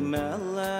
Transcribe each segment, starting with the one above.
melon.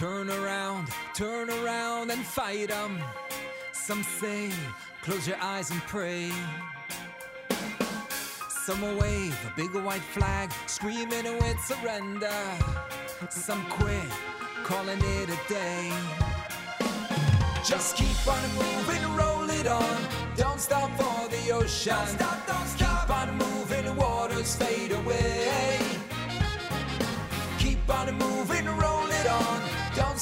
Turn around, turn around and fight them. Some say, close your eyes and pray. Some wave a big white flag, screaming with surrender. Some quit, calling it a day. Just keep on moving, roll it on. Don't stop for the ocean. Don't stop, don't stop. Keep on moving, waters fade away. Keep on moving, roll it on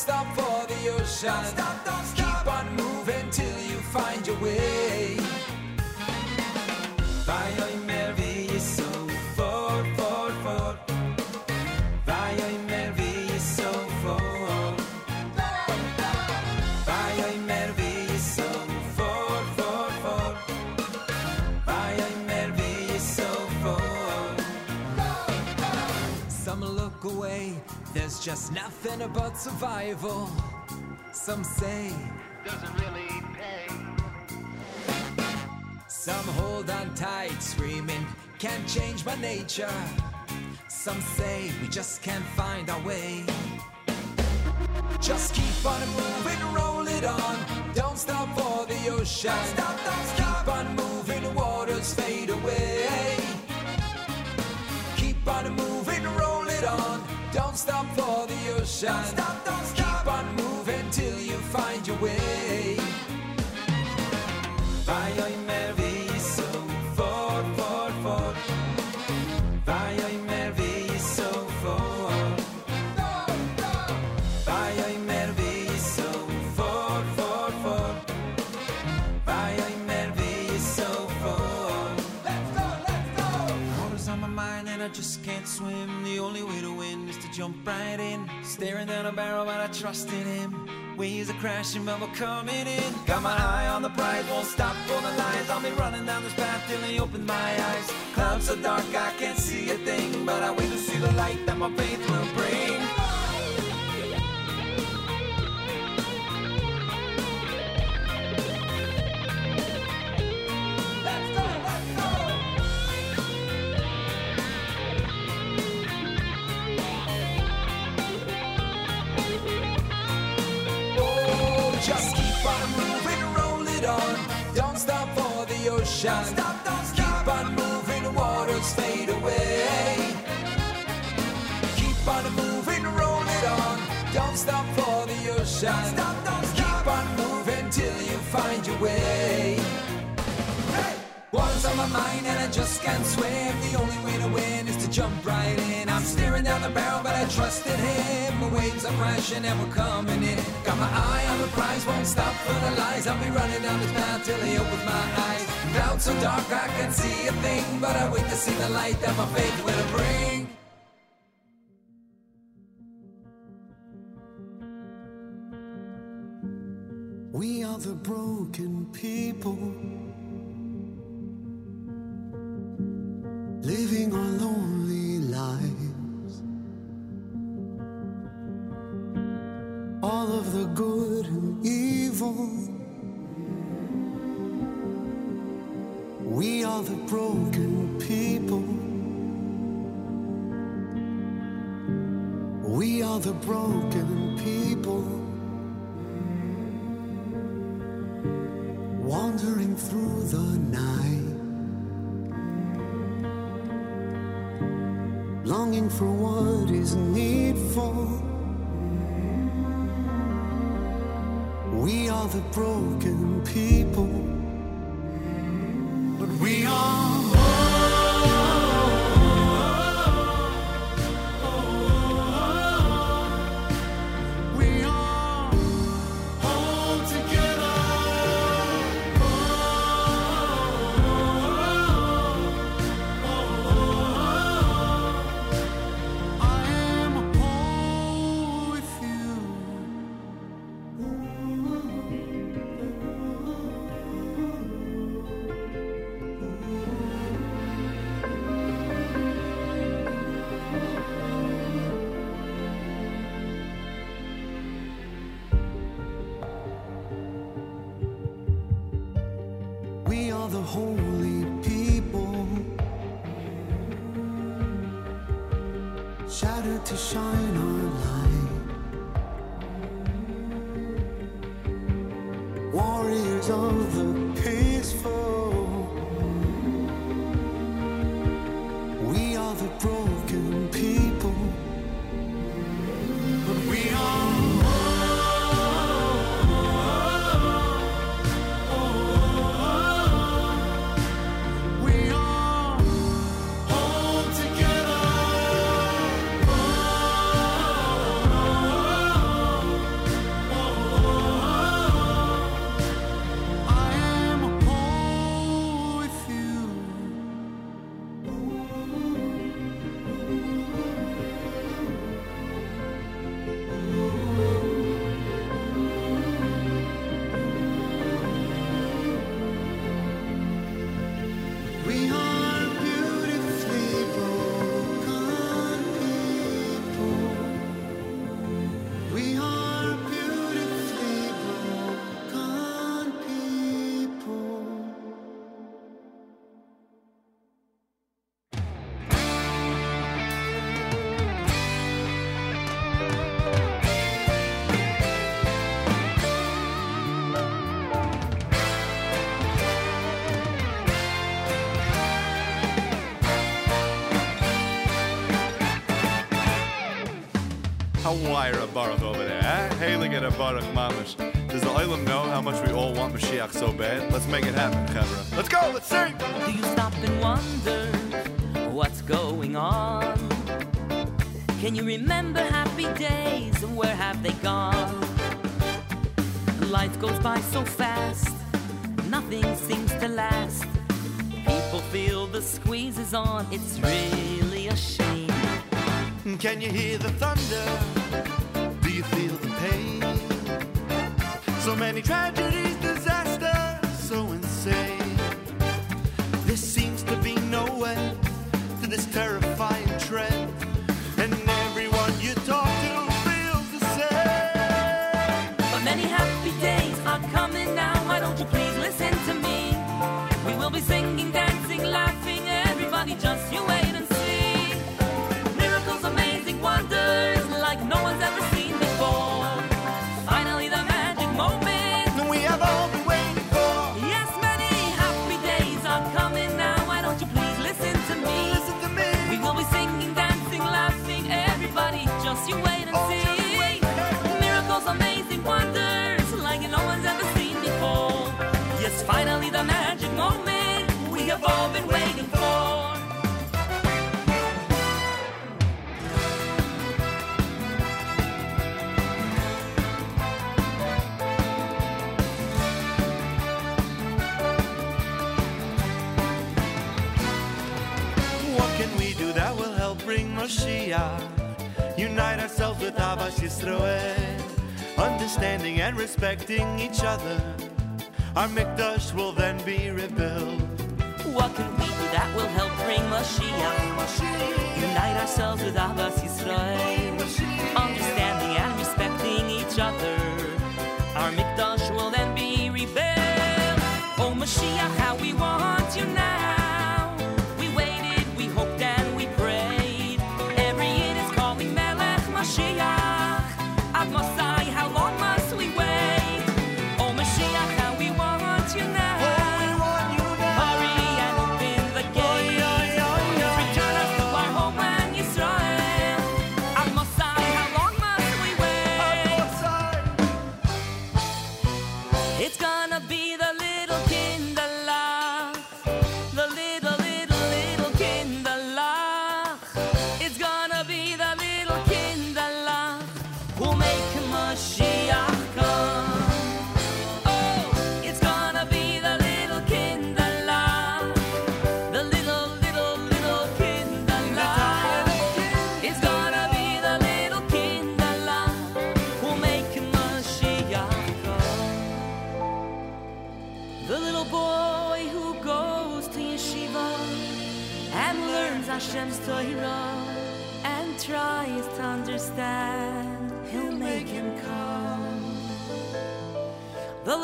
stop for the ocean. Don't stop, don't stop. Keep on moving till you find your way. away. There's just nothing about survival. Some say, doesn't really pay. Some hold on tight, screaming, can't change my nature. Some say, we just can't find our way. Just keep on moving, roll it on. Don't stop for the ocean. Don't stop, don't stop. Keep on moving, waters fade away. Stop for the ocean. Don't stop, don't stop. Keep on moving till you find your way. Jump right in. Staring down a barrel, but I trust in him. Waves are crashing, but we're coming in. Got my eye on the prize, won't stop for the lies. I'll be running down this path till he opens my eyes. Clouds so dark, I can't see a thing, but I wait to see the light that my faith will bring. Don't stop for the ocean. Don't stop, don't stop. Keep on moving, waters fade away. Keep on moving, roll it on. Don't stop for the ocean. Don't stop, don't stop. Keep on moving till you find your way. Water's on my mind and I just can't swim. The only way to win is jump right in. I'm staring down the barrel, but I trust in him. The waves are crashing and we're coming in. Got my eye on the prize, won't stop for the lies. I'll be running down this path till he opens my eyes. Clouds so dark I can't see a thing, but I wait to see the light that my faith will bring. We are the broken people living our lonely lives. All of the good and evil. We are the broken people. We are the broken people. wandering through the night, longing for what is needful. We are the broken people, but we are. Moira Baruch over there, eh? Hailing at a Baruch Mamish. Does the Olam know how much we all want Mashiach so bad? Let's make it happen, Chevra. Let's go, let's sing! Do you stop and wonder what's going on? Can you remember happy days and where have they gone? Life goes by so fast, nothing seems to last. People feel the squeeze is on, it's really a shame. Can you hear the thunder? Do you feel the pain? So many tragedies, disasters, so insane. There seems to be no way to this terrible. Mashiach. Unite ourselves with Ahavas Yisroel, understanding and respecting each other. Our Mikdash will then be rebuilt. What can we do that will help bring Mashiach? Unite ourselves with Ahavas Yisroel. Understanding and respecting each other. Our Mikdash will then be rebuilt. Oh Mashiach, how we want.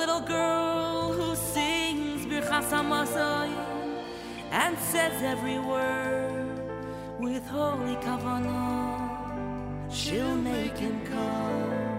little girl who sings Birchas and says every word with holy kavanah. She'll make him come.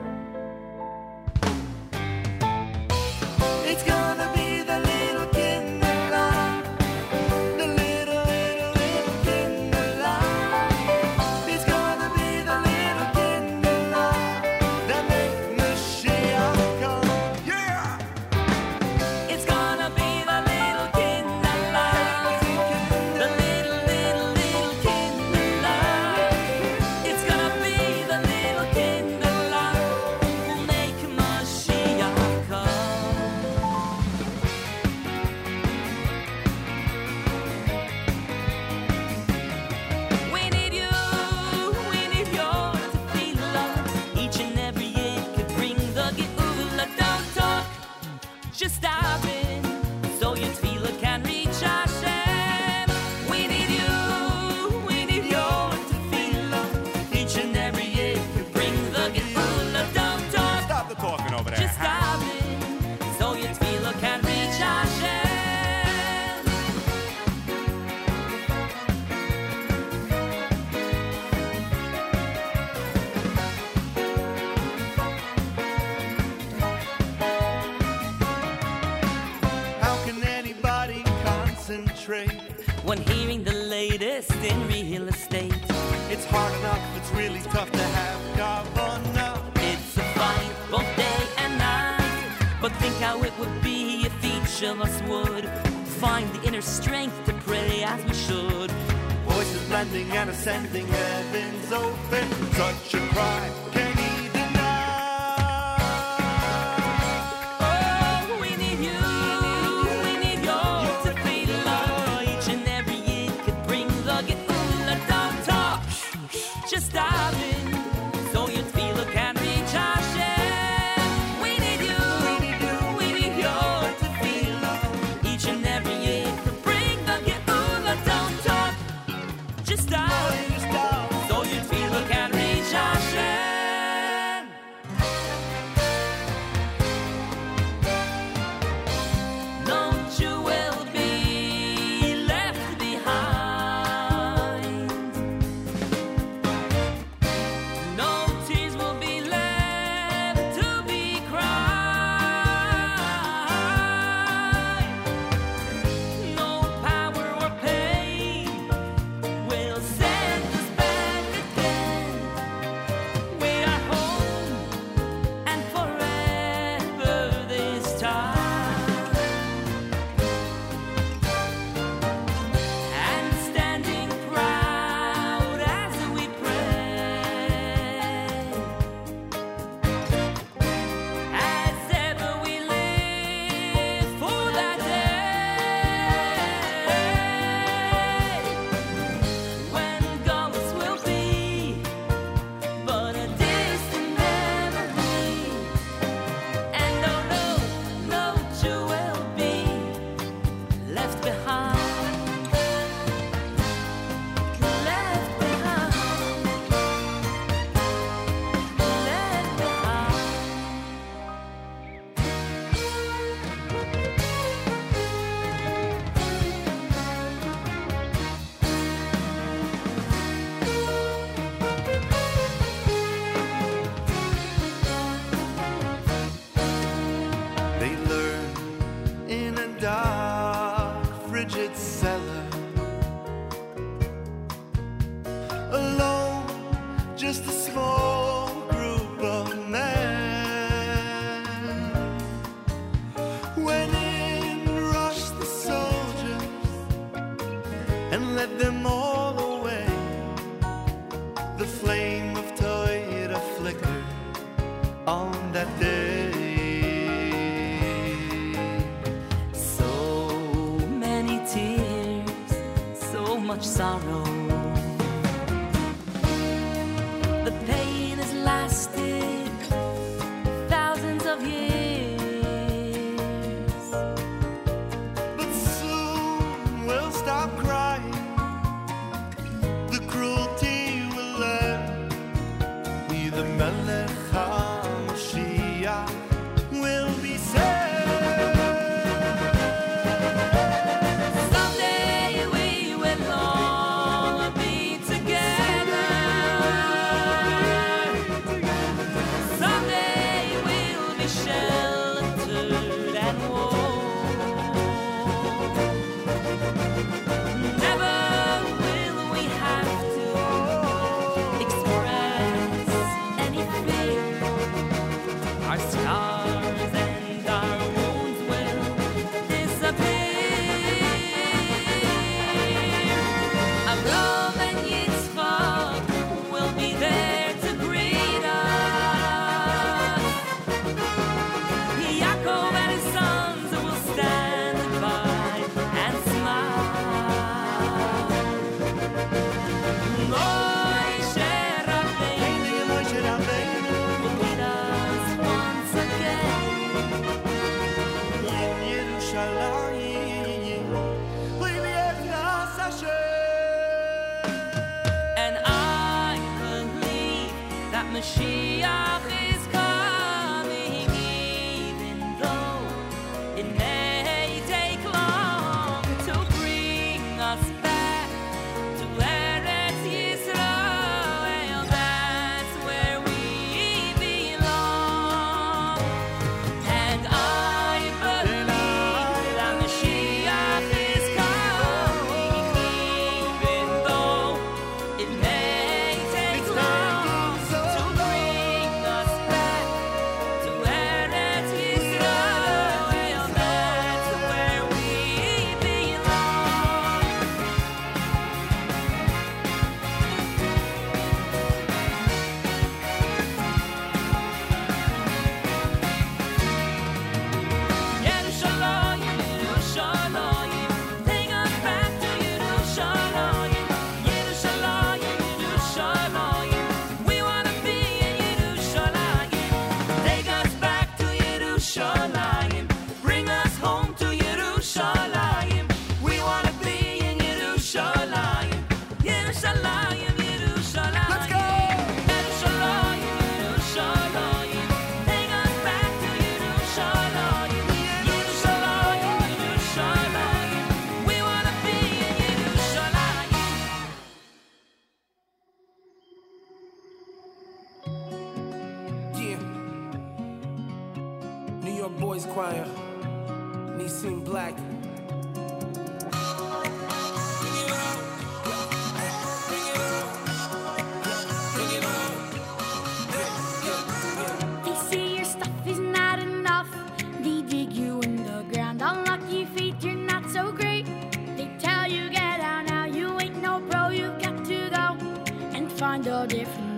find your different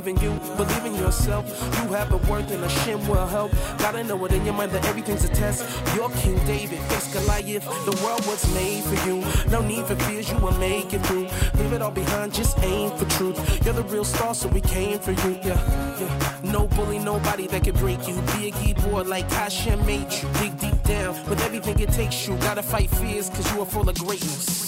believe in you, believe in yourself. You have a worth and Hashem will help. Gotta know it in your mind that everything's a test. You're King David, face Goliath. The world was made for you. No need for fears, you will make it through. Leave it all behind, just aim for truth. You're the real star, so we came for you. Yeah, yeah. No bully, nobody that can break you. Be a keyboard like Hashem made you. Dig deep down with everything it takes you. Gotta fight fears, cause you are full of greatness.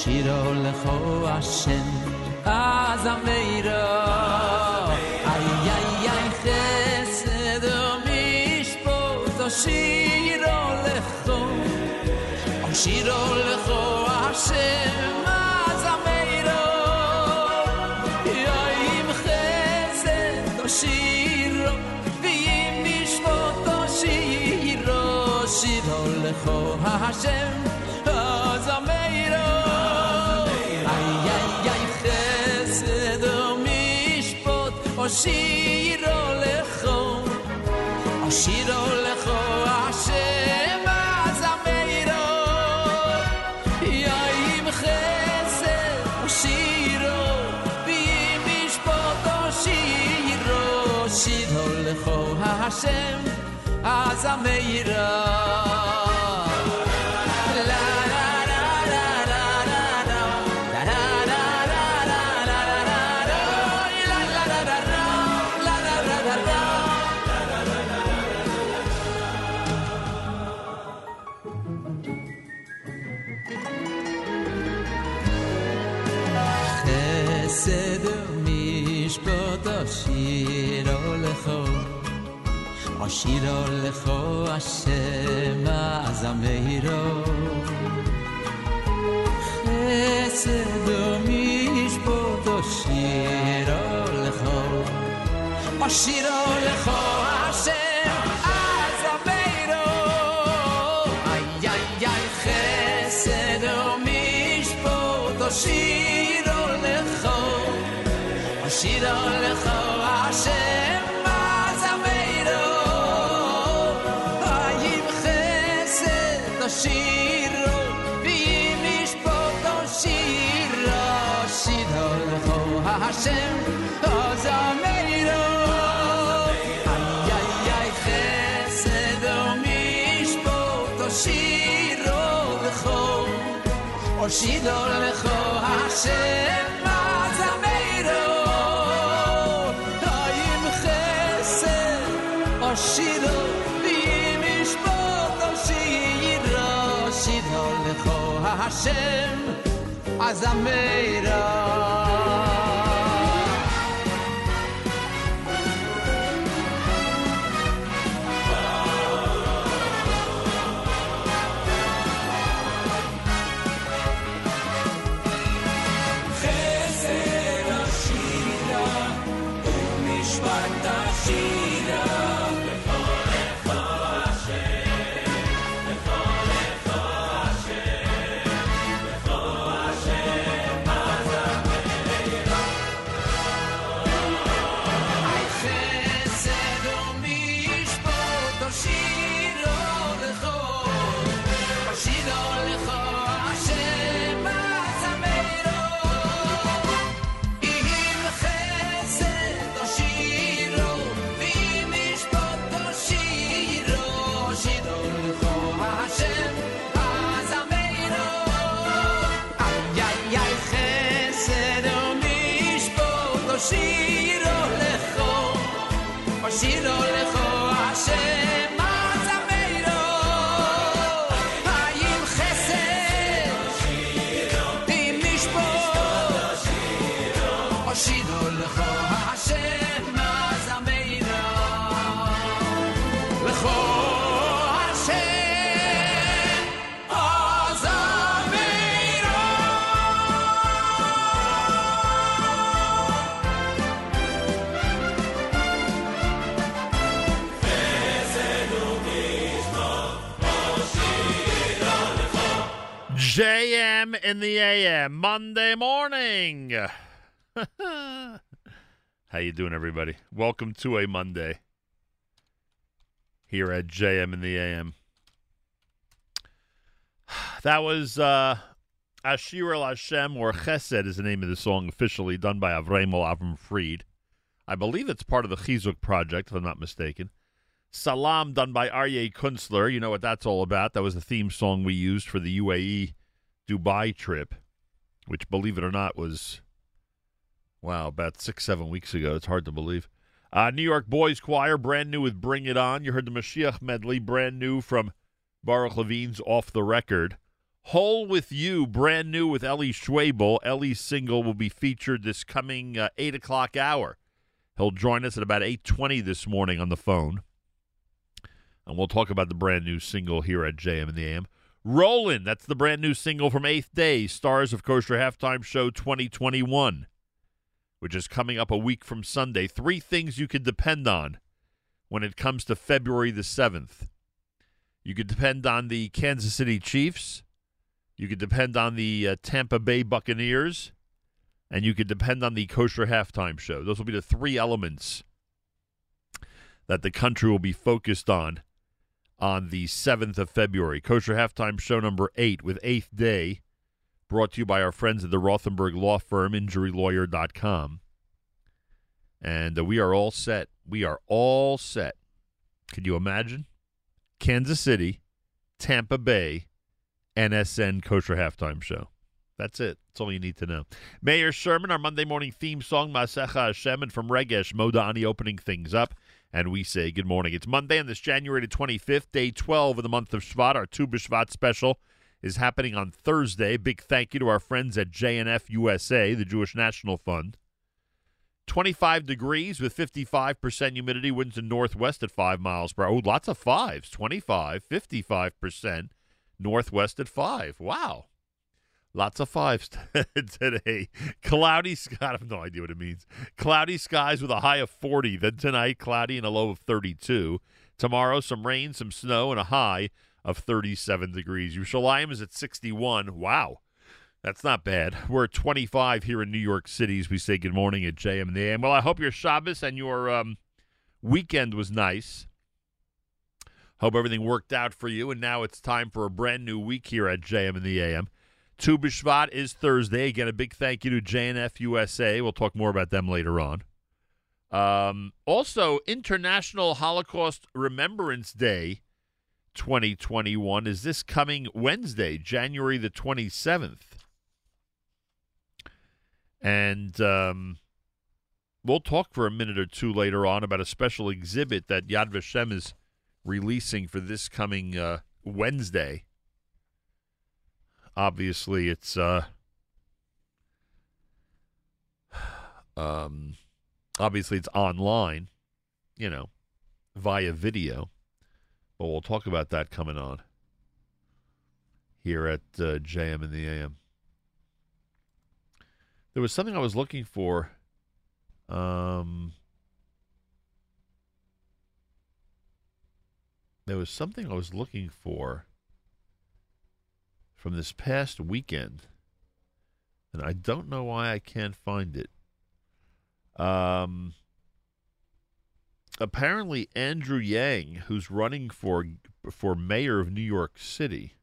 shiro le kho ashen azameiro ay ay ay khasedo mish po to shiro le kho לכו shiro le kho ashen azameiro i ha Oshiro lecho, oshiro lecho Hashem azameiro. Yaim chesed oshiro, v'yim mishpot oshiro. Oshiro lecho Hashem azameiro. Ashiru lecho Hashem azameiro Chesed mishpot Ashiru lecho. Ashiru lecho Hashem azameiro Ay, ay, ay, chesed mishpot Ashiru lecho. Ashiru lecho שירו ואם לכו השם עוז אמירו איי איי או שירו Hashem, rachen az a in the AM Monday morning. How you doing, everybody? Welcome to a Monday here at JM in the AM. That was uh, Ashir El Hashem or Chesed is the name of the song officially done by Avremel Avram Fried. I believe it's part of the Chizuk project, if I'm not mistaken. Salam done by Aryeh Kunstler. You know what that's all about. That was the theme song we used for the UAE Dubai trip, which, believe it or not, was, wow, about six, seven weeks ago. It's hard to believe. Uh, New York Boys Choir, brand new with Bring It On. You heard the Mashiach medley, brand new from Baruch Levine's Off the Record. Whole with You, brand new with Eli Schwebel. Eli's single will be featured this coming uh, 8 o'clock hour. He'll join us at about 8.20 this morning on the phone and we'll talk about the brand new single here at JM and the AM. Rollin', that's the brand new single from Eighth Day, Stars of Kosher Halftime Show 2021, which is coming up a week from Sunday. Three things you can depend on when it comes to February the 7th. You could depend on the Kansas City Chiefs, you could depend on the uh, Tampa Bay Buccaneers, and you could depend on the Kosher Halftime Show. Those will be the three elements that the country will be focused on on the 7th of February. Kosher Halftime Show number 8 with 8th Day, brought to you by our friends at the Rothenberg Law Firm, injurylawyer.com. And uh, we are all set. We are all set. Could you imagine? Kansas City, Tampa Bay, NSN Kosher Halftime Show. That's it. That's all you need to know. Mayor Sherman, our Monday morning theme song, Masecha Hashem, and from Regesh Modani opening things up. And we say good morning. It's Monday on this January the 25th, day 12 of the month of Shvat. Our Tu B'Shvat special is happening on Thursday. Big thank you to our friends at JNF USA, the Jewish National Fund. 25 degrees with 55% humidity, winds in northwest at 5 miles per hour. Oh, lots of fives. 25, 55%, northwest at 5. Wow. Lots of fives today. Cloudy skies. I have no idea what it means. Cloudy skies with a high of 40. Then tonight, cloudy and a low of 32. Tomorrow, some rain, some snow, and a high of 37 degrees. Yerushalayim is at 61. Wow. That's not bad. We're at 25 here in New York City as we say good morning at JM and the AM. Well, I hope your Shabbos and your um, weekend was nice. Hope everything worked out for you. And now it's time for a brand new week here at JM and the AM. Tu B'Shvat is Thursday. Again, a big thank you to JNF USA. We'll talk more about them later on. Um, also, International Holocaust Remembrance Day 2021 is this coming Wednesday, January the 27th. And um, we'll talk for a minute or two later on about a special exhibit that Yad Vashem is releasing for this coming uh, Wednesday obviously it's uh um obviously it's online you know via video but we'll talk about that coming on here at uh, jm in the am there was something i was looking for um there was something I was looking for from this past weekend, and I don't know why I can't find it. Um, apparently, Andrew Yang, who's running for for mayor of New York City,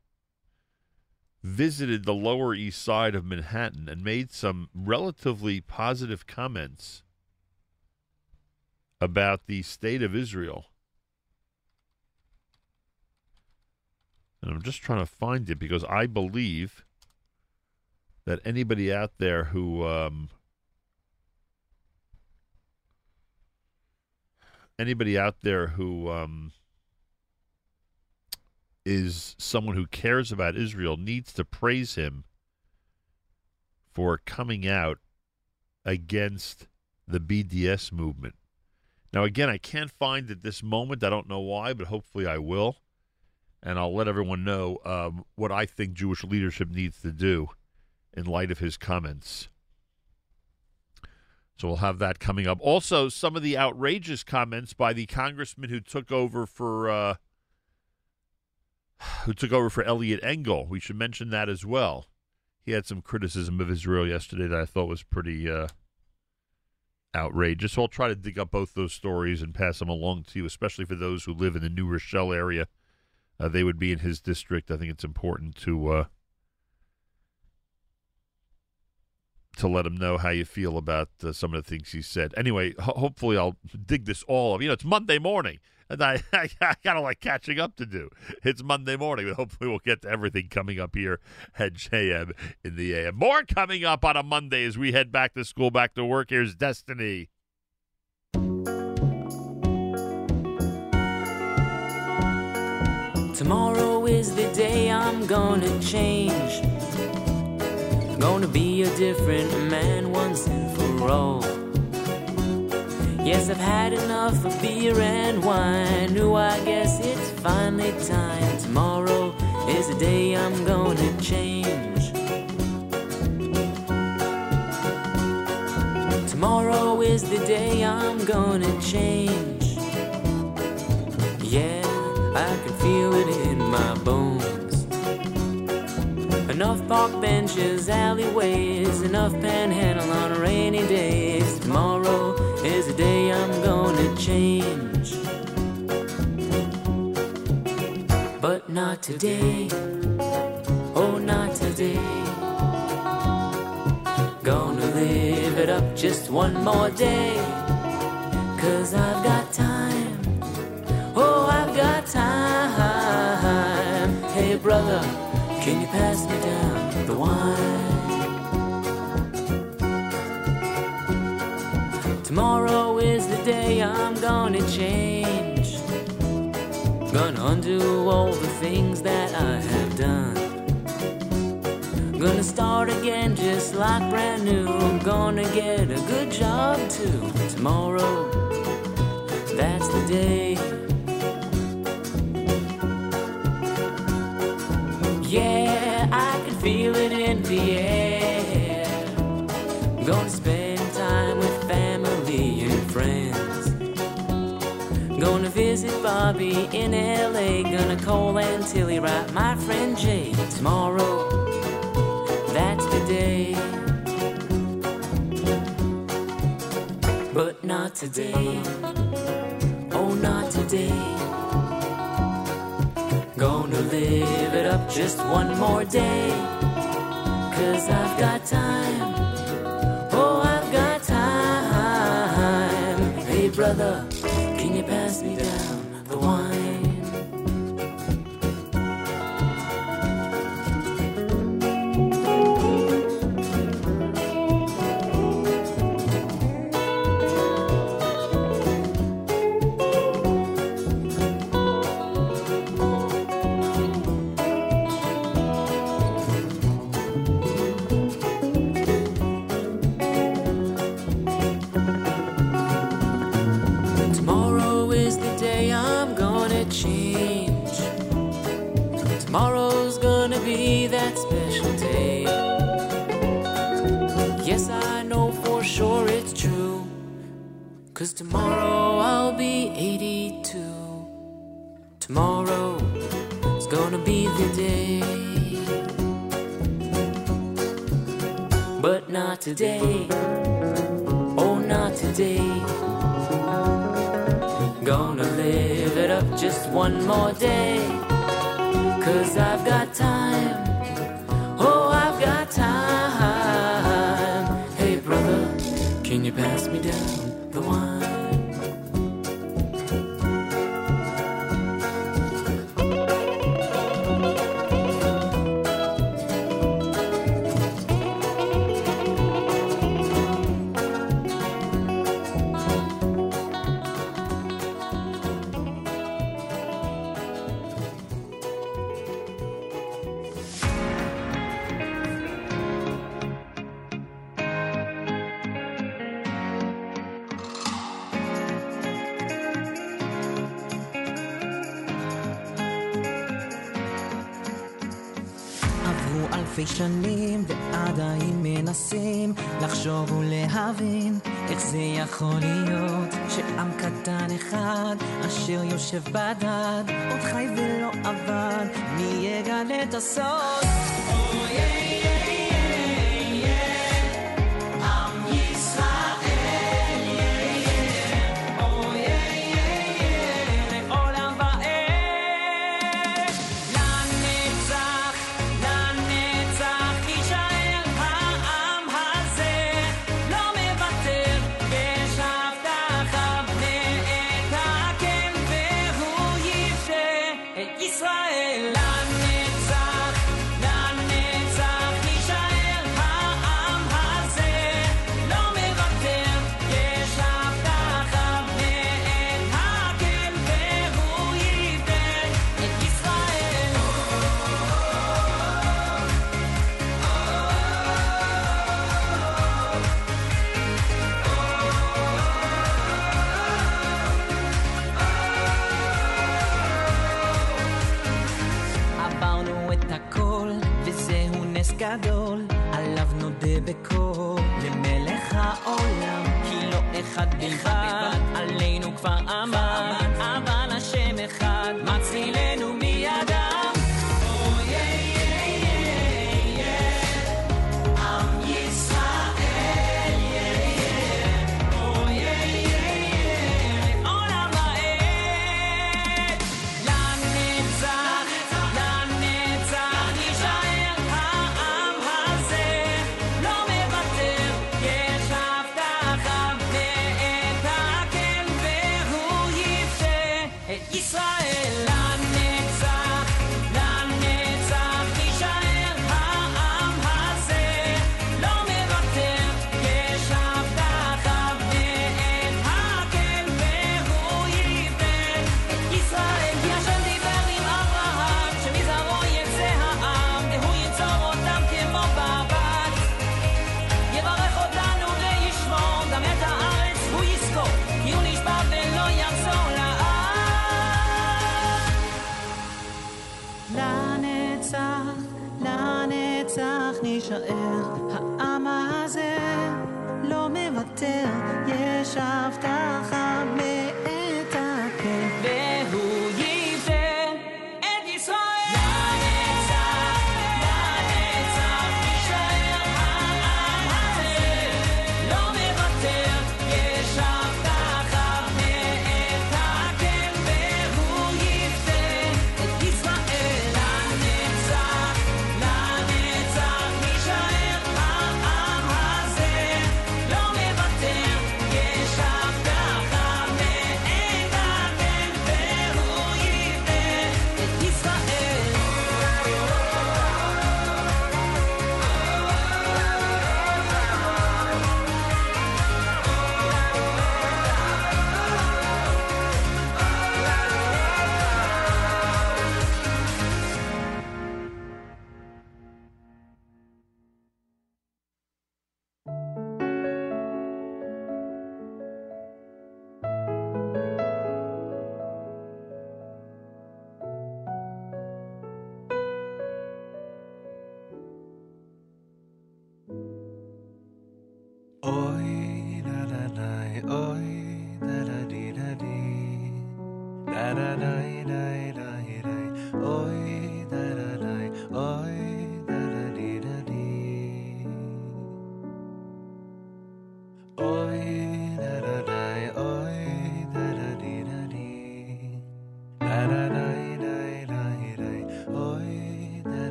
visited the Lower East Side of Manhattan and made some relatively positive comments about the state of Israel. And I'm just trying to find it because I believe that anybody out there who um, anybody out there who um, is someone who cares about Israel needs to praise him for coming out against the BDS movement. Now, again, I can't find at this moment. I don't know why, but hopefully I will. And I'll let everyone know um, what I think Jewish leadership needs to do in light of his comments. So we'll have that coming up. Also, some of the outrageous comments by the congressman who took over for uh, who took over for Eliot Engel. We should mention that as well. He had some criticism of Israel yesterday that I thought was pretty uh, outrageous. So I'll try to dig up both those stories and pass them along to you, especially for those who live in the New Rochelle area. Uh, they would be in his district. I think it's important to uh, to let him know how you feel about uh, some of the things he said. Anyway, ho- hopefully I'll dig this all up. You know, it's Monday morning, and I, I, got a lot catching up to do. It's Monday morning, but hopefully we'll get to everything coming up here at JM in the AM. More coming up on a Monday as we head back to school, back to work. Here's Destiny. Tomorrow is the day I'm gonna change. Gonna be a different man once and for all. Yes, I've had enough of beer and wine. Ooh, I guess it's finally time. Tomorrow is the day I'm gonna change. Tomorrow is the day I'm gonna change. Yeah, feel it in my bones. Enough park benches, alleyways, enough panhandle on rainy days. Tomorrow is the day I'm gonna change. But not today. Oh, not today. Gonna live it up just one more day. Cause I've got the wine? Tomorrow is the day I'm gonna change. Gonna undo all the things that I have done. Gonna start again just like brand new. Gonna get a good job too. Tomorrow, that's the day. Visit Bobby in LA. Gonna call Aunt Tilly, right? My friend Jay. Tomorrow, that's the day. But not today. Oh, not today. Gonna live it up just one more day. Cause I've got time. Oh, I've got time. Hey, brother, can you pass me down today. Oh, not today. Gonna live it up just one more day. Cause I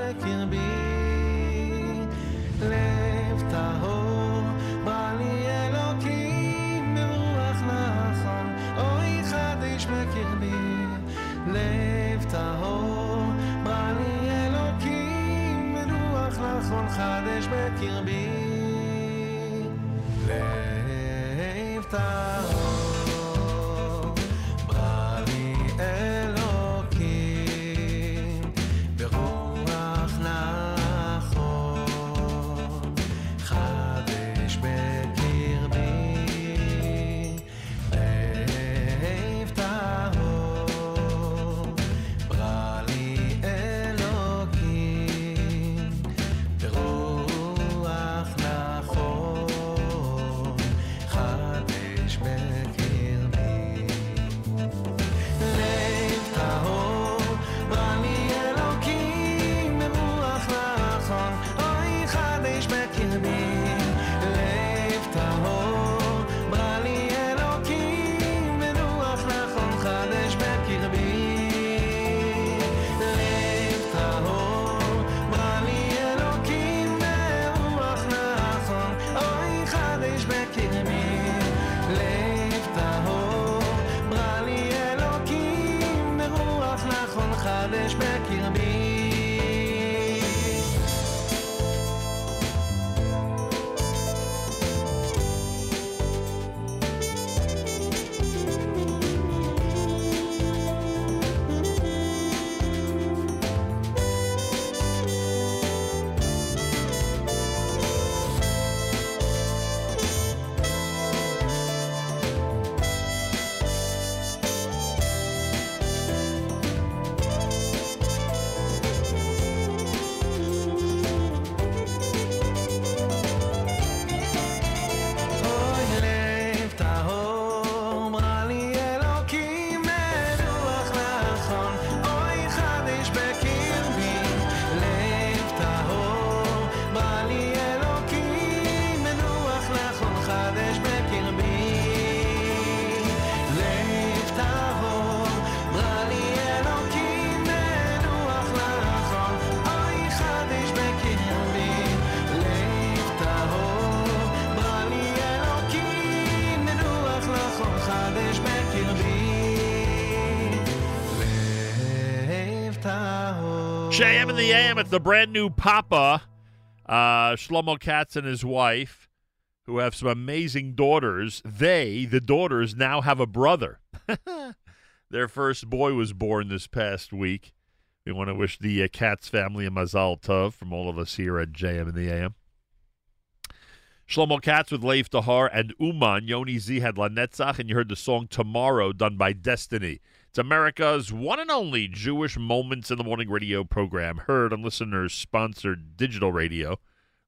בקרבי לב טהור בא לי אלוקים ברוח נחל. אוי חדש בקרבי לב טהור בא לי אלוקים ברוח נחל. חדש בקרבי In the a.m. It's the brand new Papa, uh, Shlomo Katz and his wife, who have some amazing daughters. They, the daughters, now have a brother. Their first boy was born this past week. We want to wish the uh, Katz family a mazal tov from all of us here at JM in the AM. Shlomo Katz with Leif Tahar and Uman. Yoni Z had La Netzach, and you heard the song Tomorrow done by Destiny. It's America's one and only Jewish Moments in the Morning radio program, heard on listeners sponsored digital radio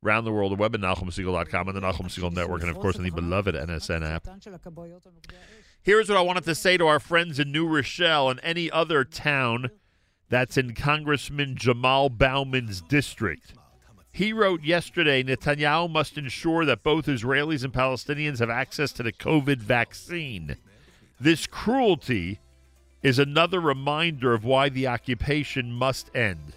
around the world, the web at NachumSegal.com and the Nachum Segal Network, and of course on the beloved NSN app. Here's what I wanted to say to our friends in New Rochelle and any other town that's in Congressman Jamaal Bowman's district. He wrote yesterday Netanyahu must ensure that both Israelis and Palestinians have access to the COVID vaccine. This cruelty is another reminder of why the occupation must end.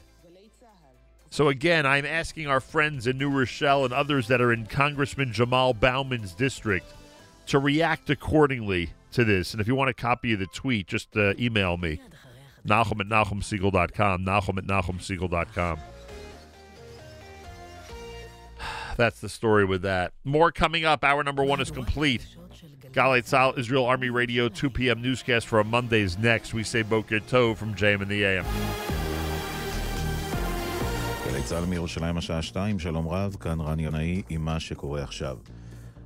So, again, I'm asking our friends in New Rochelle and others that are in Congressman Jamaal Bowman's district to react accordingly to this. And if you want a copy of the tweet, just uh, email me. Nachum at NachumSegal.com. Nachum at NachumSegal.com. That's the story with that. More coming up. Hour number one is complete. Galei Tzahal, Israel Army Radio, 2 p.m. newscast for Monday's next. We say Boker Tov from JM in the AM. גלי צה"ל מירושלים השעה 2, שלום רב, כאן רן ינאי עם מה שקורה עכשיו.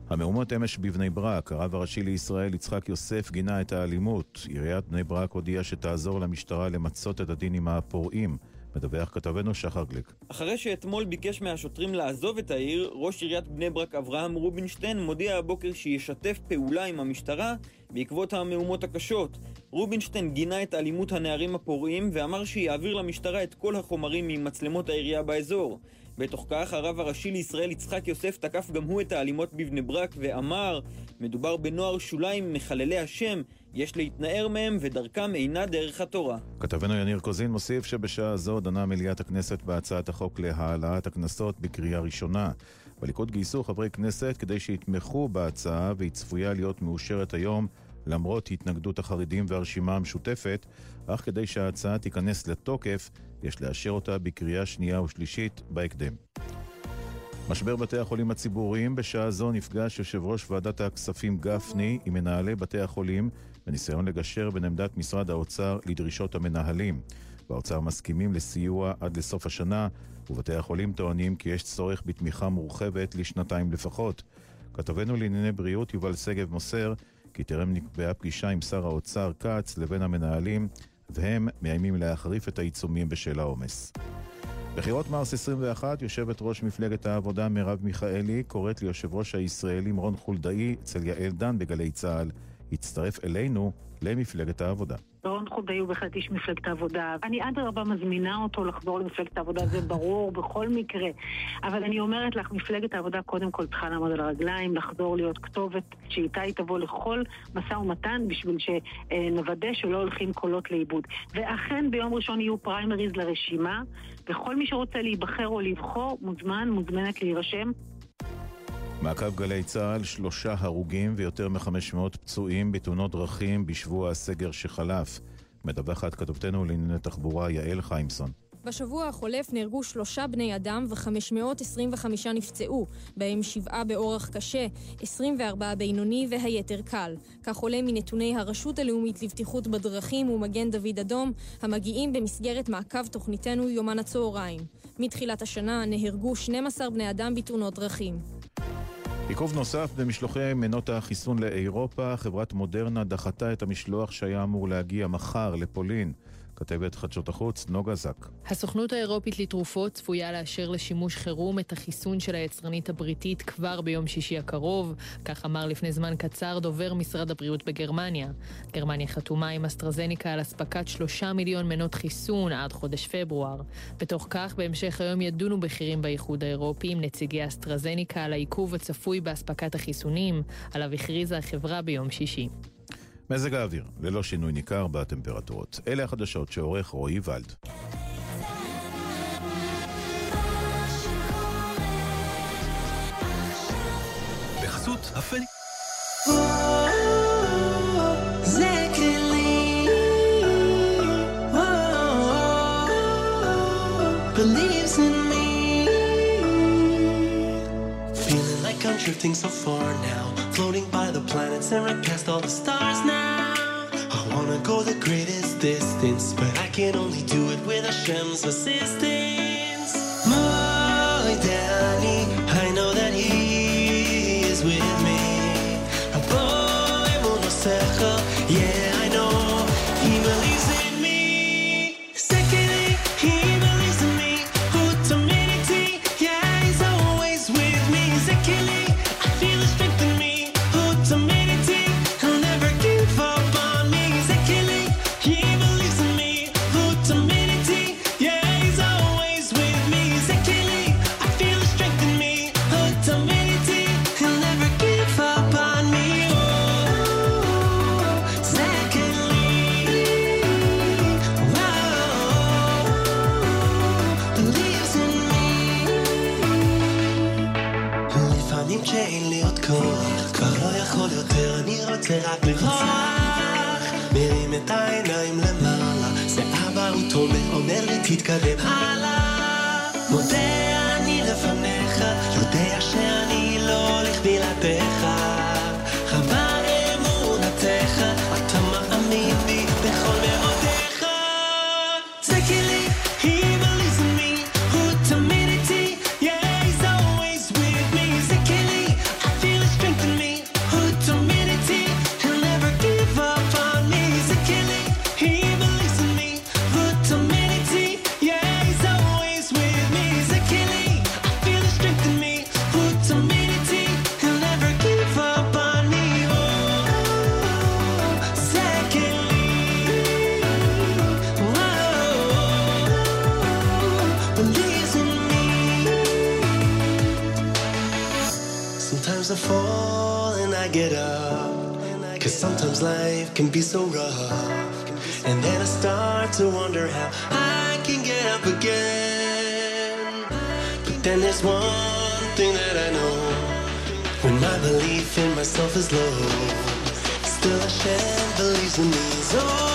המהומות אמש בבני ברק, הרב הראשי לישראל יצחק יוסף גינה את האלימות. עיריית בני ברק הודיעה שתעזור למשטרה למצות את הדין עם הפורעים. מדווח כתבנו שחר גליק. אחרי שאתמול ביקש מהשוטרים לעזוב את העיר, ראש עיריית בני ברק אברהם רובינשטיין מודיע הבוקר שישתף פעולה עם המשטרה בעקבות המהומות הקשות. רובינשטיין גינה את אלימות הנערים הפורעים ואמר שיעביר למשטרה את כל החומרים ממצלמות העירייה באזור. בתוך כך, הרב הראשי לישראל יצחק יוסף תקף גם הוא את האלימות בבני ברק ואמר מדובר בנוער שוליים מחללי השם, יש להתנער מהם ודרכם אינה דרך התורה. כתבנו יניר קוזין מוסיף שבשעה זו דנה מליאת הכנסת בהצעת החוק להעלאת הקנסות בקריאה ראשונה. בליכוד גייסו חברי כנסת כדי שיתמכו בהצעה והיא צפויה להיות מאושרת היום למרות התנגדות החרדים והרשימה המשותפת, אך כדי שההצעה תיכנס לתוקף, יש לאשר אותה בקריאה שנייה ושלישית בהקדם. משבר בתי החולים הציבוריים, בשעה זו נפגש יושב ראש ועדת הכספים גפני עם מנהלי בתי החולים בניסיון לגשר בין עמדת משרד האוצר לדרישות המנהלים. באוצר מסכימים לסיוע עד לסוף השנה, ובתי החולים טוענים כי יש צורך בתמיכה מורחבת לשנתיים לפחות. כתבנו לענייני בריאות יובל שגב מוסר כי טרם נקבעה פגישה עם שר האוצר כץ לבין המנהלים, והם מאיימים להחריף את העיצומים בשל העומס. בחירות מרס 21, יושבת ראש מפלגת העבודה מרב מיכאלי קוראת ליושב ראש הישראלים רון חולדאי אצל יעל דן בגלי צה"ל, הצטרף אלינו למפלגת העבודה. רון חולדאי הוא בהחלט איש מפלגת העבודה. אני אדרבה מזמינה אותו לחזור למפלגת העבודה, זה ברור בכל מקרה. אבל אני אומרת לך, מפלגת העבודה קודם כל צריכה לעמוד על הרגליים, לחזור להיות כתובת שאיתה היא תבוא לכל משא ומתן בשביל שנוודא שלא הולכים קולות לאיבוד. ואכן ביום ראשון יהיו פריימריז לרשימה, וכל מי שרוצה להיבחר או לבחור מוזמן, מוזמנת להירשם. מעקב גלי צה"ל, שלושה הרוגים ויותר מ-500 פצועים בתאונות דרכים בשבוע הסגר שחלף. מדווחת כתובתנו לענייני תחבורה יעל חיימסון. בשבוע החולף נהרגו שלושה בני אדם ו-525 נפצעו, בהם שבעה באורח קשה, 24 בינוני והיתר קל. כך עולה מנתוני הרשות הלאומית לבטיחות בדרכים ומגן דוד אדום, המגיעים במסגרת מעקב תוכניתנו יומן הצהריים. מתחילת השנה נהרגו 12 בני אדם בתאונות דרכים. עיכוב נוסף במשלוחי מנות החיסון לאירופה, חברת מודרנה דחתה את המשלוח שהיה אמור להגיע מחר לפולין. כתבת חדשות החוץ, נוגה זק. הסוכנות האירופית לתרופות צפויה לאשר לשימוש חירום את החיסון של היצרנית הבריטית כבר ביום שישי הקרוב, כך אמר לפני זמן קצר דובר משרד הבריאות בגרמניה. גרמניה חתומה עם אסטרזניקה על אספקת שלושה מיליון מנות חיסון עד חודש פברואר. בתוך כך, בהמשך היום ידונו בכירים באיחוד האירופי עם נציגי אסטרזניקה על העיכוב הצפוי באספקת החיסונים, עליו הכריזה החברה ביום שישי. מזג האוויר, ללא שינוי ניכר בטמפרטורות. אלה החדשות שעורך רועי ולד. בחסות drifting so far now. Floating by the planets and past all the stars now. I wanna go the greatest distance, but I can only do it with Hashem's assistance. My daddy, העיניים למעלה, זה אבא הוא תומך, אומר תתקדם הלאה. מודה sometimes life can be so rough. And then I start to wonder how I can get up again. But then there's one thing that I know. When my belief in myself is low, still Hashem believes in me.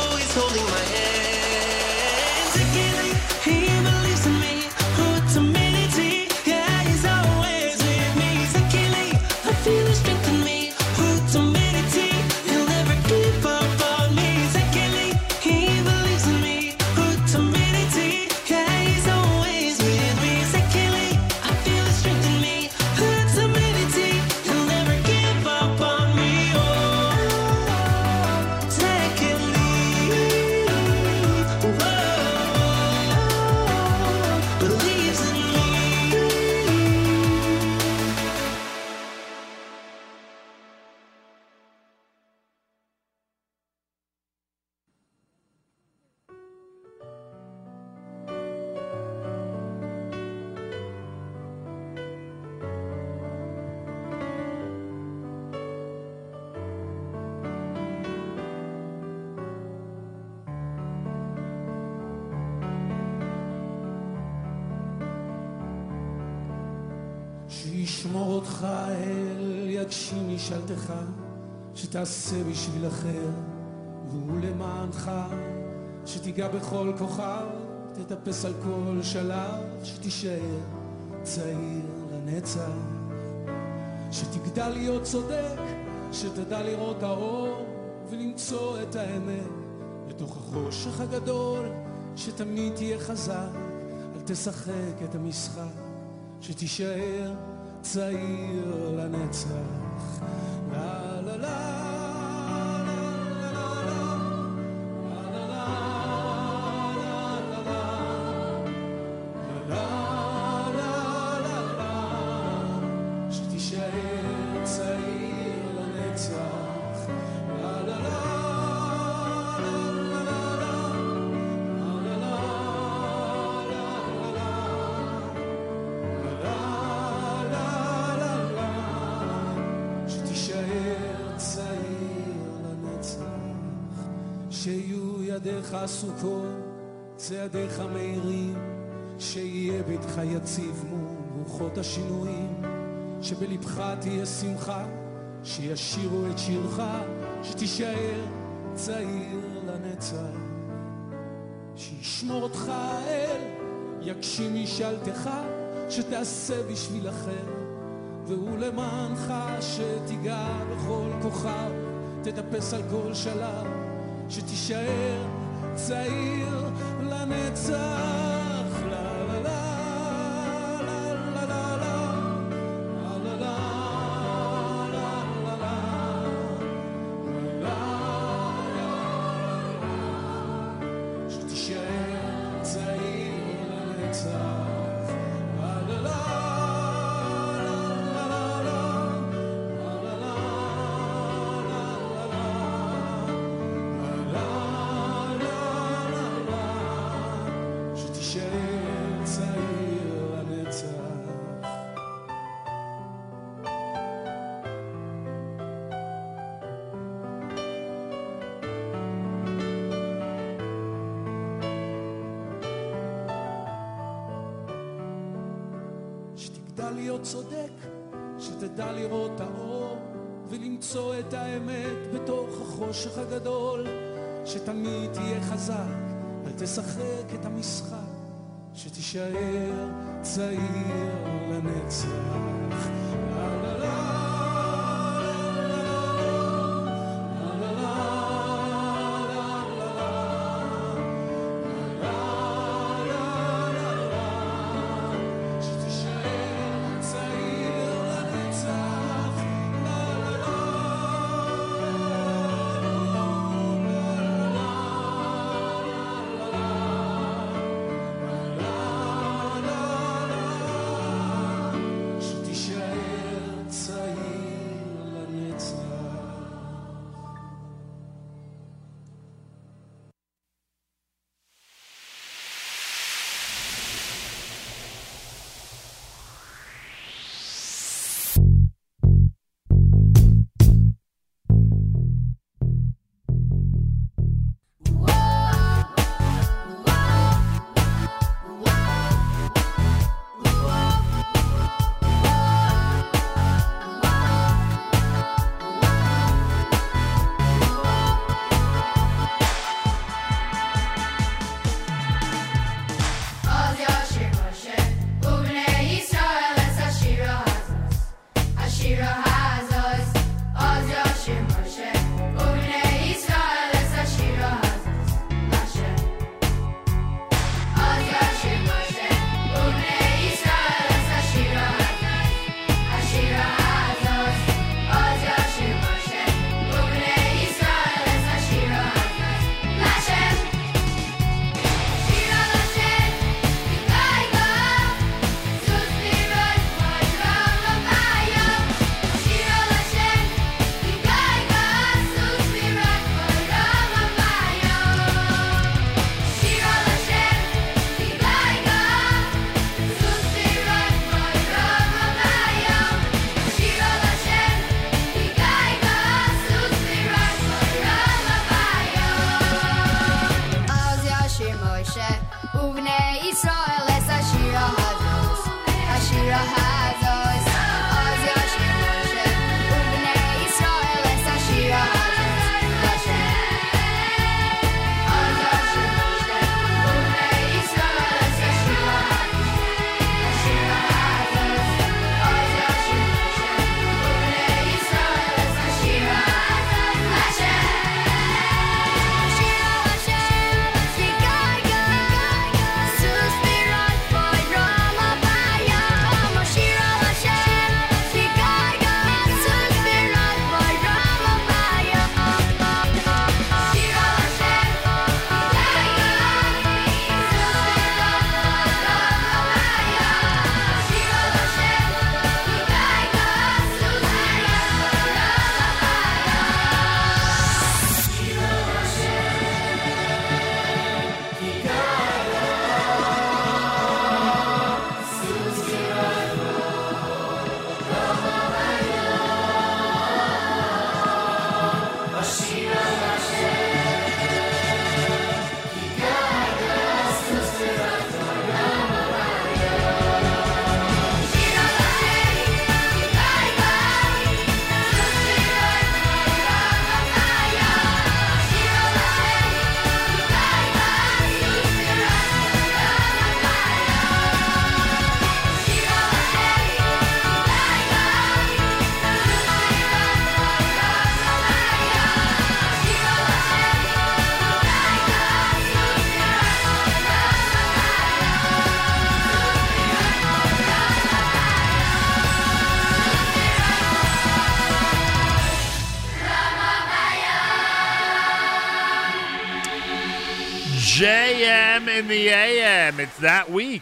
שתעשה בשביל אחר, והוא למענך, שתיגע בכל כוכב, תטפס על כל שלב, שתישאר צעיר לנצח, שתגדל להיות צודק, שתדע לראות האור ולמצוא את האמת בתוך החושך הגדול, שתמיד תהיה חזק, אל תשחק את המשחק. שתישאר צעיר לנצח. לה לה לה ידיך מאירים, שיהיה ביתך יציב מול רוחות השינויים, שבלבך תהיה שמחה, שישירו את שירך, שתישאר צעיר לנצח. שישמור אותך האל, יגשים משאלתך, שתעשה בשביל אחר, והוא למענך שתיגע בכל כוכב, תטפס על כל שלב, שתישאר צעיר לנצח החושך הגדול, שתמיד תהיה חזק, אל תשחק את המשחק, שתישאר צעיר לנצח. לה לה לה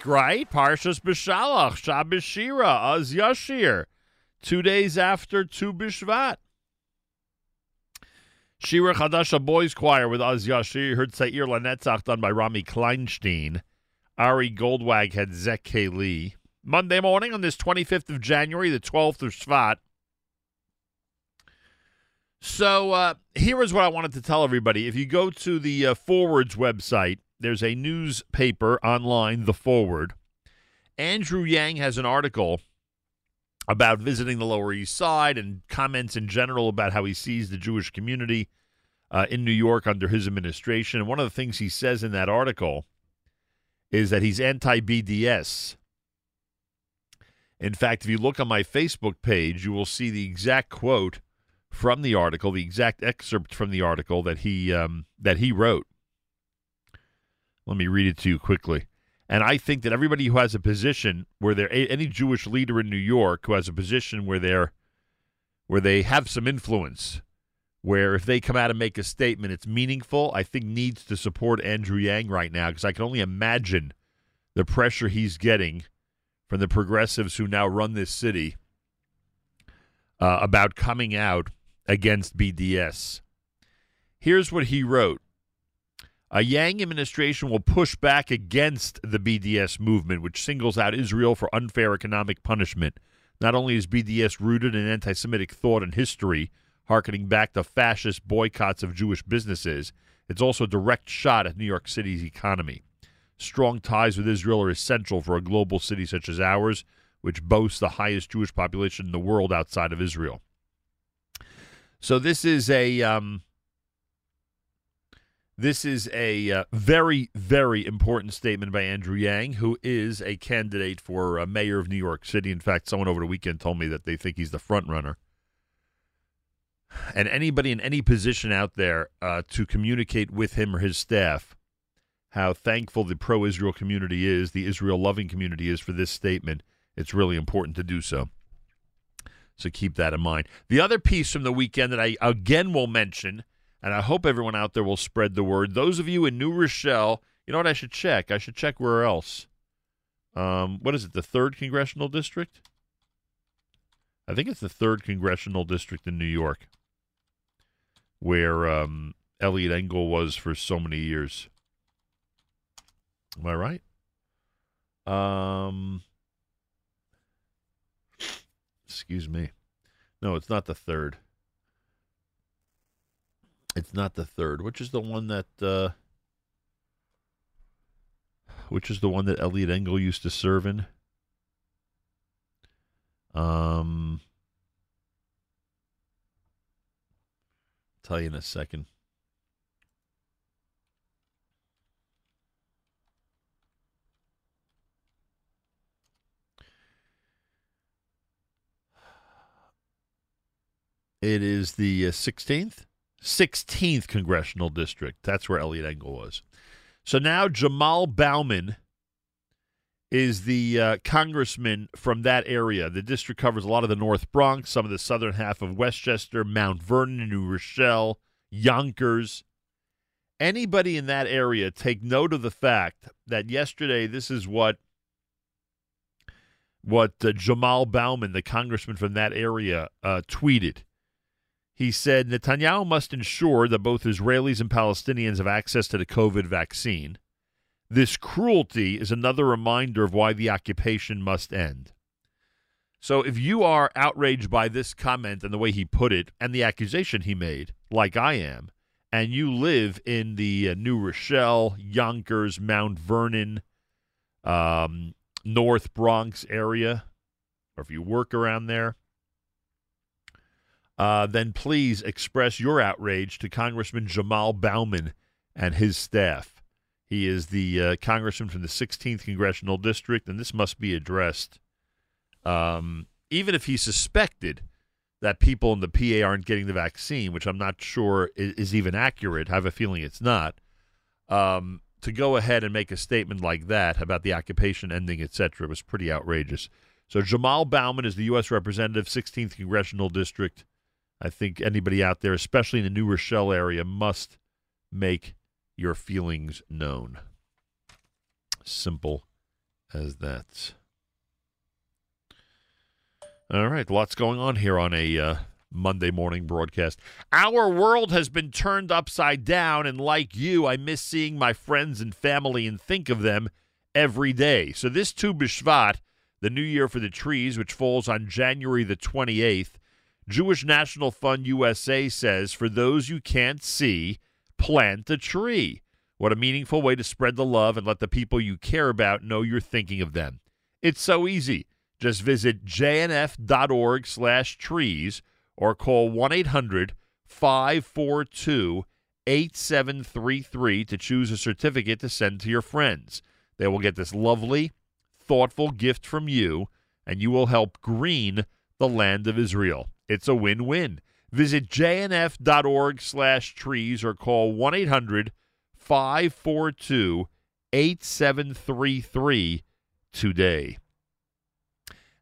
week, right? Parshas B'Shalach, Shabbos Shira, Az Yashir. Two days after Tu B'Shvat. Shira Chadasha Boys Choir with Az Yashir. Heard Tzair Lanetzach done by Rami Kleinstein. Ari Goldwag had Zek Lee. Monday morning on this 25th of January, the 12th of Shvat. So uh, here is what I wanted to tell everybody. If you go to the uh, Forwards website, there's a newspaper online, The Forward. Andrew Yang has an article about visiting the Lower East Side and comments in general about how he sees the Jewish community uh, in New York under his administration. And one of the things he says in that article is that he's anti BDS. In fact, if you look on my Facebook page, you will see the exact quote from the article, the exact excerpt from the article that he um, that he wrote. Let me read it to you quickly. And I think that everybody who has a position where they're any Jewish leader in New York who has a position where they're where they have some influence, where if they come out and make a statement, it's meaningful. I think needs to support Andrew Yang right now because I can only imagine the pressure he's getting from the progressives who now run this city uh, about coming out against BDS. Here's what he wrote. A Yang administration will push back against the BDS movement, which singles out Israel for unfair economic punishment. Not only is BDS rooted in anti Semitic thought and history, harkening back to fascist boycotts of Jewish businesses, it's also a direct shot at New York City's economy. Strong ties with Israel are essential for a global city such as ours, which boasts the highest Jewish population in the world outside of Israel. So this is a um, this is a uh, very very important statement by Andrew Yang, who is a candidate for uh, mayor of New York City. In fact, someone over the weekend told me that they think he's the front runner. And anybody in any position out there uh, to communicate with him or his staff how thankful the pro-Israel community is, the Israel-loving community is for this statement, it's really important to do so. So keep that in mind. The other piece from the weekend that I again will mention, and I hope everyone out there will spread the word. Those of you in New Rochelle, you know what I should check? I should check where else. Um, what is it? The third congressional district? I think it's the third congressional district in New York, where um, Eliot Engel was for so many years. Am I right? Um, excuse me. No, it's not the third. It's not the third. Which is the one that? Uh, which is the one that Eliot Engel used to serve in? Um, tell you in a second. It is the uh, 16th, 16th congressional district. That's where Eliot Engel was. So now Jamaal Bowman is the uh, congressman from that area. The district covers a lot of the North Bronx, some of the southern half of Westchester, Mount Vernon, New Rochelle, Yonkers. Anybody in that area take note of the fact that yesterday this is what what uh, Jamaal Bowman, the congressman from that area, uh, tweeted. He said Netanyahu must ensure that both Israelis and Palestinians have access to the COVID vaccine. This cruelty is another reminder of why the occupation must end. So, if you are outraged by this comment and the way he put it and the accusation he made, like I am, and you live in the uh, New Rochelle, Yonkers, Mount Vernon, um, North Bronx area, or if you work around there, uh, then please express your outrage to Congressman Jamaal Bowman and his staff. He is the uh, congressman from the 16th congressional district, and this must be addressed. Um, even if he suspected that people in the PA aren't getting the vaccine, which I'm not sure is, is even accurate, I have a feeling it's not. Um, to go ahead and make a statement like that about the occupation ending, etc., was pretty outrageous. So Jamaal Bowman is the U.S. representative, 16th congressional district. I think anybody out there, especially in the New Rochelle area, must make your feelings known. Simple as that. All right, lots going on here on a uh, Monday morning broadcast. Our world has been turned upside down, and like you, I miss seeing my friends and family and think of them every day. So this Tu B'Shvat, the New Year for the Trees, which falls on January the 28th, Jewish National Fund USA says, for those you can't see, plant a tree. What a meaningful way to spread the love and let the people you care about know you're thinking of them. It's so easy. Just visit jnf.org slash trees or call 1-800-542-8733 to choose a certificate to send to your friends. They will get this lovely, thoughtful gift from you, and you will help green the land of Israel. It's a win-win. Visit jnf.org slash trees or call 1-800-542-8733 today.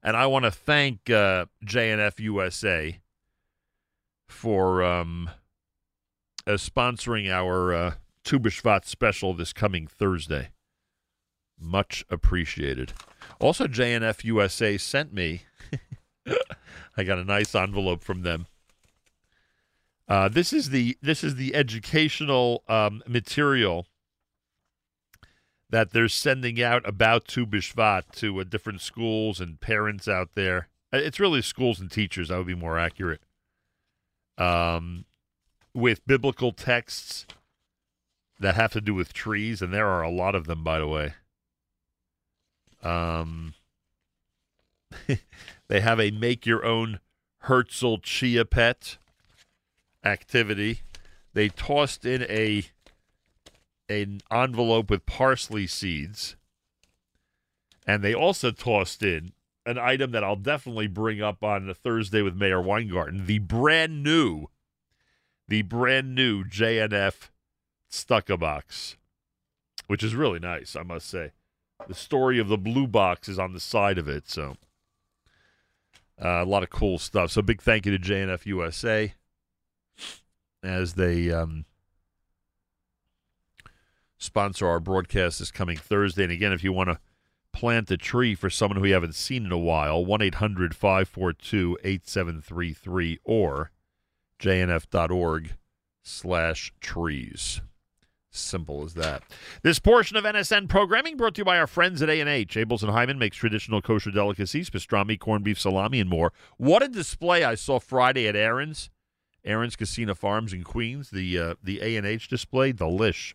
And I want to thank uh, JNF USA for um, uh, sponsoring our uh, Tu B'Shvat special this coming Thursday. Much appreciated. Also, JNF USA sent me. I got a nice envelope from them. Uh, this is the this is the educational um, material that they're sending out about Tu B'Shvat to uh, different schools and parents out there. Uh, It's really schools and teachers. That would be more accurate. Um, with biblical texts that have to do with trees, and there are a lot of them, by the way. Um, they have a make your own Herzl chia pet activity. They tossed in a an envelope with parsley seeds, and they also tossed in an item that I'll definitely bring up on the Thursday with Mayor Weingarten: the brand new, the brand new JNF Stucca box, which is really nice, I must say. The story of the blue box is on the side of it, so uh, a lot of cool stuff. So big thank you to JNF USA as they um, sponsor our broadcast this coming Thursday. And again, if you want to plant a tree for someone who you haven't seen in a while, 1 800 542 8733 or jnf.org slash trees. Simple as that. This portion of NSN programming brought to you by our friends at A&H. Abeles and Heymann makes traditional kosher delicacies, pastrami, corned beef, salami, and more. What a display I saw Friday at Aron's. Aron's Kissena Farms in Queens. The uh, the A&H display, delish.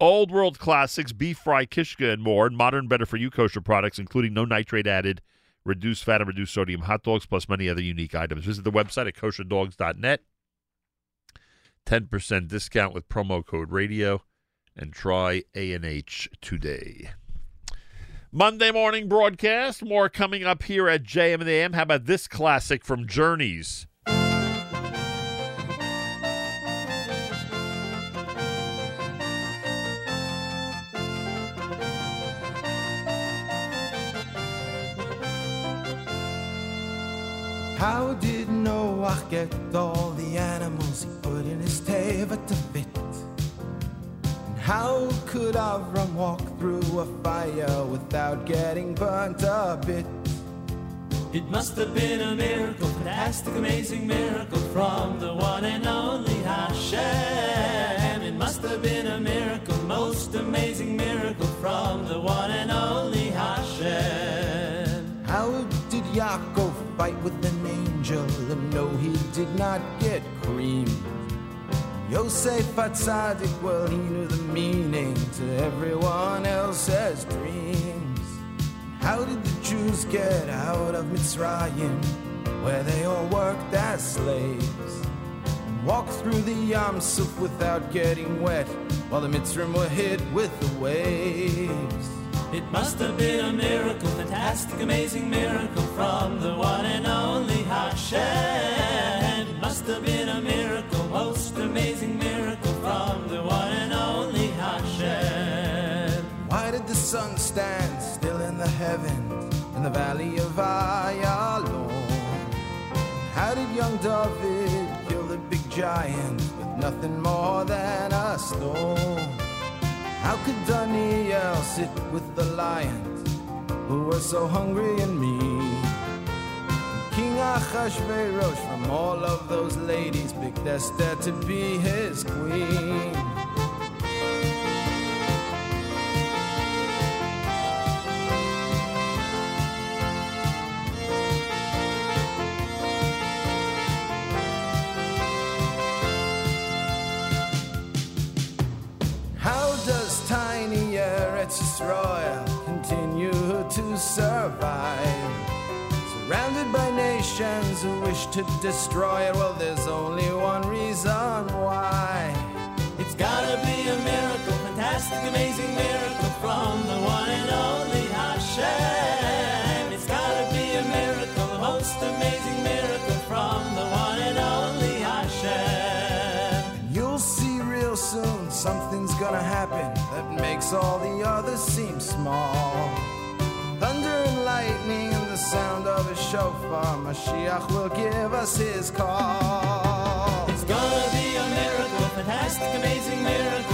Old World Classics, beef fry, kishka, and more. And modern, better for you kosher products, including no nitrate added, reduced fat, and reduced sodium hot dogs, plus many other unique items. Visit the website at kosherdogs.net. 10% discount with promo code radio and try A&H today. Monday morning broadcast, more coming up here at JM and AM. How about this classic from Journeys? How did Noah get all the animals he put in his teva to fit? And how could Avram walk through a fire without getting burnt a bit? It must have been a miracle, fantastic, amazing miracle from the one and only Hashem. It must have been a miracle, most amazing miracle from the one and only Hashem. How did Yaakov fight with angel and no, he did not get creamed? Yosef Atzadik, well, he knew the meaning to everyone else's dreams. How did the Jews get out of Mitzrayim, where they all worked as slaves? Walk through the Yam Suf without getting wet, while the Mitzrim were hit with the waves. It must have been a miracle, fantastic, amazing miracle from the one and only Hashem. It must have been a miracle, most amazing miracle from the one and only Hashem. Why did the sun stand still in the heavens in the valley of Ayalon? How did young David kill the big giant with nothing more than a stone? How could Daniel sit with the lions who were so hungry and mean? King Achashverosh from all of those ladies picked Esther to be his queen. Survive? Surrounded by nations who wish to destroy it, well, there's only one reason why. It's gotta be a miracle, fantastic, amazing miracle from the one and only Hashem. It's gotta be a miracle, the most amazing miracle from the one and only Hashem. You'll see real soon something's gonna happen that makes all the others seem small. Lightning and the sound of a shofar, Mashiach will give us his call. It's gonna be a miracle, fantastic, amazing miracle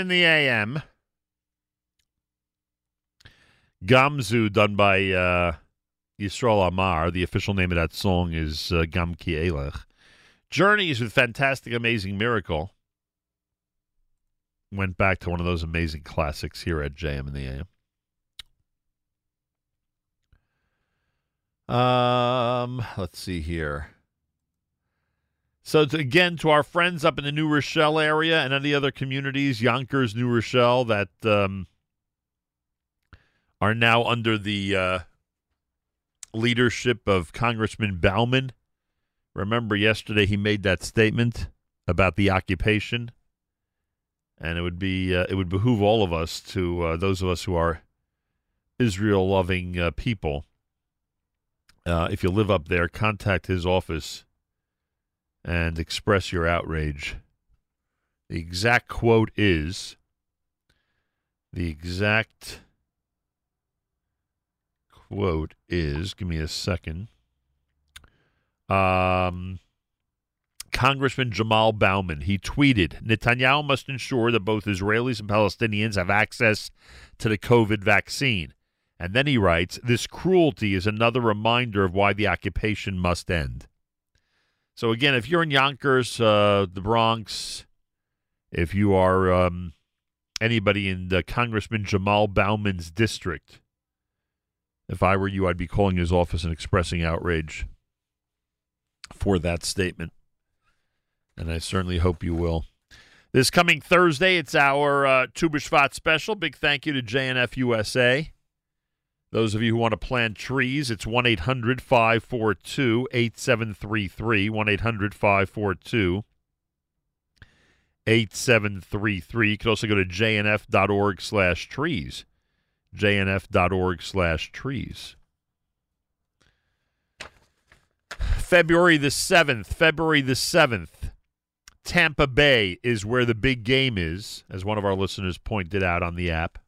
In the AM. Gamzu, done by uh, Yisrael Amar. The official name of that song is uh, Gam Ki Elech. Journeys with Fantastic Amazing Miracle. Went back to one of those amazing classics here at JM in the AM. Um, let's see here. So to, again, to our friends up in the New Rochelle area and any other communities, Yonkers, New Rochelle, that um, are now under the uh, leadership of Congressman Bowman. Remember, yesterday he made that statement about the occupation, and it would be uh, it would behoove all of us to uh, those of us who are Israel-loving uh, people. Uh, if you live up there, contact his office and express your outrage. The exact quote is the exact quote is give me a second. Um, Congressman Jamaal Bowman, he tweeted Netanyahu must ensure that both Israelis and Palestinians have access to the COVID vaccine. And then he writes, This cruelty is another reminder of why the occupation must end. So again, if you're in Yonkers, uh, the Bronx, if you are um, anybody in the Congressman Jamaal Bowman's district, if I were you, I'd be calling his office and expressing outrage for that statement. And I certainly hope you will. This coming Thursday, it's our uh, Tu B'Shvat special. Big thank you to JNF USA. Those of you who want to plant trees, it's 1 800 542 8733. 1 800 542 8733. You can also go to jnf.org slash trees. jnf.org slash trees. February the 7th. February the 7th. Tampa Bay is where the big game is, as one of our listeners pointed out on the app.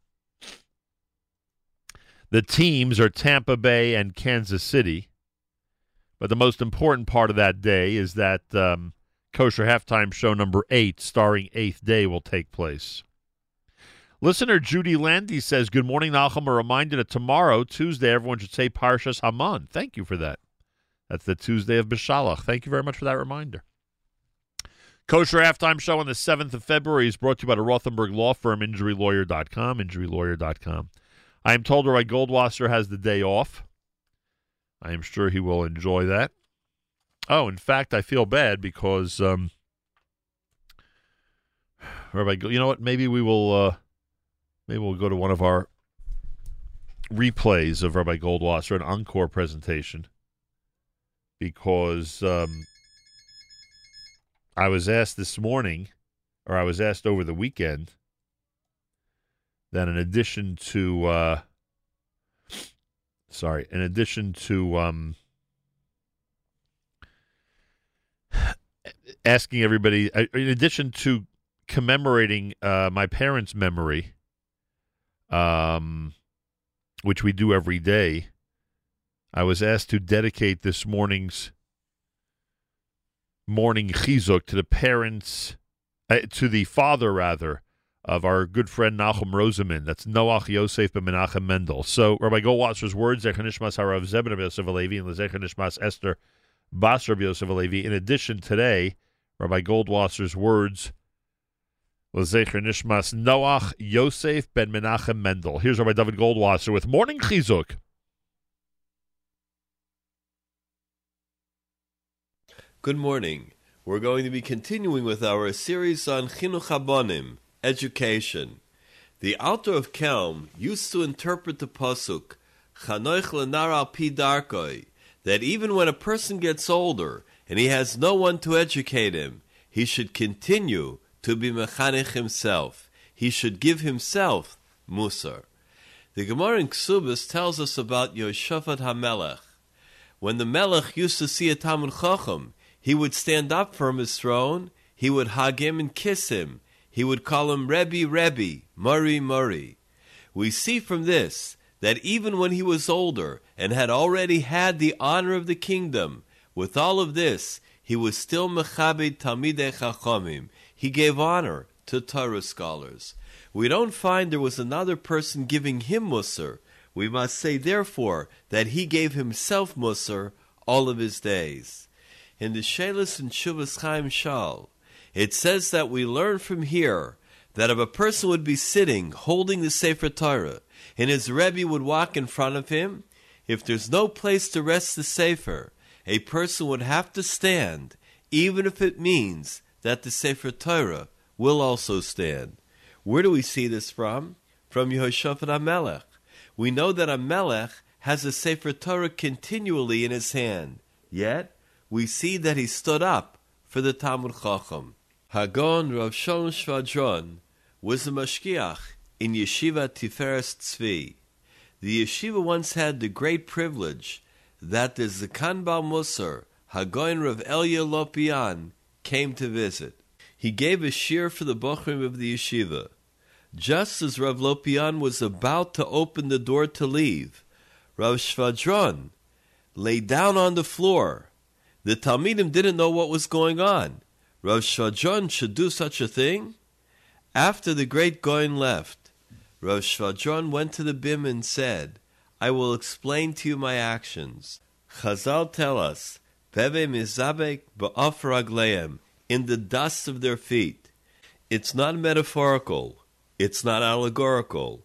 The teams are Tampa Bay and Kansas City. But the most important part of that day is that um, Kosher Halftime Show number eight, starring Eighth Day, will take place. Listener Judy Landy says, Good morning, Nachum. A reminder that tomorrow, Tuesday, everyone should say Parshas Haman. Thank you for that. That's the Tuesday of Bishalach. Thank you very much for that reminder. Kosher Halftime Show on the 7th of February is brought to you by the Rothenberg Law Firm, injurylawyer.com, injurylawyer.com. I am told Roy Goldwasser has the day off. I am sure he will enjoy that. Oh, in fact, I feel bad because um, Rabbi, you know what? Maybe we will. Uh, maybe we'll go to one of our replays of Rabbi Goldwasser, an encore presentation, because um, I was asked this morning, or I was asked over the weekend, that in addition to, uh, sorry, in addition to um, asking everybody, uh, in addition to commemorating uh, my parents' memory, um, which we do every day, I was asked to dedicate this morning's morning chizuk to the parents, uh, to the father rather, of our good friend Nachum Roseman. That's Noach Yosef ben Menachem Mendel. So Rabbi Goldwasser's words, Zecher Nishmas Harav Zebin Yosef Alevi and Zecher Nishmas Esther Bas Rabbi Yosef Alevi. In addition, today, Rabbi Goldwasser's words, Lezecher Nishmas Noach Yosef ben Menachem Mendel. Here's Rabbi David Goldwasser with Morning Chizuk. Good morning. We're going to be continuing with our series on Chinuch Habonim, education. The Alter of Kelm used to interpret the pasuk Chanoich lenar al pi darkoi, that even when a person gets older and he has no one to educate him, he should continue to be mechanech himself. He should give himself musar. The Gemara in Ksubis tells us about Yoshafat HaMelech. When the Melech used to see a Talmud Chacham, he would stand up from his throne, he would hug him and kiss him. He would call him Rebbe, Rebbe, Mari, Mari. We see from this that even when he was older and had already had the honor of the kingdom, with all of this, he was still Mechabed Talmidei Chachamim. He gave honor to Torah scholars. We don't find there was another person giving him Musar. We must say, therefore, that he gave himself Musar all of his days. In the Shelis and Shuvas Chaim Shal, it says that we learn from here that if a person would be sitting holding the Sefer Torah and his Rebbe would walk in front of him, if there's no place to rest the Sefer, a person would have to stand, even if it means that the Sefer Torah will also stand. Where do we see this from? From Yehoshaphat HaMelech. We know that a Melech has a Sefer Torah continually in his hand, yet we see that he stood up for the Talmud Chacham. Hagon Rav Shalom Shvadron was a mashgiach in Yeshiva Tiferes Tzvi. The yeshiva once had the great privilege that the Zakan Bal Musar, Hagoin Rav Elia Lopian, came to visit. He gave a shir for the Bochrim of the yeshiva. Just as Rav Lopian was about to open the door to leave, Rav Shvadron lay down on the floor. The Talmidim didn't know what was going on. Rav Shvadron should do such a thing? After the great Goin left, Rav Shvadron went to the Bim and said, I will explain to you my actions. Chazal tell us, Peve mizabek ba'af in the dust of their feet. It's not metaphorical. It's not allegorical.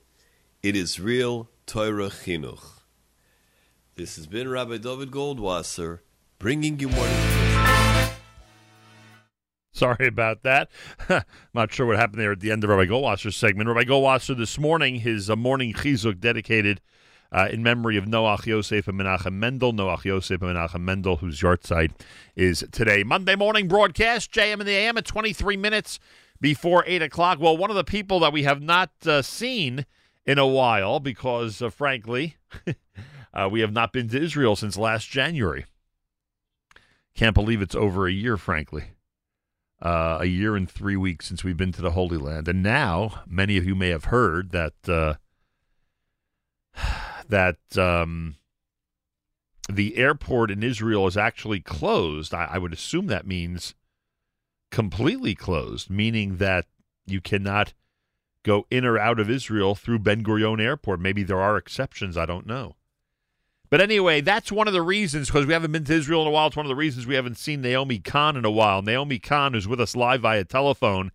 It is real Torah chinuch. This has been Rabbi David Goldwasser bringing you morning. Sorry about that. Not sure what happened there at the end of Rabbi Goldwasser's segment. Rabbi Goldwasser this morning, his uh, morning chizuk dedicated uh, in memory of Noach Yosef and Menachem Mendel. Noach Yosef and Menachem Mendel, whose yahrzeit is today. Monday morning broadcast, JM and the AM at 23 minutes before 8 o'clock. Well, one of the people that we have not uh, seen in a while because, uh, frankly, uh, we have not been to Israel since last January. Can't believe it's over a year, frankly. Uh, a year and three weeks since we've been to the Holy Land, and now many of you may have heard that uh, that um, the airport in Israel is actually closed. I, I would assume that means completely closed, meaning that you cannot go in or out of Israel through Ben Gurion Airport. Maybe there are exceptions. I don't know. But anyway, that's one of the reasons, because we haven't been to Israel in a while. It's one of the reasons we haven't seen Naomi Kahn in a while. Naomi Kahn, who's with us live via telephone,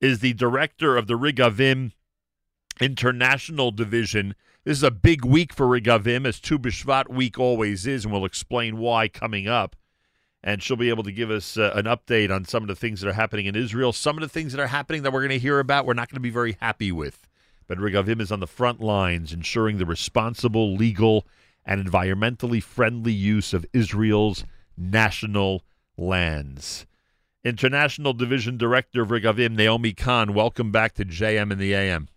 is the director of the Regavim International Division. This is a big week for Regavim, as Tu B'Shvat week always is, and we'll explain why coming up. And she'll be able to give us uh, an update on some of the things that are happening in Israel. Some of the things that are happening that we're going to hear about, we're not going to be very happy with. But Regavim is on the front lines, ensuring the responsible, legal, and environmentally friendly use of Israel's national lands. International Division Director of Regavim, Naomi Kahn, welcome back to JM and the AM.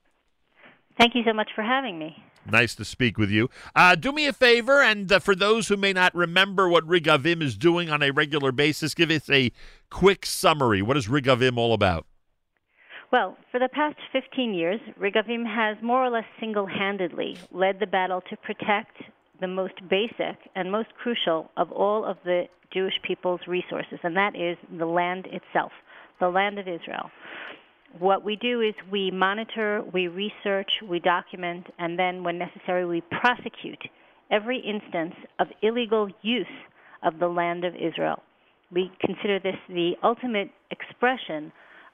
Thank you so much for having me. Nice to speak with you. Uh, do me a favor, and uh, for those who may not remember what Regavim is doing on a regular basis, give us a quick summary. What is Regavim all about? Well, for the past 15 years, Regavim has more or less single handedly led the battle to protect the most basic and most crucial of all of the Jewish people's resources, and that is the land itself, the land of Israel. What we do is we monitor, we research, we document, and then, when necessary, we prosecute every instance of illegal use of the land of Israel. We consider this the ultimate expression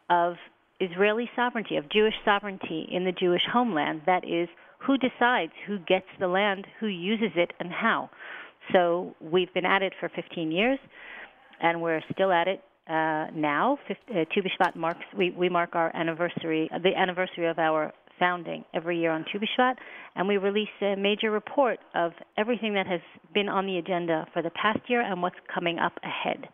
of Israeli sovereignty, of Jewish sovereignty in the Jewish homeland. That is, who decides who gets the land, who uses it, and how. So we've been at it for 15 years, and we're still at it uh, now. Uh, Tu B'Shvat marks we, we mark our anniversary, uh, the anniversary of our founding every year on Tu B'Shvat, and we release a major report of everything that has been on the agenda for the past year and what's coming up ahead.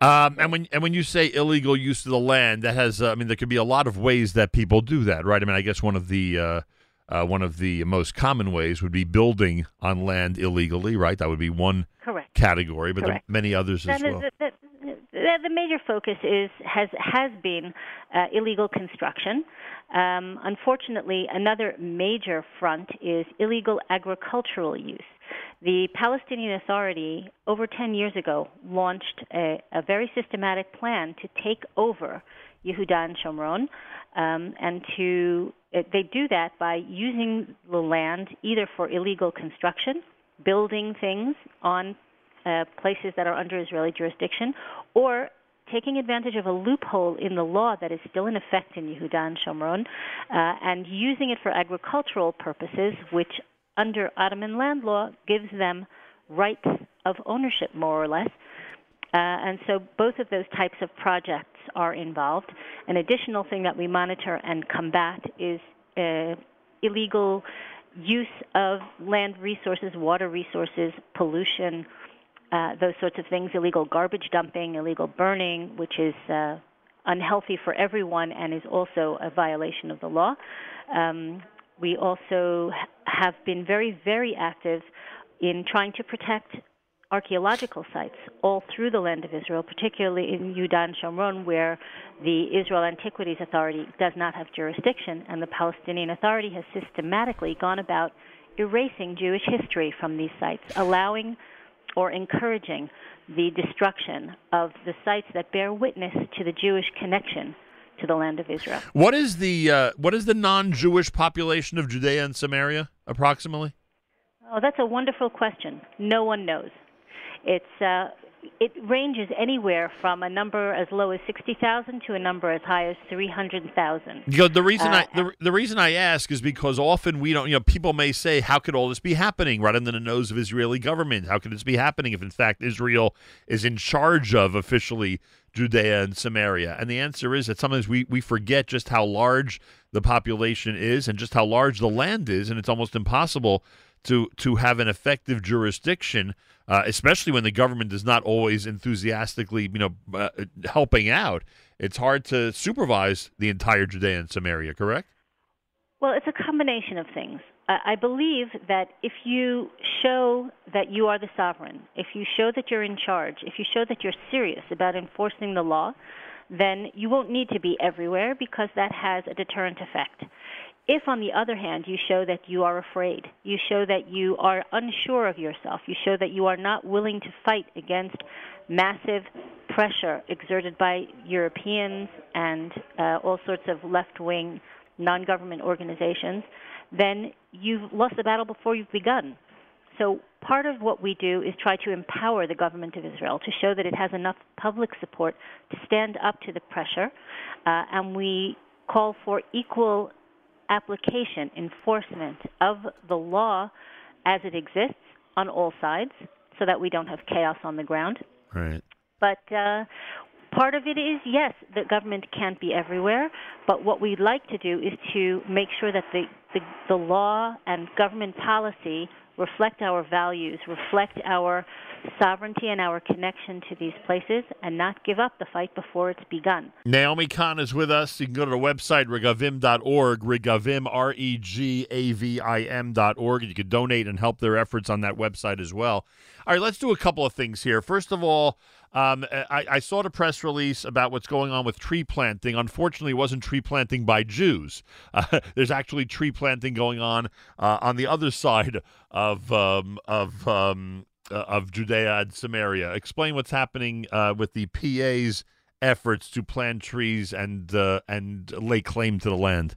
Um, and when and when you say illegal use of the land, that has uh, I mean there could be a lot of ways that people do that, right? I mean I guess one of the uh, one of the most common ways would be building on land illegally, right? That would be one Correct. category, but Correct. there are many others as That is- well. the, major focus is has has been uh, illegal construction. Um, unfortunately, another major front is illegal agricultural use. The Palestinian Authority, over 10 years ago, launched a, a very systematic plan to take over Yehudan Shomron, um, and to they do that by using the land either for illegal construction, building things on uh, places that are under Israeli jurisdiction, or taking advantage of a loophole in the law that is still in effect in Yehuda and Shomron, uh, and using it for agricultural purposes, which under Ottoman land law gives them rights of ownership, more or less. Uh, and so both of those types of projects are involved. An additional thing that we monitor and combat is uh, illegal use of land resources, water resources, pollution, uh, those sorts of things, illegal garbage dumping, illegal burning, which is uh, unhealthy for everyone and is also a violation of the law. Um, we also have been very, very active in trying to protect archaeological sites all through the land of Israel, particularly in Yudan Shomron, where the Israel Antiquities Authority does not have jurisdiction, and the Palestinian Authority has systematically gone about erasing Jewish history from these sites, allowing or encouraging the destruction of the sites that bear witness to the Jewish connection to the land of Israel. What is the uh, what is the non-Jewish population of Judea and Samaria approximately? Oh, that's a wonderful question. No one knows. It's uh, it ranges anywhere from a number as low as sixty thousand to a number as high as three hundred thousand. You know, the reason Uh, I the, the reason I ask is because often we don't. You know, people may say, "How could all this be happening right under the nose of Israeli government? How could this be happening if, in fact, Israel is in charge of officially Judea and Samaria?" And the answer is that sometimes we we forget just how large the population is and just how large the land is, and it's almost impossible to to have an effective jurisdiction, uh, especially when the government is not always enthusiastically, you know, uh, helping out. It's hard to supervise the entire Judea and Samaria. Correct? Well, it's a combination of things. I I believe that if you show that you are the sovereign, if you show that you're in charge, if you show that you're serious about enforcing the law, then you won't need to be everywhere because that has a deterrent effect. If, on the other hand, you show that you are afraid, you show that you are unsure of yourself, you show that you are not willing to fight against massive pressure exerted by Europeans and uh, all sorts of left wing non government organizations, then you've lost the battle before you've begun. So, part of what we do is try to empower the government of Israel to show that it has enough public support to stand up to the pressure, uh, and we call for equal application, enforcement of the law as it exists on all sides so that we don't have chaos on the ground. Right. But uh, part of it is yes, the government can't be everywhere. But what we'd like to do is to make sure that the, the, the law and government policy reflect our values, reflect our sovereignty and our connection to these places, and not give up the fight before it's begun. Naomi Kahn is with us. You can go to the website, regavim.org, regavim, R E G A V I M.org, and you can donate and help their efforts on that website as well. All right, let's do a couple of things here. First of all, um, I, I saw the press release about what's going on with tree planting. Unfortunately, it wasn't tree planting by Jews. Uh, there's actually tree planting going on uh, on the other side of um, of um, uh, of Judea and Samaria. Explain what's happening uh, with the PA's efforts to plant trees and uh, and lay claim to the land.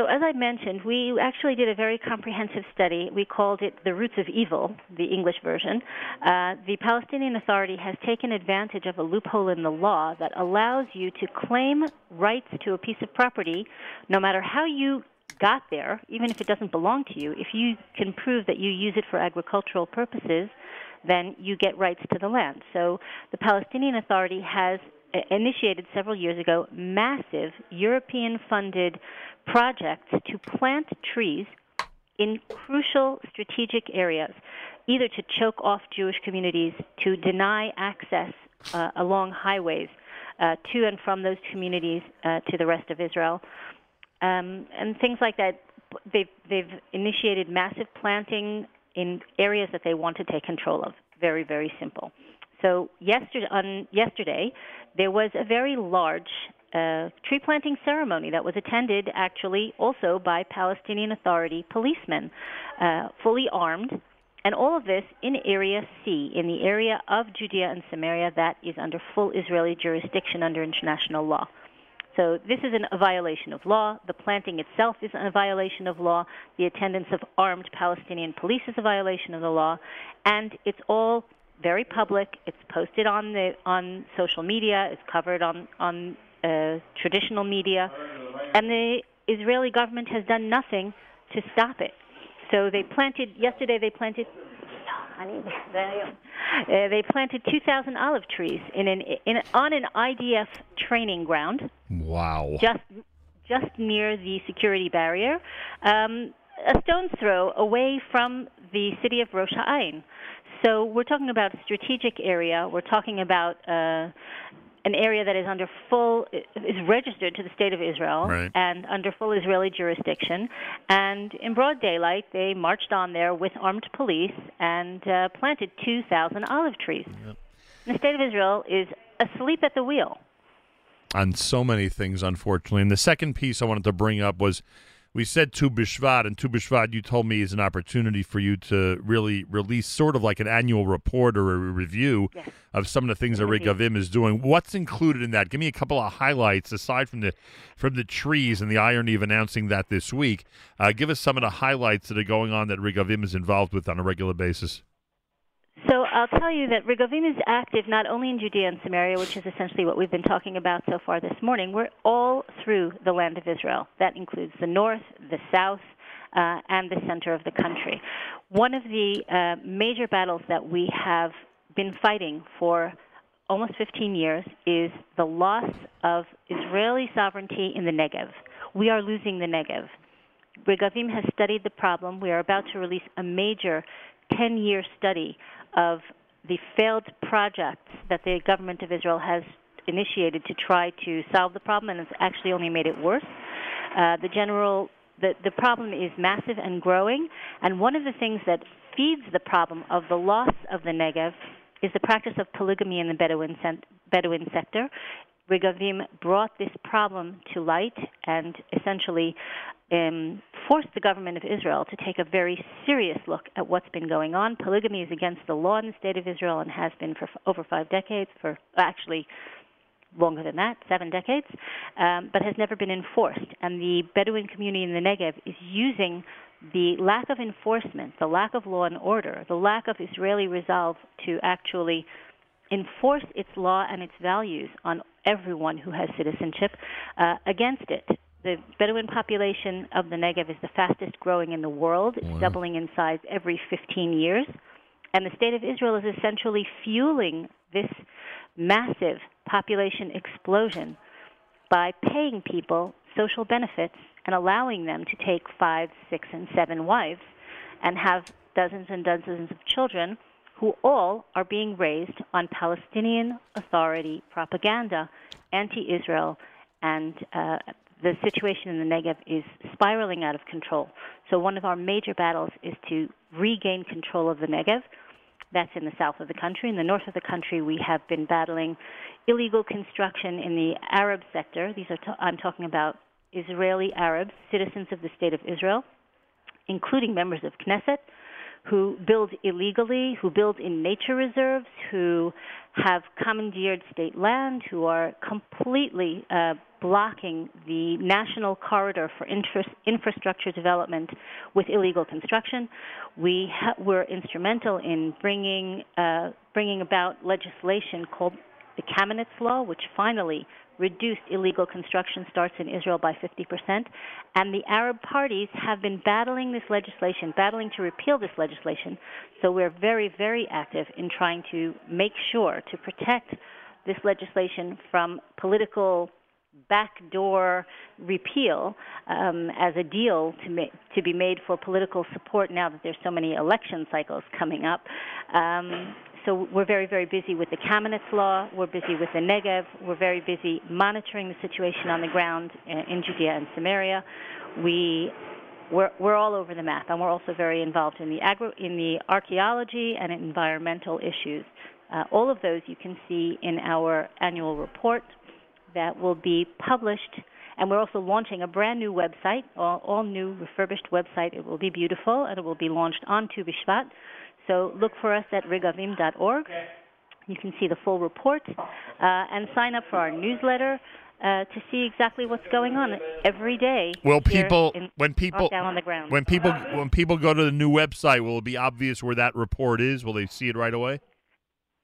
So, as I mentioned, we actually did a very comprehensive study. We called it The Roots of Evil, the English version. Uh, the Palestinian Authority has taken advantage of a loophole in the law that allows you to claim rights to a piece of property no matter how you got there, even if it doesn't belong to you. If you can prove that you use it for agricultural purposes, then you get rights to the land. So, the Palestinian Authority has initiated several years ago massive European funded projects to plant trees in crucial strategic areas, either to choke off Jewish communities, to deny access uh, along highways uh, to and from those communities uh, to the rest of Israel, um, and things like that. They've, they've initiated massive planting in areas that they want to take control of. Very, very simple. So yesterday, on yesterday, there was a very large uh, tree planting ceremony that was attended actually also by Palestinian Authority policemen, uh, fully armed, And all of this in Area C, in the area of Judea and Samaria that is under full Israeli jurisdiction under international law. So this is an, a violation of law. The planting itself is a violation of law. The attendance of armed Palestinian police is a violation of the law, and it's all very public. It's posted on the on social media. It's covered on on uh, traditional media, and the Israeli government has done nothing to stop it. So they planted yesterday. They planted. Uh, they planted 2,000 olive trees in an in on an IDF training ground Wow. just just near the security barrier, um, a stone's throw away from the city of Rosh Ha'ain. So we're talking about a strategic area. We're talking about uh, an area that is under full is registered to the state of Israel Right. and under full Israeli jurisdiction. And in broad daylight, they marched on there with armed police and uh, planted 2,000 olive trees. The state of Israel is asleep at the wheel. on so many things, unfortunately. And the second piece I wanted to bring up was we said Tu B'Shvat, and Tu B'Shvat, you told me, is an opportunity for you to really release sort of like an annual report or a review of some of the things that Regavim is doing. What's included in that? Give me a couple of highlights aside from the from the trees and the irony of announcing that this week. Uh, give us some of the highlights that are going on that Regavim is involved with on a regular basis. So I'll tell you that Regavim is active not only in Judea and Samaria, which is essentially what we've been talking about so far this morning. We're all through the land of Israel. That includes the north, the south, uh, and the center of the country. One of the uh, major battles that we have been fighting for almost 15 years is the loss of Israeli sovereignty in the Negev. We are losing the Negev. Regavim has studied the problem. We are about to release a major 10 year study of the failed projects that the government of Israel has initiated to try to solve the problem, and it's actually only made it worse. Uh, the general the, the problem is massive and growing, and one of the things that feeds the problem of the loss of the Negev is the practice of polygamy in the Bedouin, Bedouin sector. Regavim brought this problem to light and essentially um, forced the government of Israel to take a very serious look at what's been going on. Polygamy is against the law in the state of Israel and has been for f- over five decades, for actually longer than that, seven decades, um, but has never been enforced. And the Bedouin community in the Negev is using the lack of enforcement, the lack of law and order, the lack of Israeli resolve to actually enforce its law and its values on everyone who has citizenship uh, against it. The Bedouin population of the Negev is the fastest growing in the world. It's doubling in size every 15 years. And the state of Israel is essentially fueling this massive population explosion by paying people social benefits and allowing them to take five, six, and seven wives and have dozens and dozens of children who all are being raised on Palestinian Authority propaganda, anti Israel, and uh, the situation in the Negev is spiraling out of control. So, one of our major battles is to regain control of the Negev. That's in the south of the country. In the north of the country, we have been battling illegal construction in the Arab sector. These are t- I'm talking about Israeli Arabs, citizens of the state of Israel, including members of Knesset, who build illegally, who build in nature reserves, who have commandeered state land, who are completely uh, blocking the national corridor for infra- infrastructure development with illegal construction. We ha- were instrumental in bringing uh, bringing about legislation called the Kaminitz Law, which finally reduced illegal construction starts in Israel by 50%. And the Arab parties have been battling this legislation, battling to repeal this legislation. So we're very, very active in trying to make sure to protect this legislation from political backdoor repeal um, as a deal to make to be made for political support now that there's so many election cycles coming up. Um, so we're very, very busy with the Kaminitz law. We're busy with the Negev. We're very busy monitoring the situation on the ground in, in Judea and Samaria. We we're, we're all over the map, and we're also very involved in the in the archaeology and environmental issues. Uh, all of those you can see in our annual report that will be published. And we're also launching a brand new website, all, all new refurbished website. It will be beautiful, and it will be launched on Tu B'Shvat. So look for us at regavim.org. You can see the full report uh, and sign up for our newsletter uh, to see exactly what's going on every day. Will people in- when people down on the ground? when people when people go to the new website, will it be obvious where that report is? Will they see it right away?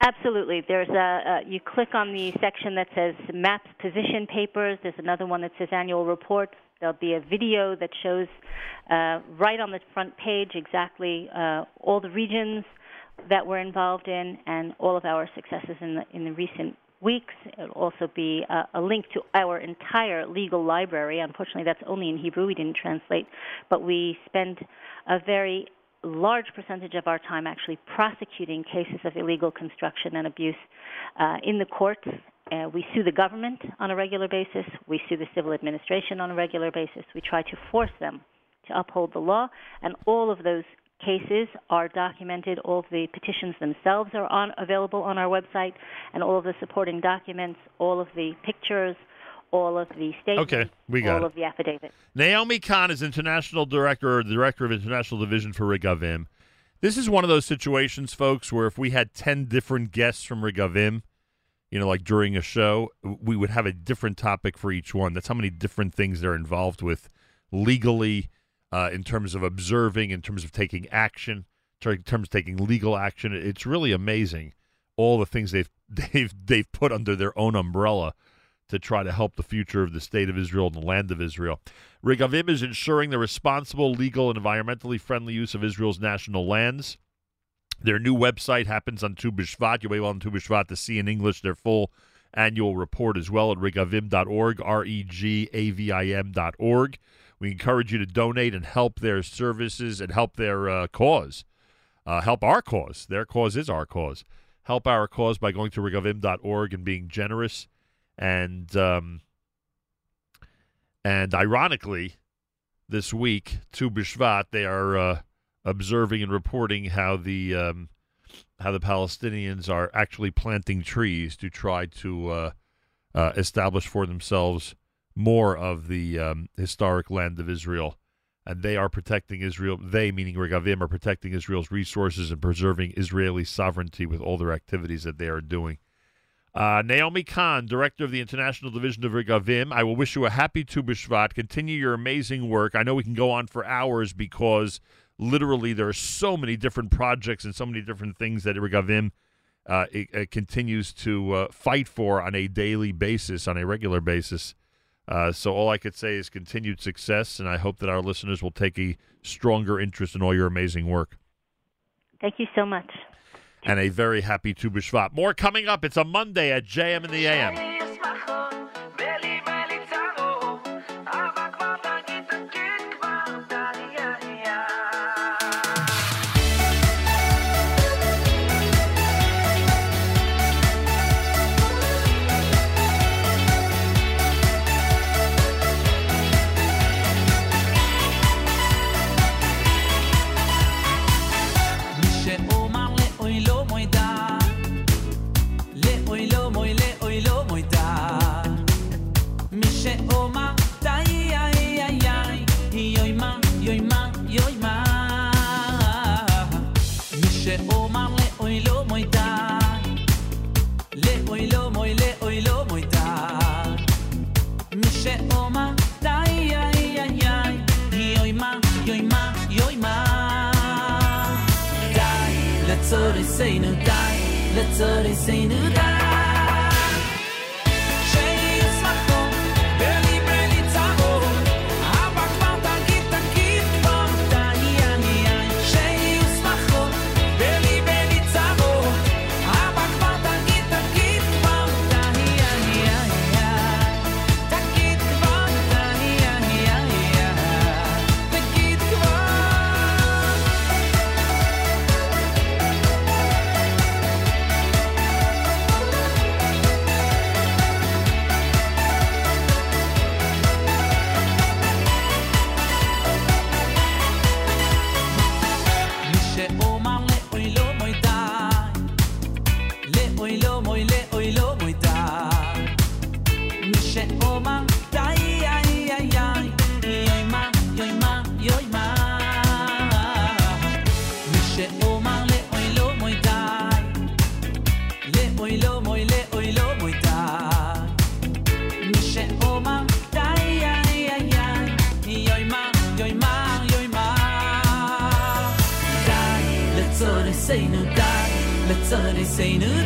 Absolutely. There's a, a you click on the section that says maps position papers. There's another one that says annual reports. There'll be a video that shows uh, right on the front page exactly uh, all the regions that we're involved in and all of our successes in the in the recent weeks. It'll also be a, a link to our entire legal library. Unfortunately, that's only in Hebrew. We didn't translate, but we spend a very large percentage of our time actually prosecuting cases of illegal construction and abuse uh, in the courts. Uh, we sue the government on a regular basis. We sue the civil administration on a regular basis. We try to force them to uphold the law, and all of those cases are documented. All of the petitions themselves are on available on our website, and all of the supporting documents, all of the pictures, all of the statements, Okay, we got all it. of the affidavits. Naomi Kahn is international director or director of international division for Regavim. This is one of those situations, folks, where if we had ten different guests from Regavim, you know, like during a show, we would have a different topic for each one. That's how many different things they're involved with legally, uh, in terms of observing, in terms of taking action, in terms of taking legal action. It's really amazing all the things they've they've they've put under their own umbrella to try to help the future of the state of Israel and the land of Israel. Regavim is ensuring the responsible, legal, and environmentally friendly use of Israel's national lands. Their new website happens on Tu B'Shvat. You'll be able on Tu B'Shvat to see in English their full annual report as well at regavim.org, R-E-G-A-V-I-M dot org. We encourage you to donate and help their services and help their uh, cause. Uh, help our cause. Their cause is our cause. Help our cause by going to regavim.org and being generous. And um, and ironically, this week, Tu B'Shvat, they are uh, observing and reporting how the um, how the Palestinians are actually planting trees to try to uh, uh, establish for themselves more of the um, historic land of Israel. And they are protecting Israel. They, meaning Regavim, are protecting Israel's resources and preserving Israeli sovereignty with all their activities that they are doing. Uh, Naomi Kahn, director of the International Division of Regavim, I will wish you a happy Tu B'Shvat. Continue your amazing work. I know we can go on for hours because literally there are so many different projects and so many different things that Regavim uh, it, it continues to uh, fight for on a daily basis, on a regular basis. Uh, so all I could say is continued success, and I hope that our listeners will take a stronger interest in all your amazing work. Thank you so much. And a very happy Tu B'Shvat. More coming up. It's a Monday at JM in the AM. giờ đây xây nước This ain't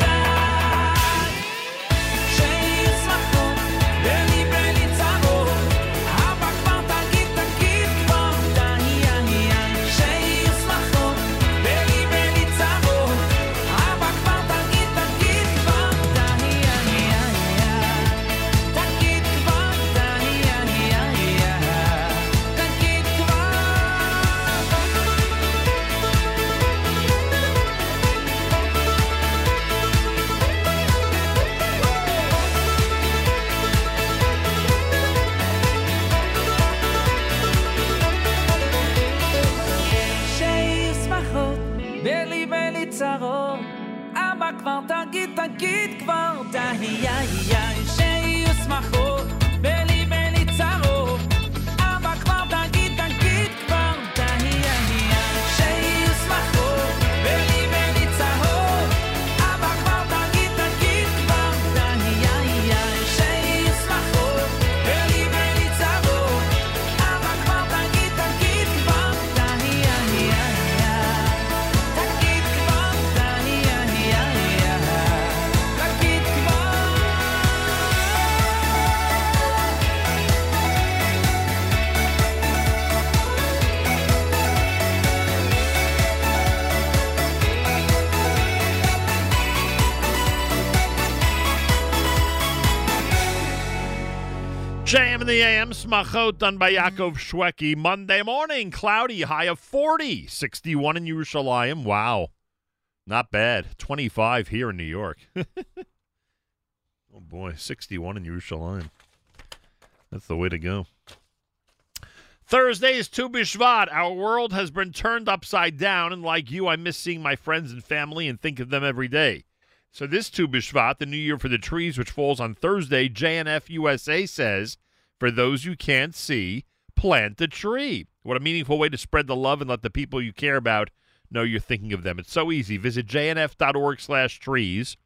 the AM, Smachot done by Yaakov Shwekey. Monday morning, cloudy, high of 40, 61 in Yerushalayim. Wow. Not bad. 25 here in New York. oh boy, 61 in Yerushalayim. That's the way to go. Thursday is Tu B'Shvat. Our world has been turned upside down, and like you, I miss seeing my friends and family and think of them every day. So this Tu B'Shvat, the New Year for the Trees, which falls on Thursday, JNF USA says, for those you can't see, plant a tree. What a meaningful way to spread the love and let the people you care about know you're thinking of them. It's so easy. Visit jnf.org slash trees,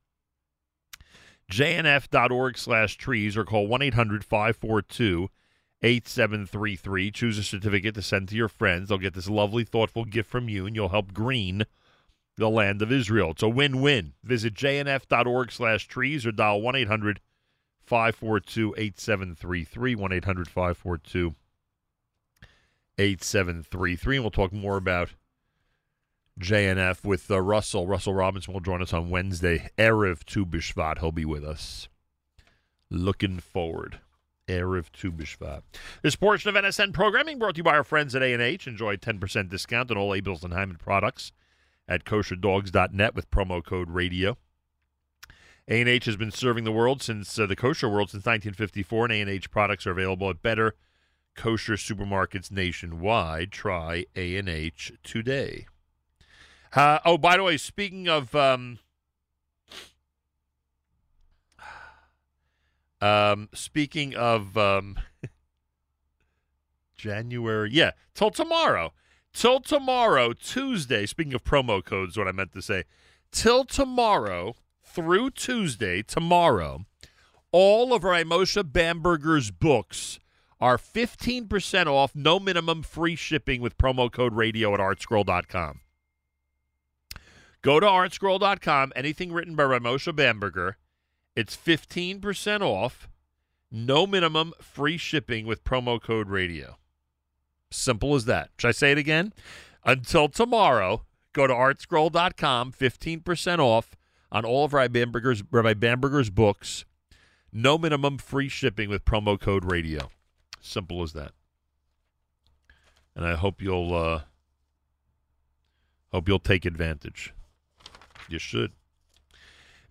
jnf.org slash trees, or call 1-800-542-8733. Choose a certificate to send to your friends. They'll get this lovely, thoughtful gift from you, and you'll help green the land of Israel. It's a win-win. Visit jnf.org slash trees or dial 1-800-542-8733, 1-800-542-8733. And we'll talk more about JNF with uh, Russell. Russell Robinson will join us on Wednesday. Erev Tu B'Shvat. He'll be with us. Looking forward. Erev Tu B'Shvat. This portion of NSN programming brought to you by our friends at A&H. Enjoy 10% discount on all Abeles and Heymann products at kosherdogs.net with promo code radio. A&H has been serving the world since uh, the kosher world since 1954, and A&H products are available at better kosher supermarkets nationwide. Try A&H today. Uh, oh, by the way, speaking of um, um, speaking of um, January, yeah, till tomorrow till tomorrow, Tuesday, speaking of promo codes, what I meant to say, till tomorrow through Tuesday, tomorrow, all of our Moshe Bamberger's books are 15% off, no minimum free shipping with promo code radio at artscroll.com. Go to artscroll.com, anything written by Ramosha Bamberger, it's 15% off, no minimum free shipping with promo code radio. Simple as that. Should I say it again? Until tomorrow, go to artscroll.com, 15% off on all of Rabbi Bamberger's, Rabbi Bamberger's books. No minimum free shipping with promo code radio. Simple as that. And I hope you'll uh, hope you'll take advantage. You should.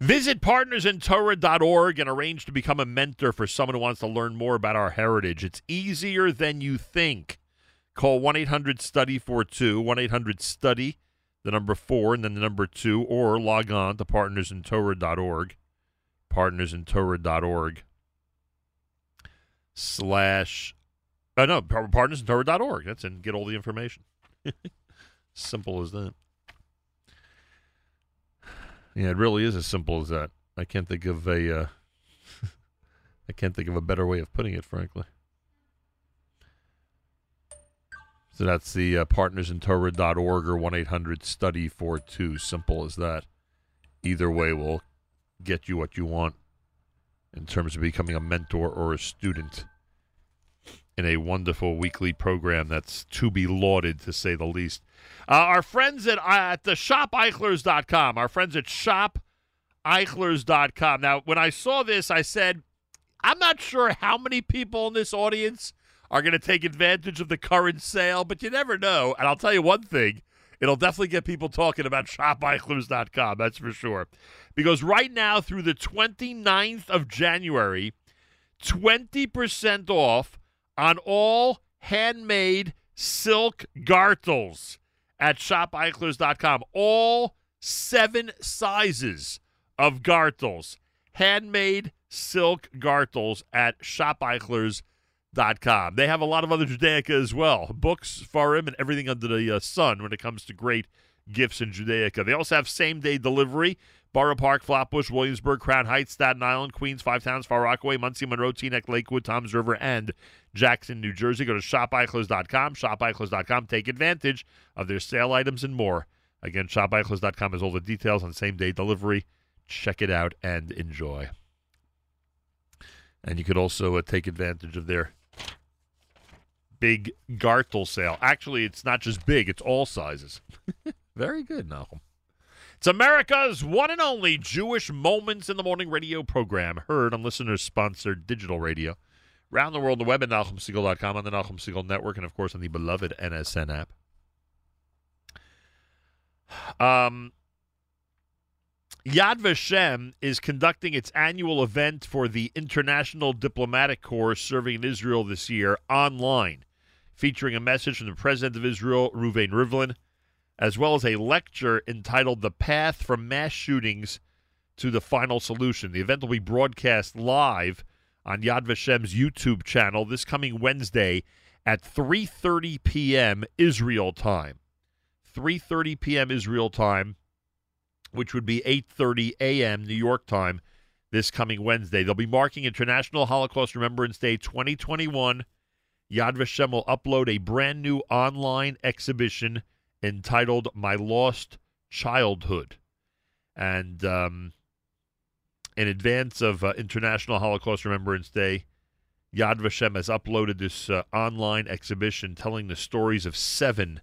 Visit partnersintorah.org and arrange to become a mentor for someone who wants to learn more about our heritage. It's easier than you think. Call 1 800 Study 42, 1 800 Study, the number 4, and then the number 2, or log on to partnersintorah.org. Partnersintorah.org slash, uh, no, partnersintorah.org. That's and get all the information. simple as that. Yeah, it really is as simple as that. I can't think of a, uh, I can't think of a better way of putting it, frankly. So that's the uh, partnersintorah.org or 1 800 study 42. Simple as that. either way will get you what you want in terms of becoming a mentor or a student in a wonderful weekly program that's to be lauded, to say the least. Uh, our friends at, uh, at the shopeichlers.com, our friends at shopeichlers.com. Now, when I saw this, I said, I'm not sure how many people in this audience are going to take advantage of the current sale, but you never know. And I'll tell you one thing it'll definitely get people talking about shopeichlers.com, that's for sure. Because right now, through the 29th of January, 20% off on all handmade silk gartles at shopeichlers.com. All seven sizes of gartles. Handmade silk gartles at shopeichlers.com. They have a lot of other Judaica as well. Books, Farim, and everything under the uh, sun when it comes to great gifts in Judaica. They also have same day delivery. Borough Park, Flatbush, Williamsburg, Crown Heights, Staten Island, Queens, Five Towns, Far Rockaway, Monsey, Monroe, Teaneck, Lakewood, Toms River, and Jackson, New Jersey. Go to shopeichlers.com, shopeichlers.com. Take advantage of their sale items and more. Again, shopeichlers.com has all the details on same day delivery. Check it out and enjoy. And you could also uh, take advantage of their big Gartle sale. Actually, it's not just big, it's all sizes. Very good, Malcolm. It's America's one and only Jewish Moments in the Morning radio program, heard on listeners sponsored digital radio. Around the world, the web at NachumSegal.com, on the Nachum Segal Network, and of course on the beloved NSN app. Um, Yad Vashem is conducting its annual event for the International Diplomatic Corps serving in Israel this year online, featuring a message from the President of Israel, Reuven Rivlin, as well as a lecture entitled The Path from Mass Shootings to the Final Solution. The event will be broadcast live on Yad Vashem's YouTube channel this coming Wednesday at 3:30 p.m. Israel time. 3:30 p.m. Israel time, which would be 8:30 a.m. New York time this coming Wednesday. They'll be marking International Holocaust Remembrance Day 2021. Yad Vashem will upload a brand new online exhibition entitled My Lost Childhood. And um, in advance of uh, International Holocaust Remembrance Day, Yad Vashem has uploaded this uh, online exhibition telling the stories of seven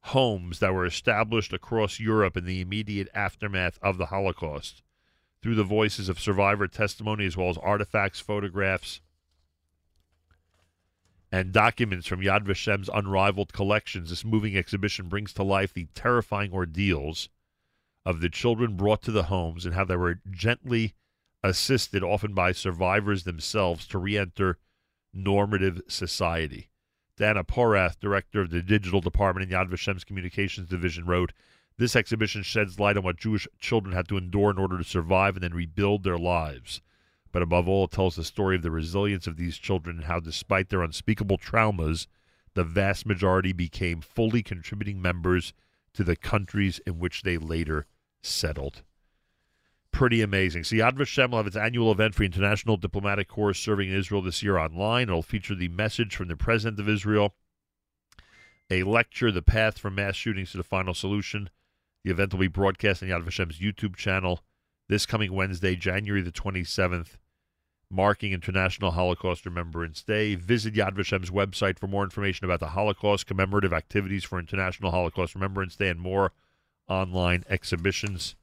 homes that were established across Europe in the immediate aftermath of the Holocaust through the voices of survivor testimony as well as artifacts, photographs, and documents from Yad Vashem's unrivaled collections. This moving exhibition brings to life the terrifying ordeals of the children brought to the homes and how they were gently assisted, often by survivors themselves, to re enter normative society. Dana Porath, director of the digital department in Yad Vashem's communications division, wrote, This exhibition sheds light on what Jewish children had to endure in order to survive and then rebuild their lives. But above all, it tells the story of the resilience of these children and how, despite their unspeakable traumas, the vast majority became fully contributing members to the countries in which they later settled. Pretty amazing. See, Yad Vashem will have its annual event for International Diplomatic Corps serving in Israel this year online. It'll feature the message from the President of Israel, a lecture, The Path from Mass Shootings to the Final Solution. The event will be broadcast on Yad Vashem's YouTube channel this coming Wednesday, January the 27th, marking International Holocaust Remembrance Day. Visit Yad Vashem's website for more information about the Holocaust, commemorative activities for International Holocaust Remembrance Day, and more online exhibitions.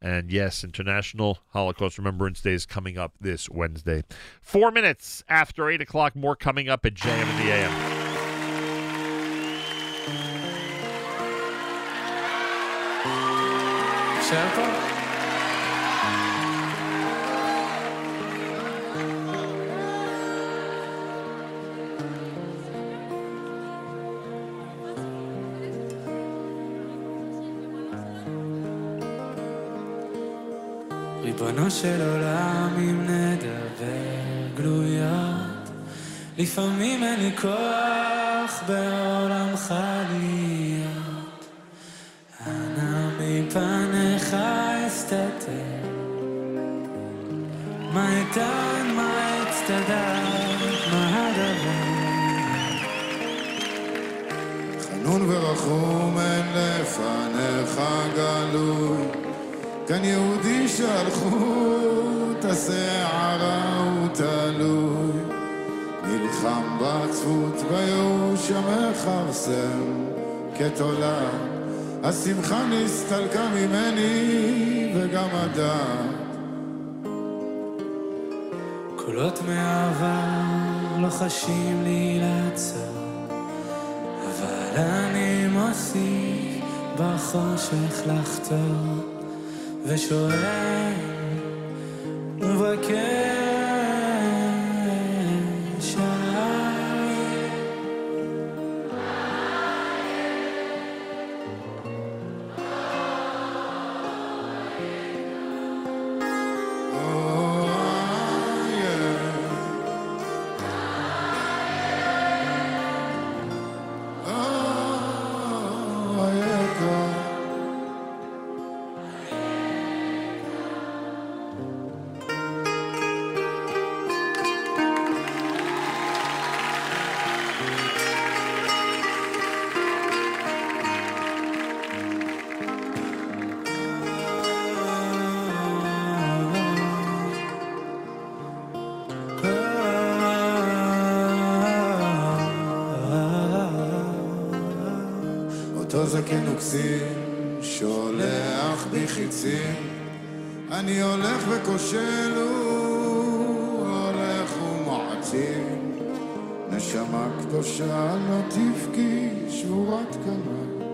And yes, International Holocaust Remembrance Day is coming up this Wednesday. Four minutes after 8 o'clock, more coming up at JM and the AM. Santa? ריבונו של עולם, אם נדבר גלויות, לפעמים אין לי כוח בעולמך להיות. אנא מפניך אסתתר, מה איתן, מה אצטדק, מה הדבר? חנון ורחום אין לפניך גלוי, כאן יהודי שלחו את השערה הוא תלוי נלחם בעצבות בייאוש המכרסם כתולעת השמחה נסתלקה ממני וגם הדעת קולות מהעבר לוחשים לי לעצור, אבל אני מוסיף בחושך לחתור, ושואל ומבקש זקן וכסים שולח בי חיצים. אני הולך וכושל הוא הולך ומעצים נשמה קדושה לא תבכי שבורת כמה.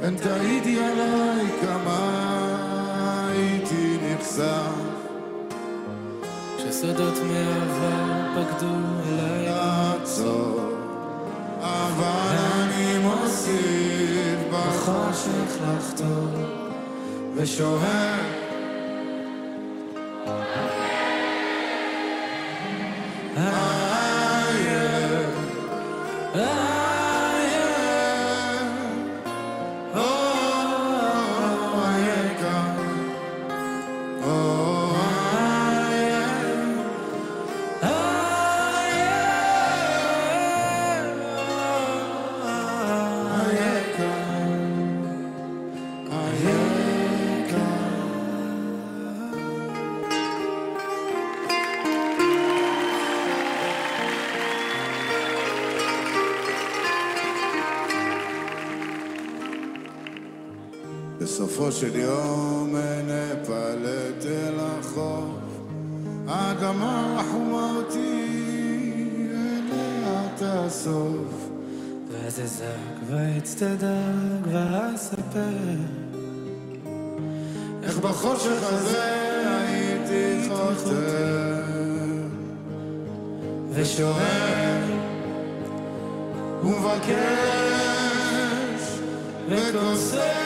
הן תעידי עליי כמה הייתי נחשף. כשסודות מעבר פקדו אליי. לעצור מציב בחושך לחתור ושוהה ומבקש וכוסף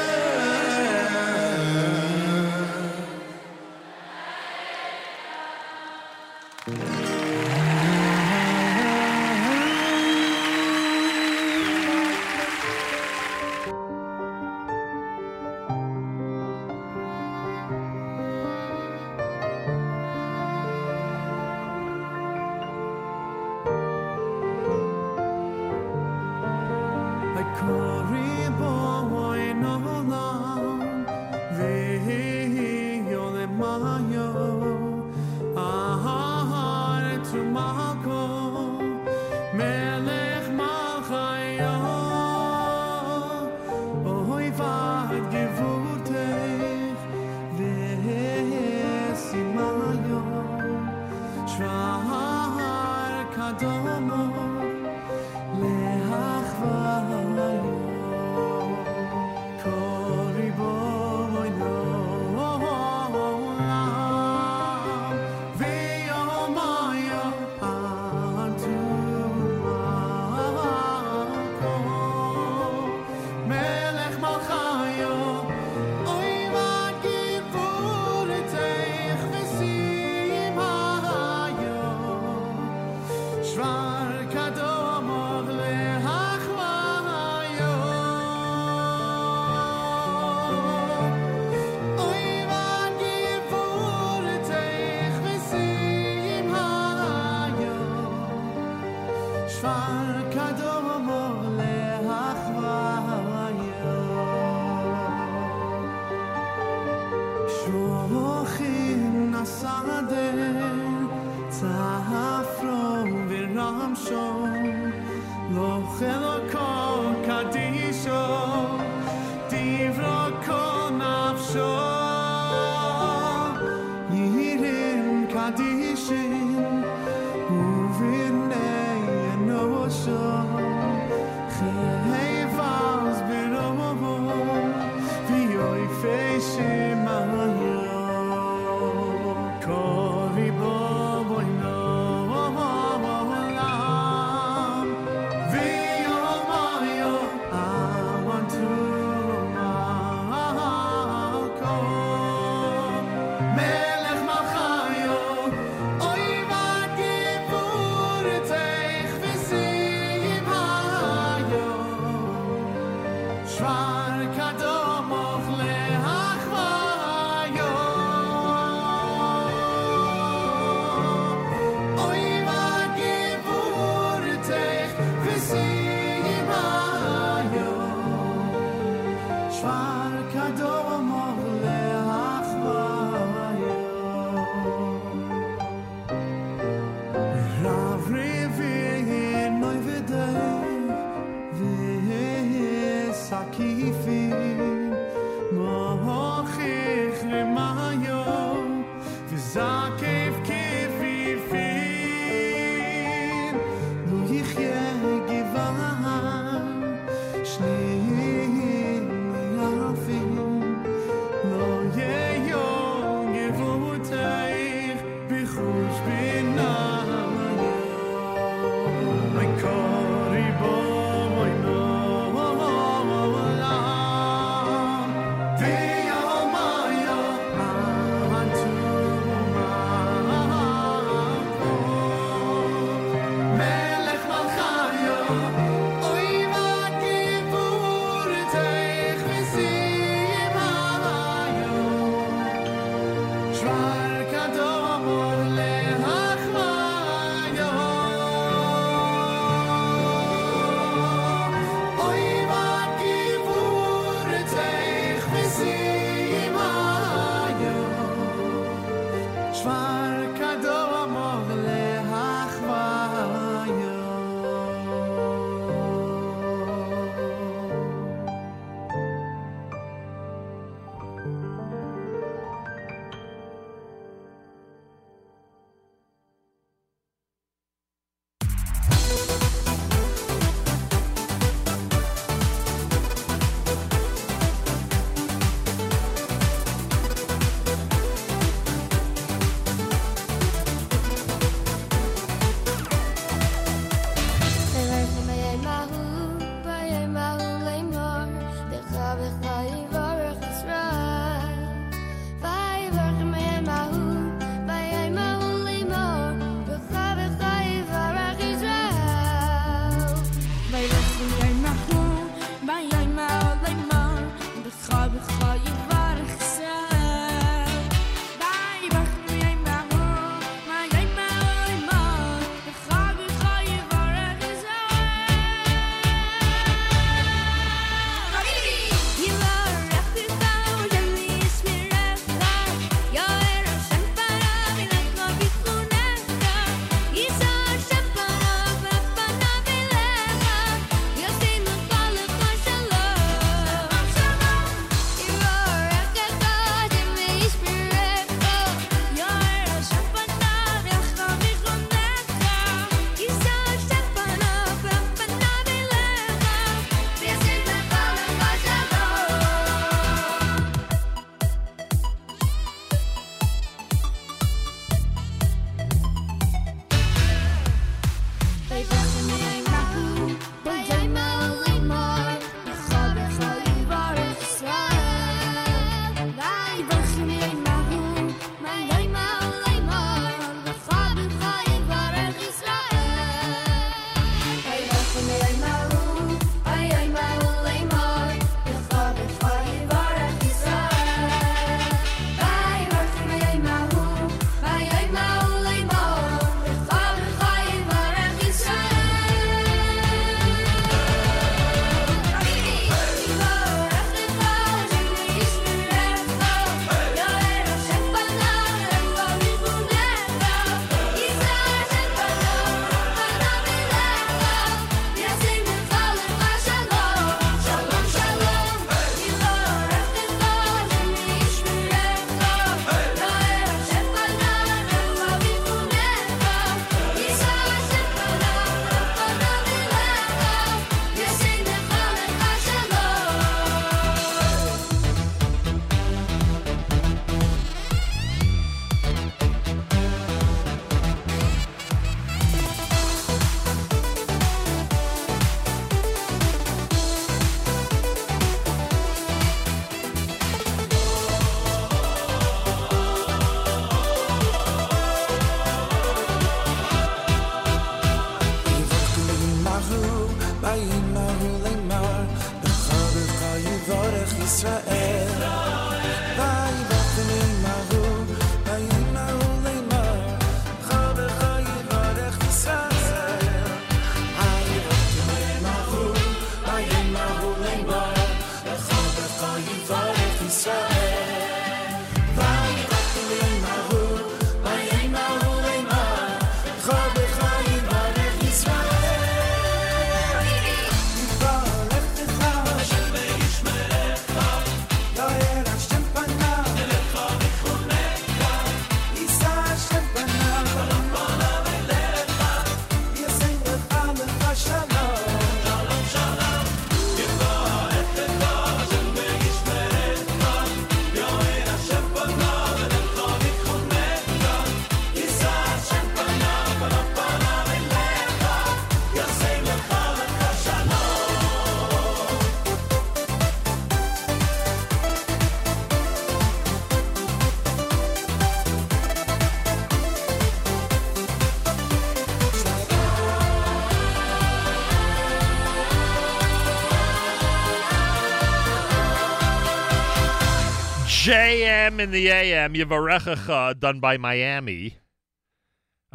In the AM, you have Yavarechacha, done by Miami.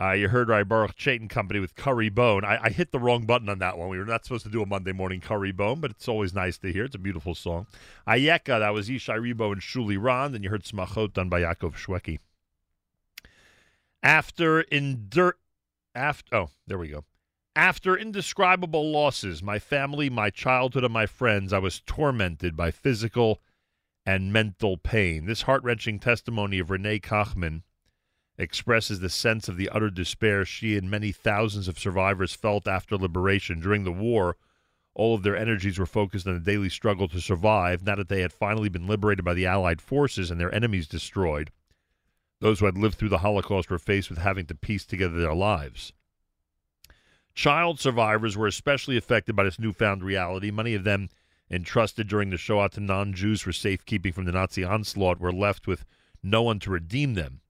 Uh, you heard Rai Baruch Chaitin Company with Curry Bone. I, I hit the wrong button on that one. We were not supposed to do a Monday morning Curry Bone, but it's always nice to hear. It's a beautiful song. Ayeka, that was Ishay Ribo and Shuli Rand, and you heard Smachot done by Yaakov Shwekey. After endur- after oh, there we go. After indescribable losses, my family, my childhood, and my friends, I was tormented by physical and mental pain. This heart wrenching testimony of Renee Kachman expresses the sense of the utter despair she and many thousands of survivors felt after liberation. During the war, all of their energies were focused on the daily struggle to survive, now that they had finally been liberated by the Allied forces and their enemies destroyed. Those who had lived through the Holocaust were faced with having to piece together their lives. Child survivors were especially affected by this newfound reality. Many of them, entrusted during the Shoah to non Jews for safekeeping from the Nazi onslaught, were left with no one to redeem them.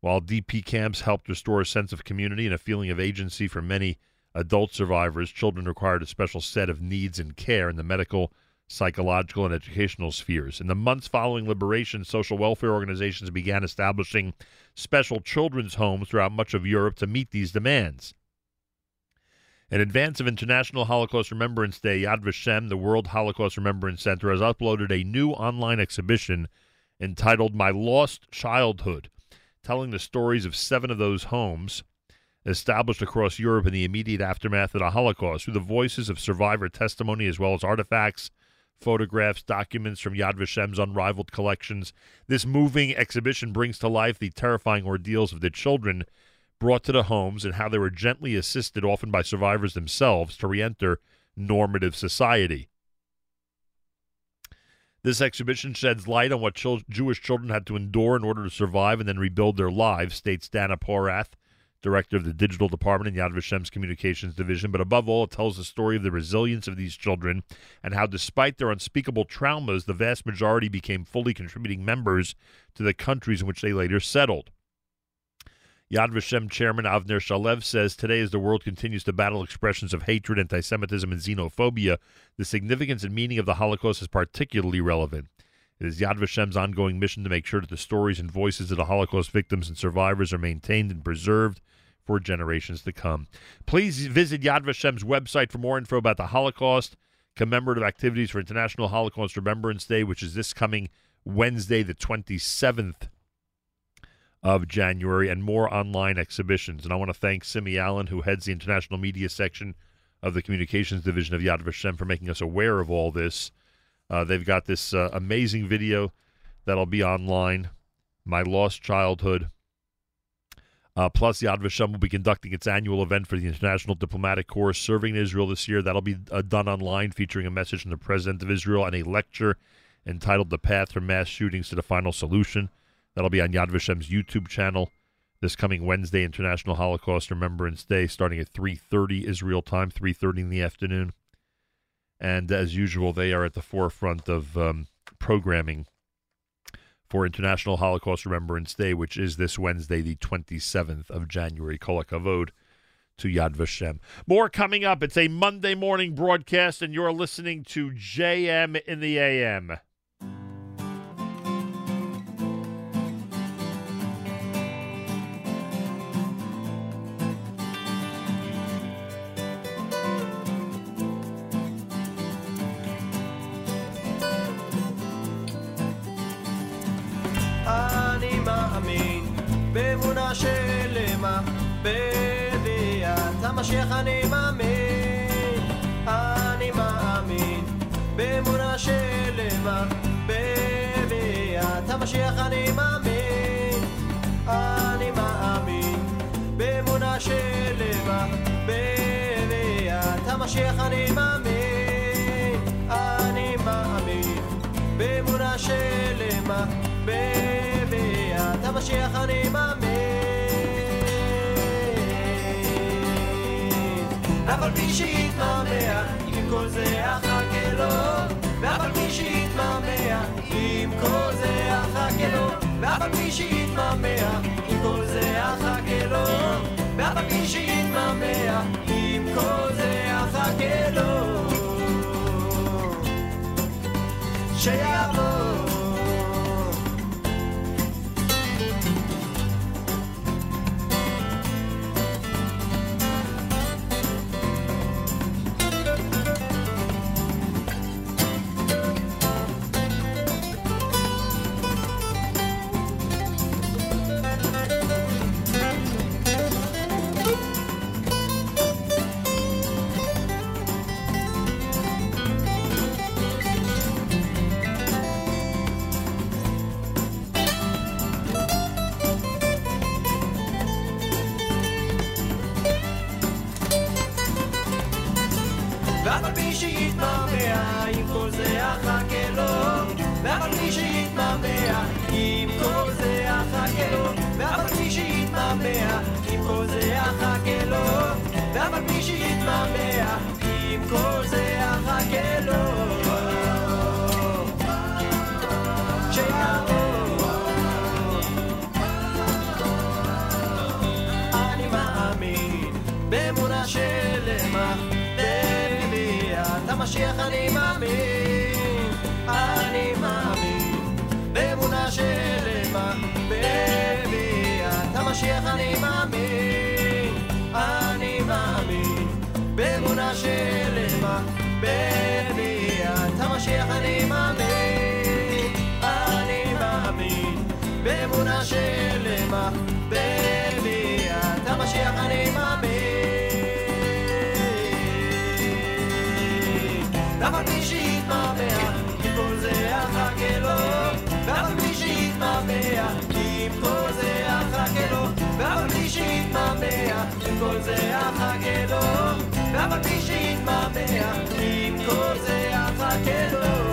While DP camps helped restore a sense of community and a feeling of agency for many adult survivors, children required a special set of needs and care in the medical, psychological, and educational spheres. In the months following liberation, social welfare organizations began establishing special children's homes throughout much of Europe to meet these demands. In advance of International Holocaust Remembrance Day, Yad Vashem, the World Holocaust Remembrance Center, has uploaded a new online exhibition entitled My Lost Childhood, telling the stories of seven of those homes established across Europe in the immediate aftermath of the Holocaust through the voices of survivor testimony as well as artifacts, photographs, documents from Yad Vashem's unrivaled collections. This moving exhibition brings to life the terrifying ordeals of the children brought to the homes and how they were gently assisted, often by survivors themselves, to reenter normative society. This exhibition sheds light on what chil- Jewish children had to endure in order to survive and then rebuild their lives, states Dana Porath, director of the digital department in Yad Vashem's communications division. But above all, it tells the story of the resilience of these children and how, despite their unspeakable traumas, the vast majority became fully contributing members to the countries in which they later settled. Yad Vashem chairman Avner Shalev says today, as the world continues to battle expressions of hatred, anti Semitism, and xenophobia, the significance and meaning of the Holocaust is particularly relevant. It is Yad Vashem's ongoing mission to make sure that the stories and voices of the Holocaust victims and survivors are maintained and preserved for generations to come. Please visit Yad Vashem's website for more info about the Holocaust, commemorative activities for International Holocaust Remembrance Day, which is this coming Wednesday, the 27th of January and more online exhibitions. And I want to thank Simi Allen, who heads the international media section of the communications division of Yad Vashem, for making us aware of all this. Uh, they've got this uh, amazing video that'll be online, My Lost Childhood. Uh, plus, Yad Vashem will be conducting its annual event for the International Diplomatic Corps serving in Israel this year. That'll be uh, done online, featuring a message from the President of Israel and a lecture entitled The Path from Mass Shootings to the Final Solution. That'll be on Yad Vashem's YouTube channel this coming Wednesday, International Holocaust Remembrance Day, starting at 3.30 Israel time, 3.30 in the afternoon. And as usual, they are at the forefront of um, programming for International Holocaust Remembrance Day, which is this Wednesday, the 27th of January. Kol HaKavod to Yad Vashem. More coming up. It's a Monday morning broadcast, and you're listening to JM in the AM. המשיח אני מאמין אני מאמין באמונה שלמה בביאת המשיח אני מאמין אני מאמין באמונה שלמה בביאת המשיח אני מאמין אני מאמין באמונה שלמה בביאת המשיח אני מאמין על פי שיתמהמה עם כל זה אחכה לו ואף על פי שיתמהמה עם כל זה אחכה לו ואף על פי שיתמהמה עם כל זה אחכה לו ואף על פי שיתמהמה עם כל זה אחכה לו שיבוא מתמהמה עם כל זה החכה לו לא. ואף על מי שיהיה בביאת המשיח אני מאמין אני מאמין. באמונה שלמה בביאת המשיח אני מאמין אני מאמין. באמונה שלמה בביאת המשיח אני מאמין אני מאמין. באמונה שלמה ואף על פי שיתמהמה עם כל זה אחכה לו ואף על פי שיתמהמה עם כל זה אחכה לו ואף על פי שיתמהמה עם כל זה אחכה לו ואף על פי שיתמהמה עם כל זה אחכה לו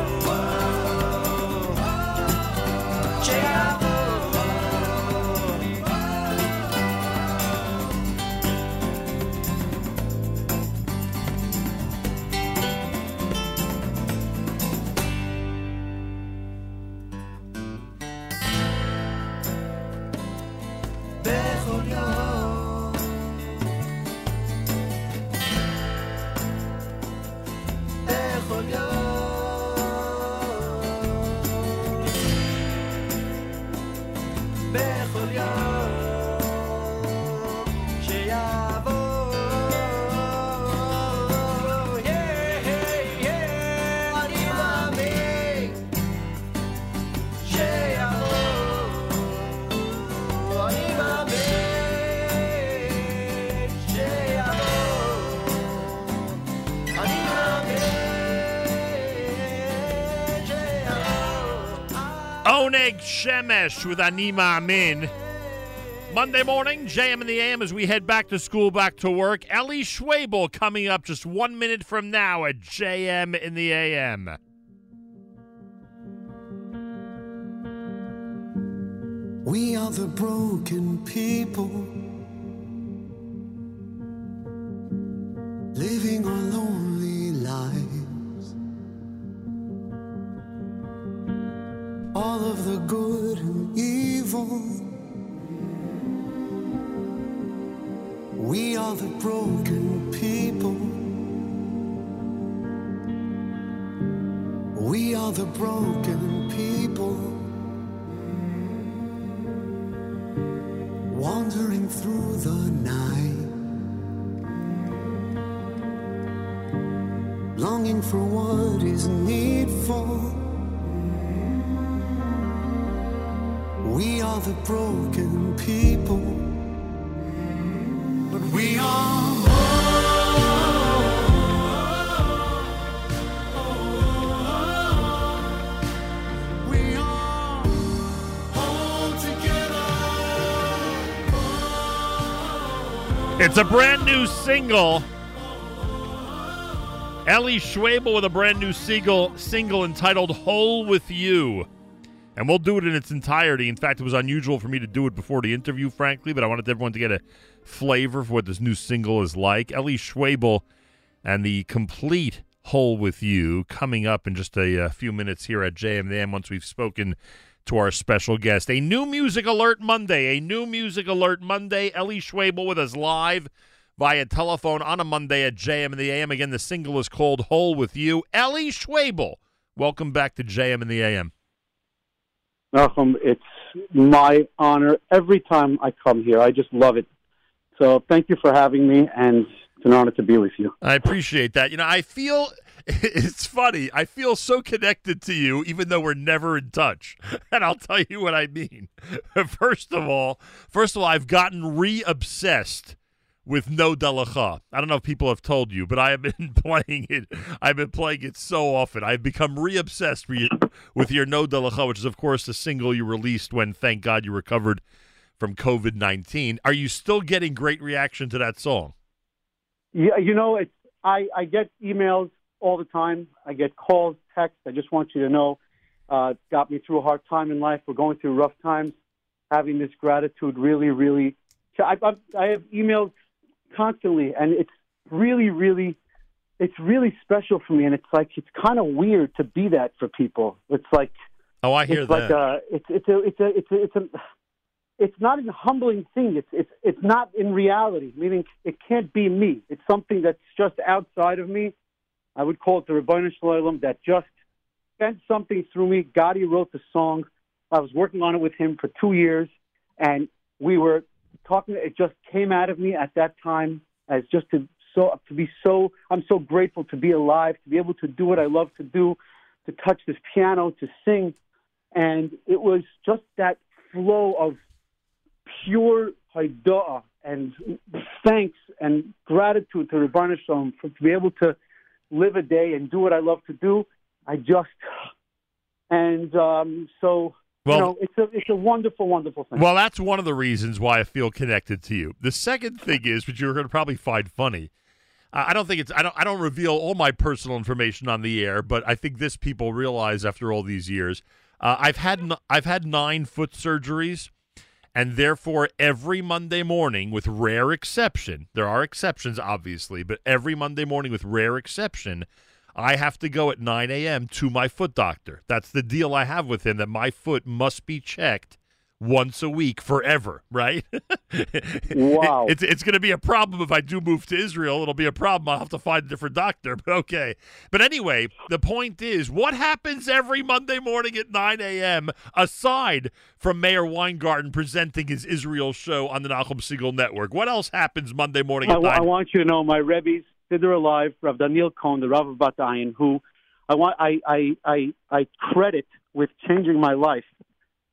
Oneg Shemesh with Ani Ma'amin. Monday morning, JM in the AM as we head back to school, back to work. Eli Schwebel coming up just one minute from now at JM in the AM. We are the broken people living our lonely lives. All of the good and evil. We are the broken people. We are the broken people. wandering through the night, longing for what is needful. Are the broken people, but we are. All. It's a brand new single. Eli Schwebel with a brand new single, single entitled Whole With You. And we'll do it in its entirety. In fact, it was unusual for me to do it before the interview, frankly, but I wanted everyone to get a flavor for what this new single is like. Eli Schwebel and the complete Whole With You coming up in just a, uh few minutes here at JMM once we've spoken to our special guest. A new Music Alert Monday. A new Music Alert Monday. Eli Schwebel with us live via telephone on a Monday at JM in the AM. Again, the single is called Whole With You. Eli Schwebel, welcome back to JM in the AM. It's my honor every time I come here. I just love it. So thank you for having me, and it's an honor to be with you. I appreciate that. You know, I feel it's funny. I feel so connected to you, even though we're never in touch. And I'll tell you what I mean. First of all, first of all, I've gotten re-obsessed with Nodeh Lecha. I don't know if people have told you, but I have been playing it. I've been playing it so often. I've become re-obsessed with your- with your Nodeh Lecha, which is of course the single you released when, thank God, you recovered from COVID nineteen. Are you still getting great reaction to that song? Yeah, you know, it's I, I get emails all the time. I get calls, texts. I just want you to know, uh, got me through a hard time in life. We're going through rough times. Having this gratitude really, really, I, I, I have emails constantly, and it's really, really, it's really special for me. And it's like it's kind of weird to be that for people. It's like Oh, I hear it's that. like a, it's it's a it's a it's a it's a it's not a humbling thing. It's it's it's not in reality. Meaning it can't be me. It's something that's just outside of me. I would call it the Rebbeinu Shalom that just sent something through me. Gotti wrote the song. I was working on it with him for two years, and we were talking. It just came out of me at that time as just to so to be so. I'm so grateful to be alive, to be able to do what I love to do, to touch this piano, to sing, and it was just that flow of pure haidah and thanks and gratitude to Shalom for to be able to live a day and do what I love to do. I just and um, so Well- you know it's a it's a wonderful wonderful thing. Well, that's one of the reasons why I feel connected to you. The second thing is, which you're going to probably find funny. I I don't think it's. I don't. I don't reveal all my personal information on the air, but I think this people realize after all these years. Uh, I've had n- I've had nine foot surgeries, and therefore every Monday morning, with rare exception, there are exceptions obviously, but every Monday morning, with rare exception, I have to go at 9 a.m. to my foot doctor. That's the deal I have with him that my foot must be checked once a week forever, right? Wow. it's it's going to be a problem if I do move to Israel. It'll be a problem. I'll have to find a different doctor, but okay. But anyway, the point is what happens every Monday morning at 9 a.m. aside from Mayor Weingarten presenting his Israel show on the Nachum Segal Network? What else happens Monday morning I, at wa- 9? I want you to know my Rebbe's Siddur alive, Rav Daniel Cohn, the Rav of Bat Ayin, who I want I, I, I, I credit with changing my life.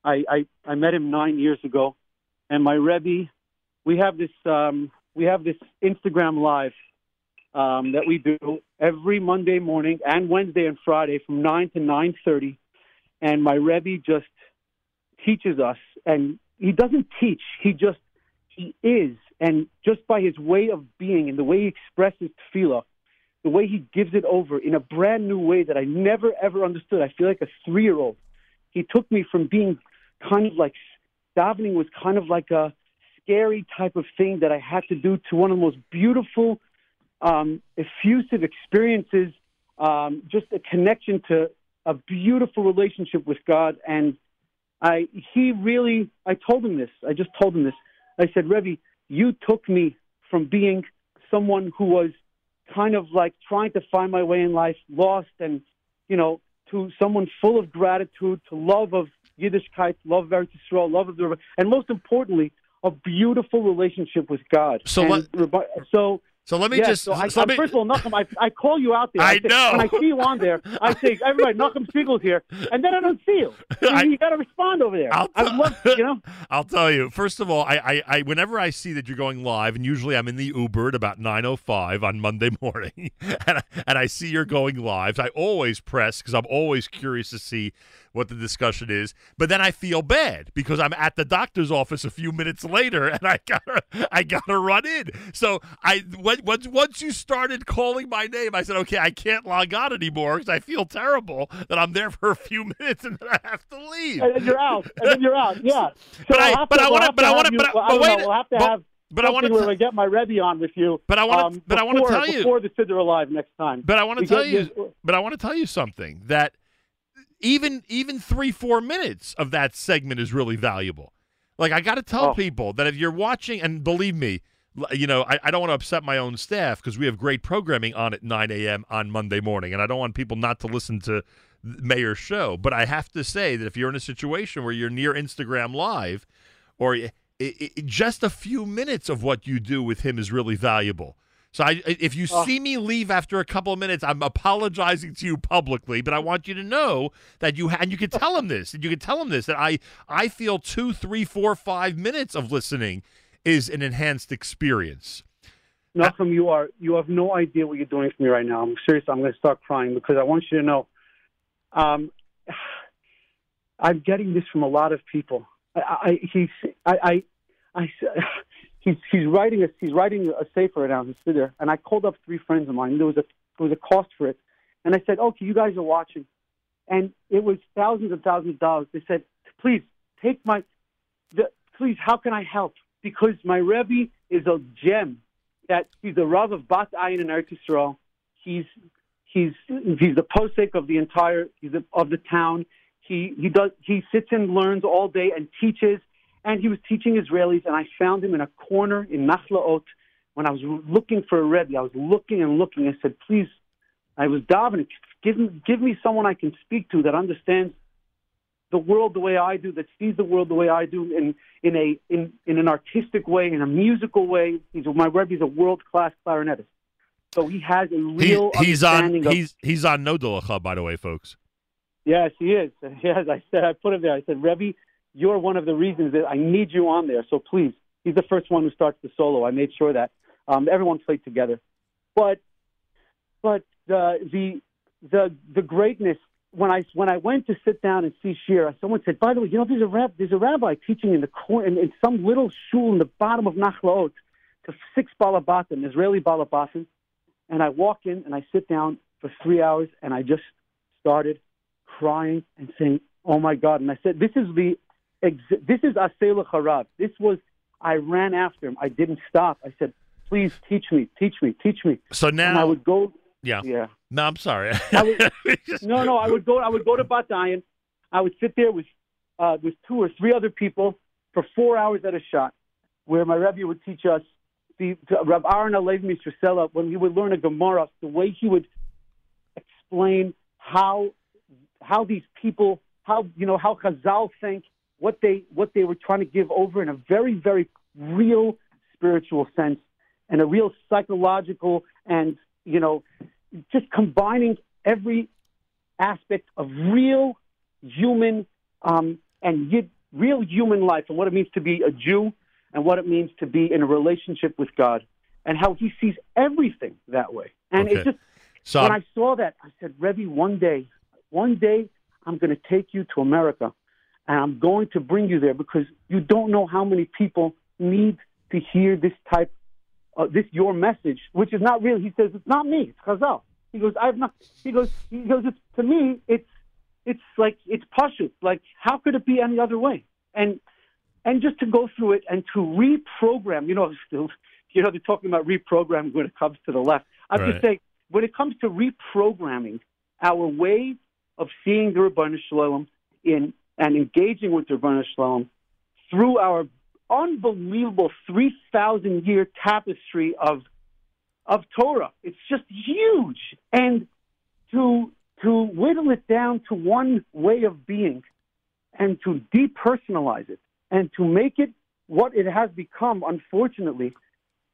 I, I, I met him nine years ago, and my Rebbe, we have this um, we have this Instagram live um, that we do every Monday morning and Wednesday and Friday from nine to nine thirty, and my Rebbe just teaches us, and he doesn't teach. He just he is, and just by his way of being and the way he expresses tefillah, the way he gives it over in a brand new way that I never ever understood. I feel like a three year old. He took me from being kind of like davening was kind of like a scary type of thing that I had to do to one of the most beautiful, um, effusive experiences. Um, just a connection to a beautiful relationship with God, and I he really I told him this. I just told him this. I said, Rebbe, you took me from being someone who was kind of like trying to find my way in life, lost, and you know, to someone full of gratitude, to love of Yiddishkeit, love of Eretz Yisrael, love of the, and most importantly, a beautiful relationship with God. So And Rabbi- so. So let me yes, just- So I, so I- me- first of all, Nachum, I, I call you out there. I say- know. When I see you on there, I say, everybody, Nachum Segal's here, and then I don't see you. You, you got to respond over there. I'll I would love, you know. I'll tell you. First of all, I, I, I whenever I see that you're going live, and usually I'm in the Uber at about 9:05 on Monday morning, and I, and I see you're going live, I always press because I'm always curious to see what the discussion is. But then I feel bad because I'm at the doctor's office a few minutes later, and I gotta I gotta run in. So I when, once once you started calling my name, I said, okay, I can't log on anymore because I feel terrible that I'm there for a few minutes and then I have to leave. And then you're out. And then you're out. Yeah. So But I- but to- I but to I but I- well, I but wait know, We'll have to but- have. but I wanna something where t- get my Rebbe on with you. But I wanna- um, but I wanna tell you- before the Siddur Alive next time. But I want to tell you, but I want to tell you something that even even three four minutes of that segment is really valuable. Like I got to tell Oh. people that if you're watching, and believe me, you know I, I don't want to upset my own staff because we have great programming on at 9 a.m. on Monday morning, and I don't want people not to listen to Mayor's show. But I have to say that if you're in a situation where you're near Instagram Live, or i i i just a few minutes of what you do with him is really valuable. So I, if you Oh. see me leave after a couple of minutes, I'm apologizing to you publicly, but I want you to know that you ha- and you can tell him this, and you can tell him this that I I feel two, three, four, five minutes of listening is an enhanced experience. Nachum, you are you have no idea what you're doing for me right now. I'm serious. I'm going to start crying because I want you to know. Um, I'm getting this from a lot of people. I, I he's I, I I he's he's writing a he's writing a sefer now. He's there, and I called up three friends of mine. There was a there was a cost for it, and I said, "Okay, you guys are watching," and it was thousands and thousands of dollars. They said, "Please take my, the, please, how can I help?" Because my Rebbe is a gem. That he's the Rav of Bat Ayin in Eretz Yisrael. He's he's he's the posek of the entire he's of the town. He he does he sits and learns all day and teaches. And he was teaching Israelis, and I found him in a corner in Nachlaot when I was looking for a Rebbe. I was looking and looking. I said, "Please," I was davening, "Give me give me someone I can speak to that understands the world the way I do, that sees the world the way I do, in in a in in an artistic way, in a musical way. He's my Rebbe is a world class clarinetist, so he has a He, real he's on of- he's he's on Nodeh Lecha, by the way, folks. Yes, he is. Yes, I said I put him there. I said, Rebbe, you're one of the reasons that I need you on there. So please, he's the first one who starts the solo. I made sure that um, everyone played together. But but the the the the greatness when I when I went to sit down and see Shira, someone said, by the way, you know, there's a rab, there's a rabbi teaching in the cor- in, in some little shul in the bottom of Nachlaot to six balabatim, Israeli balabatim, and I walk in and I sit down for three hours and I just started crying and saying, "Oh my God!" And I said, "This is the ex- this is Asela Harab. This was I ran after him. I didn't stop. I said, "Please teach me, teach me, teach me." So and I would go. yeah, Yeah. No, I'm sorry. I would, no, no. I would go. I would go to Bat Ayin. I would sit there with uh, with two or three other people for four hours at a shot, where my Rebbe would teach us the, Rav Aaron Alev Misrasela when he would learn a Gemara, the way he would explain how how these people, how you know how Chazal think, what they what they were trying to give over in a very very real spiritual sense, and a real psychological and you know just combining every aspect of real human um, and real human life and what it means to be a Jew and what it means to be in a relationship with God and how he sees everything that way. And Okay. it just So when I'm- I saw that, I said, Rebbe, one day, one day I'm going to take you to America and I'm going to bring you there because you don't know how many people need to hear this type uh, this your message, which is not real. He says it's not me, it's Chazal. He goes, I've not. He goes, he goes. It's to me, it's it's like it's pashut. Like how could it be any other way? And and just to go through it and to reprogram. You know, still, you know, they're talking about reprogramming when it comes to the left. I'm Right. just saying when it comes to reprogramming our way of seeing the Rabbanu Shalom in and engaging with the Rabbanu Shalom through our unbelievable 3,000 year tapestry of of Torah. It's just huge. And to to whittle it down to one way of being and to depersonalize it and to make it what it has become, unfortunately,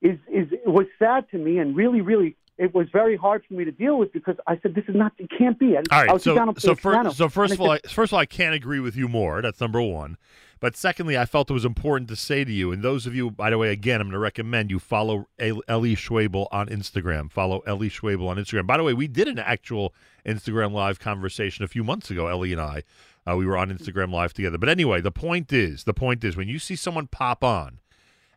is is was sad to me and really, really it was very hard for me to deal with because I said this is not it can't be. I, All I right. So, down so, the first, so first of all, said, I, first of all, I can't agree with you more. That's number one. But secondly, I felt it was important to say to you, and those of you, by the way, again, I'm going to recommend you follow Eli Schwebel on Instagram. Follow Eli Schwebel on Instagram. By the way, we did an actual Instagram live conversation a few months ago. Eli and I, uh, we were on Instagram live together. But anyway, the point is, the point is, when you see someone pop on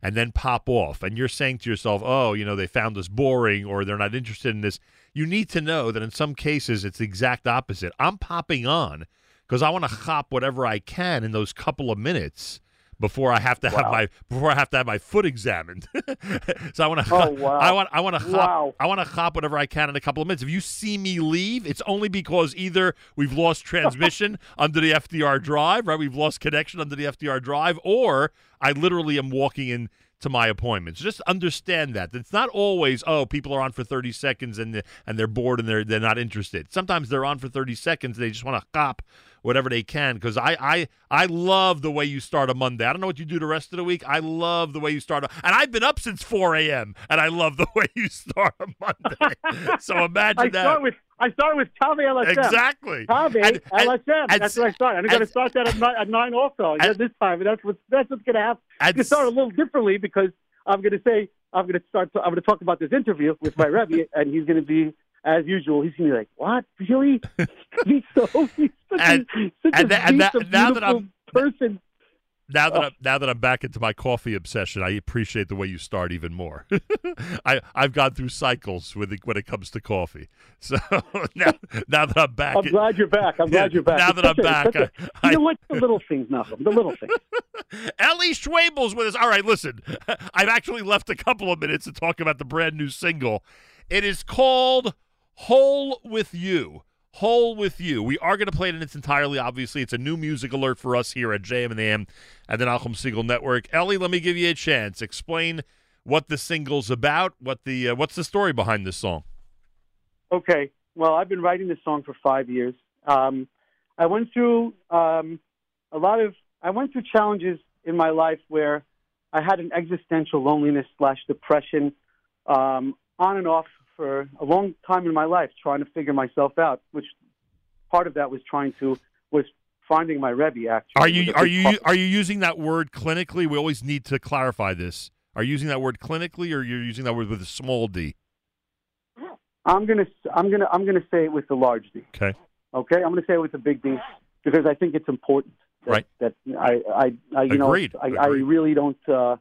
and then pop off, and you're saying to yourself, "Oh, you know, they found this boring, or they're not interested in this," you need to know that in some cases it's the exact opposite. I'm popping on because I want to hop whatever I can in those couple of minutes before I have to have my before I have to have my foot examined. so I want to Oh, wow. I want I want to hop Wow. I want to hop whatever I can in a couple of minutes. If you see me leave, it's only because either we've lost transmission under the FDR drive, right? We've lost connection under the FDR drive, or I literally am walking in to my appointments. Just understand that it's not always oh people are on for thirty seconds and and they're bored and they're they're not interested. Sometimes they're on for thirty seconds and they just want to hop whatever they can because I, I I love the way you start a Monday. I don't know what you do the rest of the week. I love the way you start, a, and I've been up since four a.m. and I love the way you start a Monday. so imagine that I that. start with I start with Tave LSM. Exactly. Tave And- and- LSM. and- that's what I start. And I'm going to start that at nine, at nine also. Yeah, this time. And that's what that's what's going to happen. I'm going to start a little differently because I'm going to say I'm going to start. I'm going to talk about this interview with my Rebbe, and he's going to be as usual. He's going to be like, "What? Really? he's so he's such And- a, such and a that- and beast that- of now that beautiful I'm- person." now that oh. I'm, now that I'm back into my coffee obsession, I appreciate the way you start even more. I I've gone through cycles with it when it comes to coffee. So now now that I'm back, I'm glad you're back. I'm glad you're back. Now It's that I'm a- back, a- I, you know what? The little things, nothing. The little things. Eli Schwebel's with us. All right, listen. I've actually left a couple of minutes to talk about the brand new single. It is called Whole with You. Whole with You. We are going to play it in its entirely, obviously. It's a new music alert for us here at JM and the AM at the Nachum Segal Network. Eli, let me give you a chance. Explain what the single's about. What the uh, What's the story behind this song? Okay. Well, I've been writing this song for five years. Um, I went through um, a lot of. I went through challenges in my life where I had an existential loneliness slash depression, um, on and off for a long time in my life, trying to figure myself out. Which part of that was trying to was finding my Rebbe. Actually, Are you are you part- are you using that word clinically? We always need to clarify this. Are you using that word clinically, or you're using that word with a small d? I'm gonna I'm gonna I'm gonna say it with the large D. Okay. Okay, I'm going to say it with a big D because I think it's important. That, Right. That I, I, I you Agreed. know, I, I really don't, uh,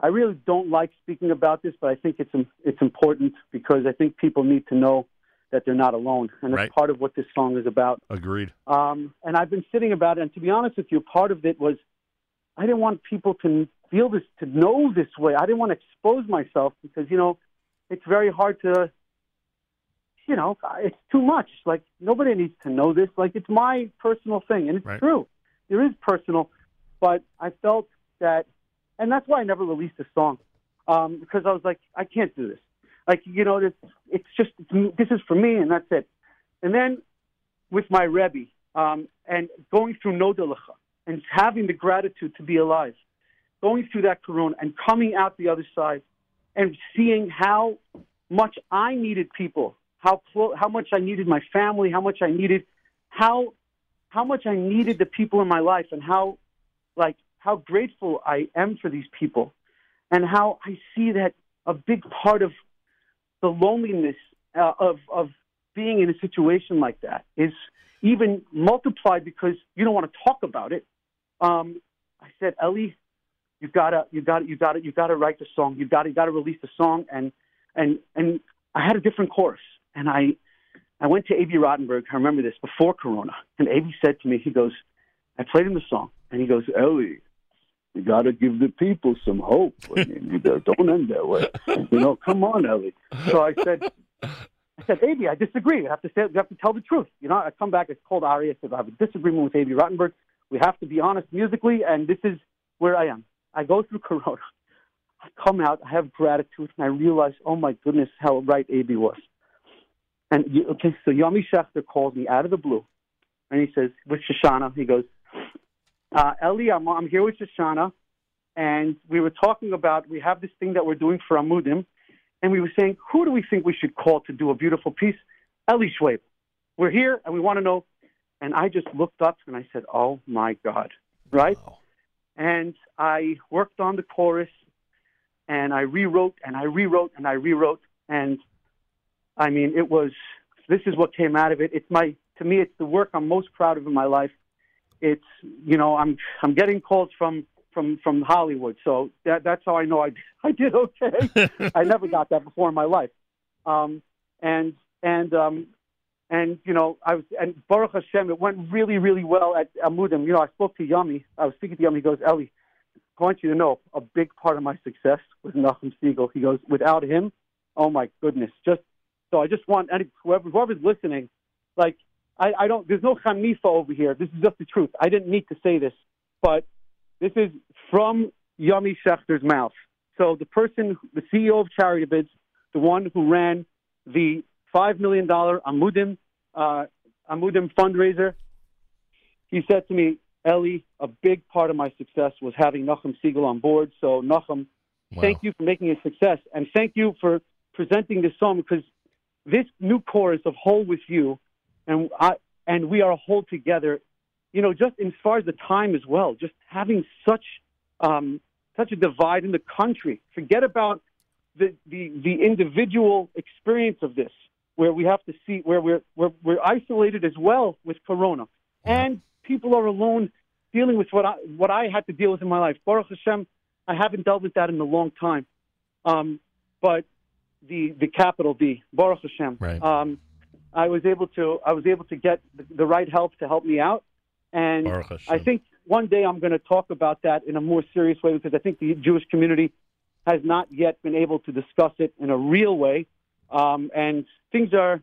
I really don't like speaking about this, but I think it's it's important because I think people need to know that they're not alone, and that's Right. part of what this song is about. Agreed. Um, and I've been sitting about it, and to be honest with you, part of it was I didn't want people to feel this, to know this way. I didn't want to expose myself because you know it's very hard to you know, it's too much. Like nobody needs to know this. Like it's my personal thing, and it's Right. true. It is personal, but I felt that, and that's why I never released a song um, because I was like, I can't do this. Like you know, this it's just it's, this is for me, and that's it. And then with my Rebbe um, and going through Nodeh Lecha and having the gratitude to be alive, going through that Corona and coming out the other side, and seeing how much I needed people, how clo- how much I needed my family, how much I needed, how how much I needed the people in my life, and how like how grateful I am for these people, and how I see that a big part of the loneliness uh, of of being in a situation like that is even multiplied because you don't want to talk about it. Um, I said, Eli, you gotta, you gotta, you gotta, you gotta write the song. You gotta, you gotta release the song. And and and I had a different course, and I I went to Avi Rottenberg. I remember this before Corona, and Avi said to me, he goes, I played him the song, and he goes, Eli. You got to give the people some hope. I mean, you don't- don't end that way. You know, come on, Eli. So I said, I said, Avi, I disagree. You have to say, you have to tell the truth. You know, I come back. It's called Ari. I said, I have a disagreement with Avi Rottenberg. We have to be honest musically, and this is where I am. I go through Corona. I come out. I have gratitude, and I realize, oh my goodness, how right Avi was. And okay, so Yami Schechter calls me out of the blue, and he says, with Shoshana, he goes, uh, Eli, I'm, I'm here with Shoshana, and we were talking about we have this thing that we're doing for Amudim, and we were saying, who do we think we should call to do a beautiful piece? Eli Schwab. We're here, and we want to know. And I just looked up and I said, oh my God, right? And I worked on the chorus, and I rewrote and I rewrote and I rewrote, and I mean, it was. This is what came out of it. It's my to me, it's the work I'm most proud of in my life. It's you know, I'm I'm getting calls from from from Hollywood, so that that's how I know I I did okay. I never got that before in my life, um, and and um, and you know, I was and Baruch Hashem, it went really really well at Amudim. You know, I spoke to Yummy. I was speaking to Yummy. He goes, Eli, I want you to know a big part of my success was Nachum Segal. He goes, without him, oh my goodness, just so I just want any whoever whoever's listening, like I, I don't. There's no chanifa over here. This is just the truth. I didn't need to say this, but this is from Yami Schechter's mouth. So the person, the CEO of Charity Bids, the one who ran the five million dollar Amudim uh, Amudim fundraiser, he said to me, Eli, a big part of my success was having Nachum Segal on board. So Nachum, thank you for making it a success, and thank you for presenting this song because this new chorus of "Whole with You," and I and we are whole together. You know, just as far as the time as well, just having such um, such a divide in the country. Forget about the, the the individual experience of this, where we have to see where we're we're, we're isolated as well with Corona, and people are alone dealing with what I what I had to deal with in my life. Baruch Hashem, I haven't dealt with that in a long time. Um, but the the capital D, Baruch Hashem. Right. Um, I was able to I was able to get the, the right help to help me out, and I think one day I'm going to talk about that in a more serious way because I think the Jewish community has not yet been able to discuss it in a real way, um, and things are,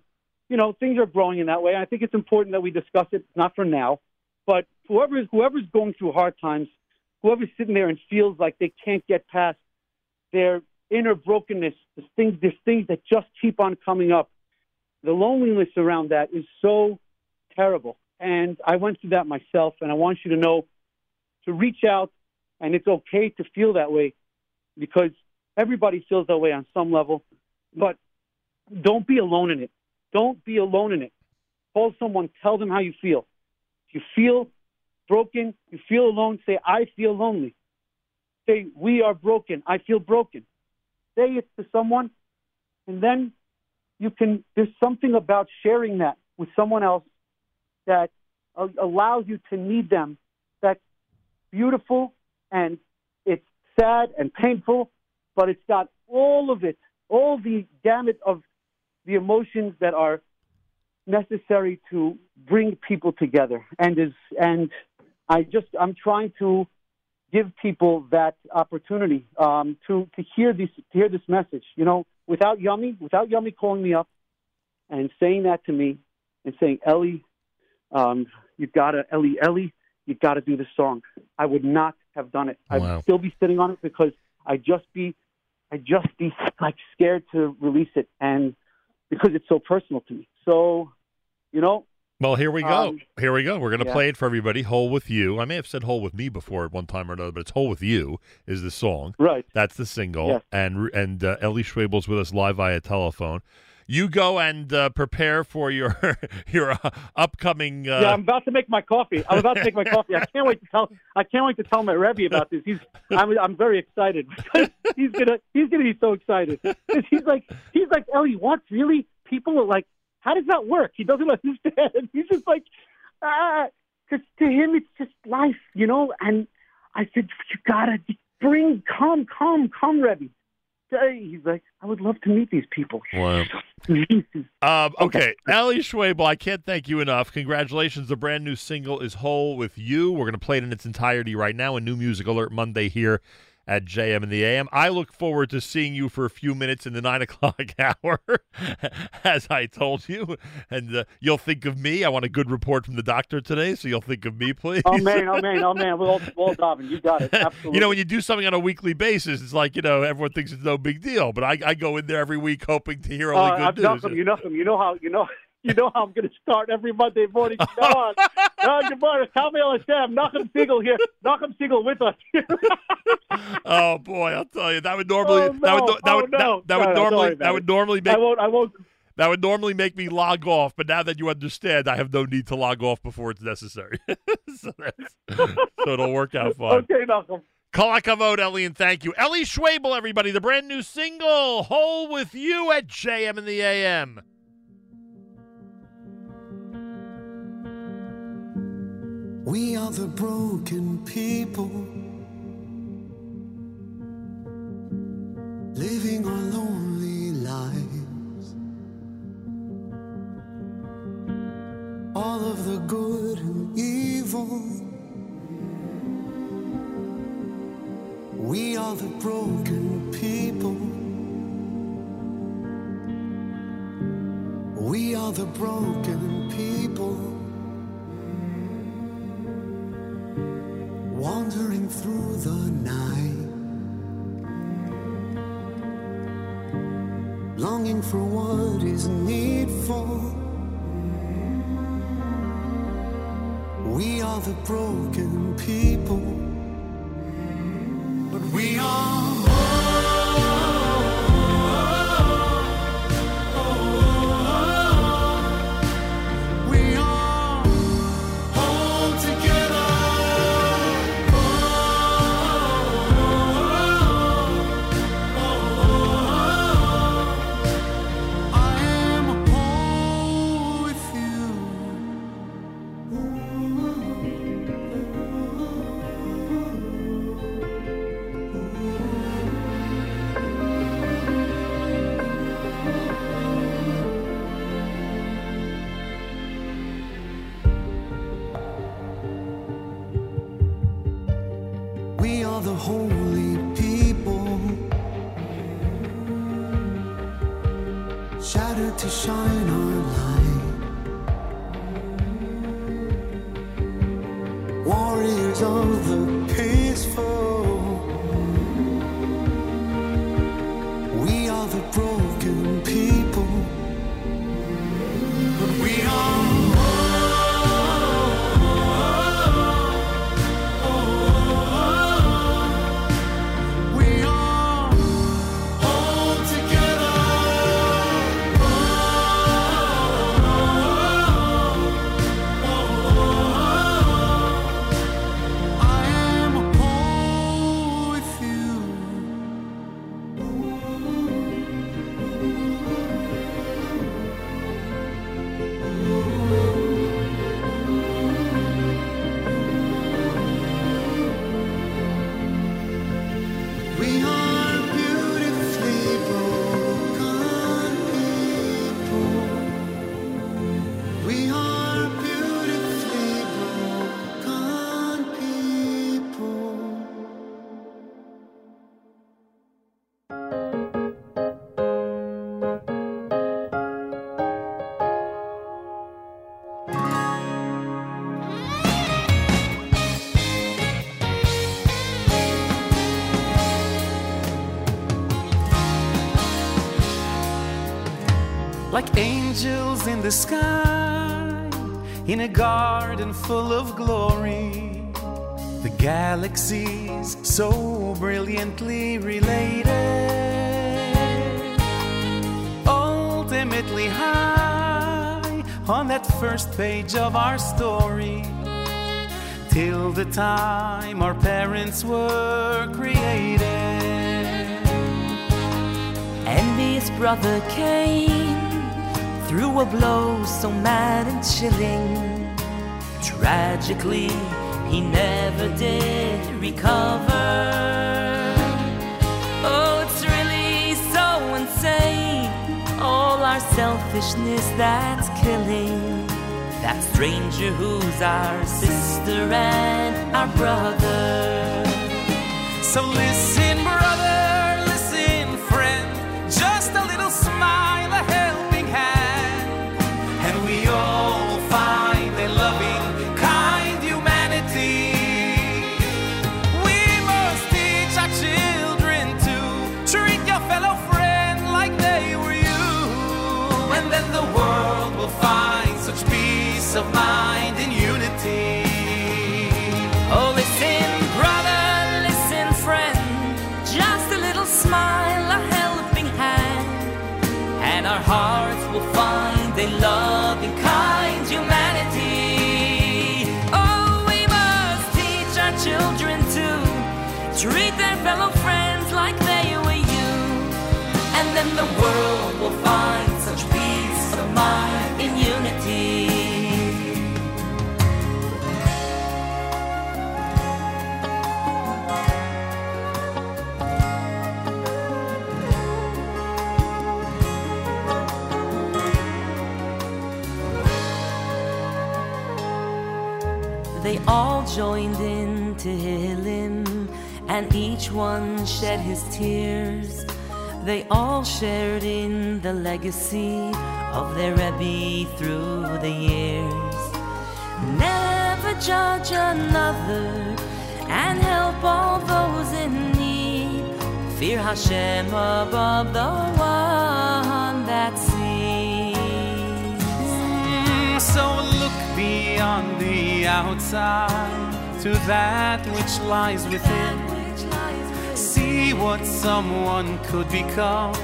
you know, things are growing in that way. I think it's important that we discuss it, not for now, but whoever whoever's going through hard times, whoever's sitting there and feels like they can't get past their inner brokenness, the things, there's things that just keep on coming up. The loneliness around that is so terrible. And I went through that myself, and I want you to know to reach out, and it's okay to feel that way because everybody feels that way on some level. But don't be alone in it. Don't be alone in it. Call someone, tell them how you feel. If you feel broken, you feel alone, say, I feel lonely. Say, we are broken. I feel broken. Say it to someone, and then you can, there's something about sharing that with someone else that allows you to need them. That's beautiful and it's sad and painful, but it's got all of it, all the gamut of the emotions that are necessary to bring people together. And is and I just I'm trying to give people that opportunity um, to to hear this to hear this message. You know, without Yummy, without Yummy calling me up and saying that to me and saying, Eli, um, you gotta Eli Eli, you gotta do this song. I would not have done it. I'd still be sitting on it because I'd just be I'd just be like scared to release it and because it's so personal to me. So, you know, Well, here we go. Um, here we go. We're going to yeah. play it for everybody. Whole with you. I may have said whole with me before at one time or another, but it's whole with you is the song. Right. That's the single. Yes. And and uh, Eli Schwebel's with us live via telephone. You go and uh, prepare for your your uh, upcoming. Uh, yeah, I'm about to make my coffee. I'm about to make my coffee. I can't wait to tell. I can't wait to tell my Rebbe about this. He's. I'm. I'm very excited. he's gonna. He's gonna be so excited. He's like. He's like Eli. What really? People are like. How does that work? He doesn't understand. He's just like. Ah. Because to him it's just life, you know. And I said, you gotta bring. Come, come, come, Rebbe. He's like, I would love to meet these people. Wow. Um, okay, Eli Schwebel, I can't thank you enough. Congratulations. The brand new single is Whole with You. We're going to play it in its entirety right now. A new music alert Monday here at JM and the AM. I look forward to seeing you for a few minutes in the nine o'clock hour, as I told you. And uh, you'll think of me. I want a good report from the doctor today, so you'll think of me, please. Oh man, oh man, oh man. We're all, diving. You got it. Absolutely. You know, when you do something on a weekly basis, it's like, you know, everyone thinks it's no big deal. But I, I go in there every week hoping to hear only Uh, good I've news. him. You know. You know how. You know. You know how I'm going to start every Monday morning. Come on. Uh, good morning. Kamil Hashem. Nachum Segal here. Nachum Segal with us. oh boy, I'll tell you that would normally Oh, that would that Oh, would no. that, that would No, no, normally that would normally make I won't. I won't. that would normally make me log off. But now that you understand, I have no need to log off before it's necessary. so, that's, so it'll work out fine. Okay, Nachum. Kol hakavod, Eli, and thank you, Eli Schwebel. Everybody, the brand new single "Whole with You" at JM in the AM. We are the broken people living our lonely lives. All of the good and evil. We are the broken people. We are the broken people. Wandering through the night, longing for what is needful. We are the broken people, but we are. Like angels in the sky, in a garden full of glory. The galaxies so brilliantly related, ultimately high on that first page of our story. Till the time our parents were created. And Envious brother Cain threw a blow so mad and chilling. Tragically, he never did recover. Oh, it's really so insane. All our selfishness that's killing. That stranger who's our sister and our brother. So listen, of mind joined in to heal him, and each one shed his tears. They all shared in the legacy of their Rebbe through the years. Never judge another and help all those in need. Fear Hashem above the one that sees. Mm, So beyond the outside to that which lies within. See what someone could become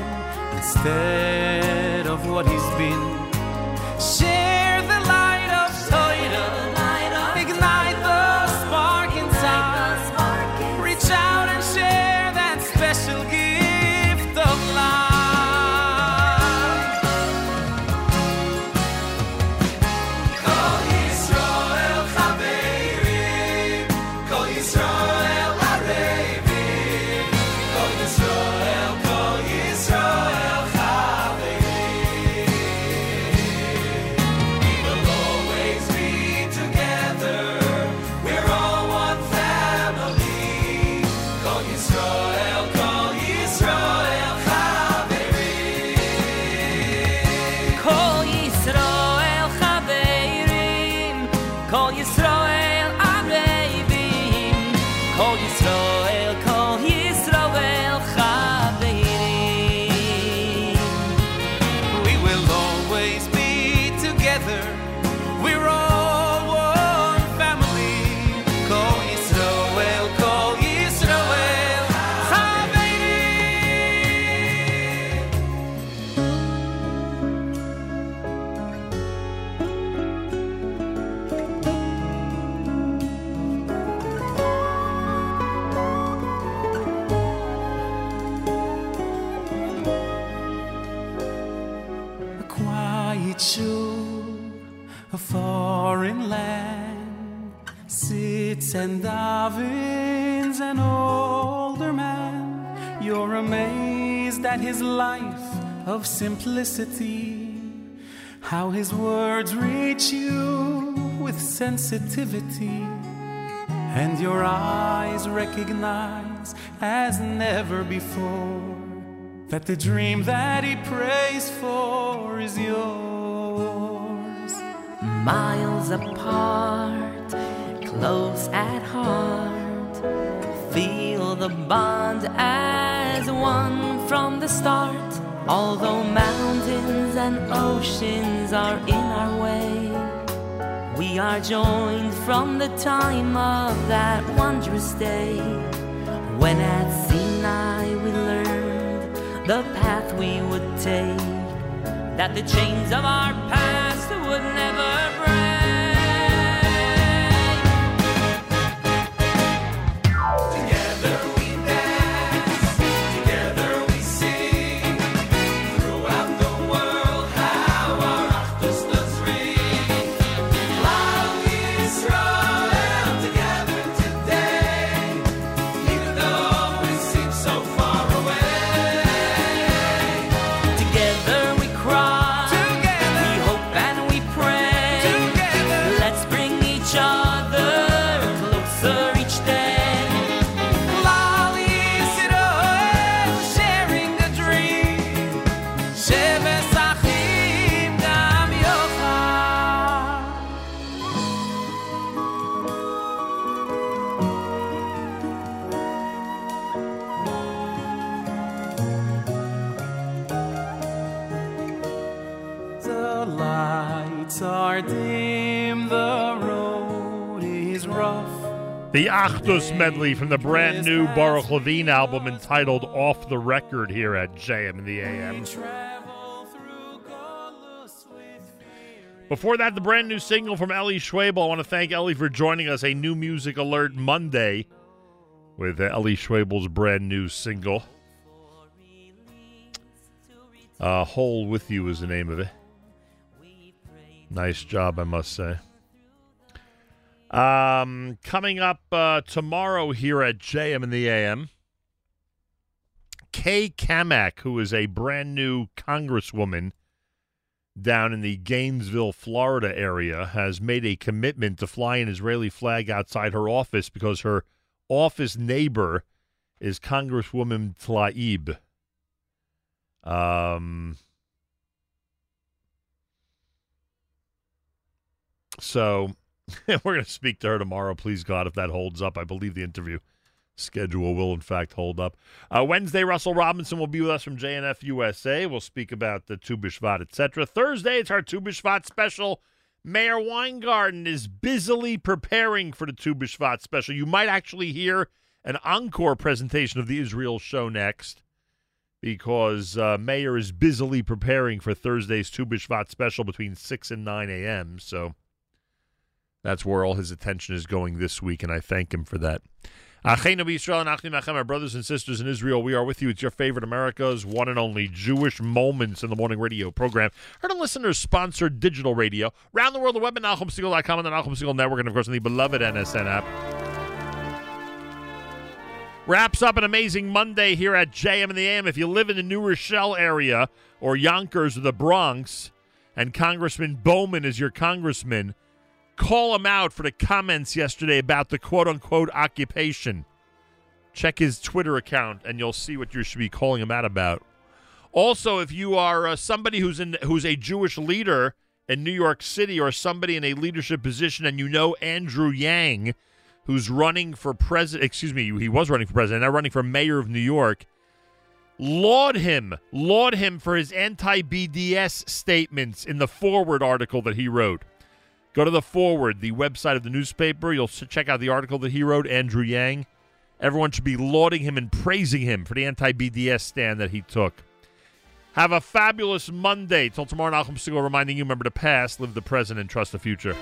instead of what he's been. Simplicity, how his words reach you with sensitivity, and your eyes recognize as never before that the dream that he prays for is yours. miles apart, close at heart. Feel the bond as one from the start. Although mountains and oceans are in our way, we are joined from the time of that wondrous day. When at Sinai we learned the path we would take that the chains of our past would never The Achdus medley from the brand new Baruch Levine album entitled Off the Record here at JM in the AM. Before that, the brand new single from Eli Schwebel. I want to thank Eli for joining us. A new music alert Monday with Eli Schwebel's brand new single. Uh, Whole With You is the name of it. Nice job, I must say. Um, coming up uh, tomorrow here at JM in the AM, Kat Cammack, who is a brand new congresswoman down in the Gainesville, Florida area, has made a commitment to fly an Israeli flag outside her office because her office neighbor is Congresswoman Tlaib. Um, so we're going to speak to her tomorrow, please God, if that holds up. I believe the interview schedule will, in fact, hold up. Uh, Wednesday, Russell Robinson will be with us from JNF USA. We'll speak about the Tu B'Shvat, etc. Thursday, it's our Tu B'Shvat special. Mayor Weingarten is busily preparing for the Tu B'Shvat special. You might actually hear an encore presentation of the Israel show next because uh, Mayor is busily preparing for Thursday's Tu B'Shvat special between 6 and 9 a.m. So that's where all his attention is going this week, and I thank him for that. And our brothers and sisters in Israel, we are with you. It's your favorite America's one and only Jewish Moments in the Morning radio program. Heard on listeners sponsored digital radio. Around the world, the web at NachumSegal.com and the Nachum Segal Network, and of course on the beloved NSN app. Wraps up an amazing Monday here at JM in the AM. If you live in the New Rochelle area or Yonkers or the Bronx, and Congressman Bowman is your congressman, call him out for the comments yesterday about the quote unquote occupation. Check his Twitter account and you'll see what you should be calling him out about. Also, if you are uh, somebody who's in who's a Jewish leader in New York City or somebody in a leadership position and you know Andrew Yang, who's running for president, excuse me, he was running for president, now running for mayor of New York, laud him, laud him for his anti BDS statements in the forward article that he wrote. Go to the forward, the website of the newspaper. You'll check out the article that he wrote, Andrew Yang. Everyone should be lauding him and praising him for the anti BDS stand that he took. Have a fabulous Monday. Till tomorrow, Nachum Segal reminding you remember the past, live the present, and trust the future.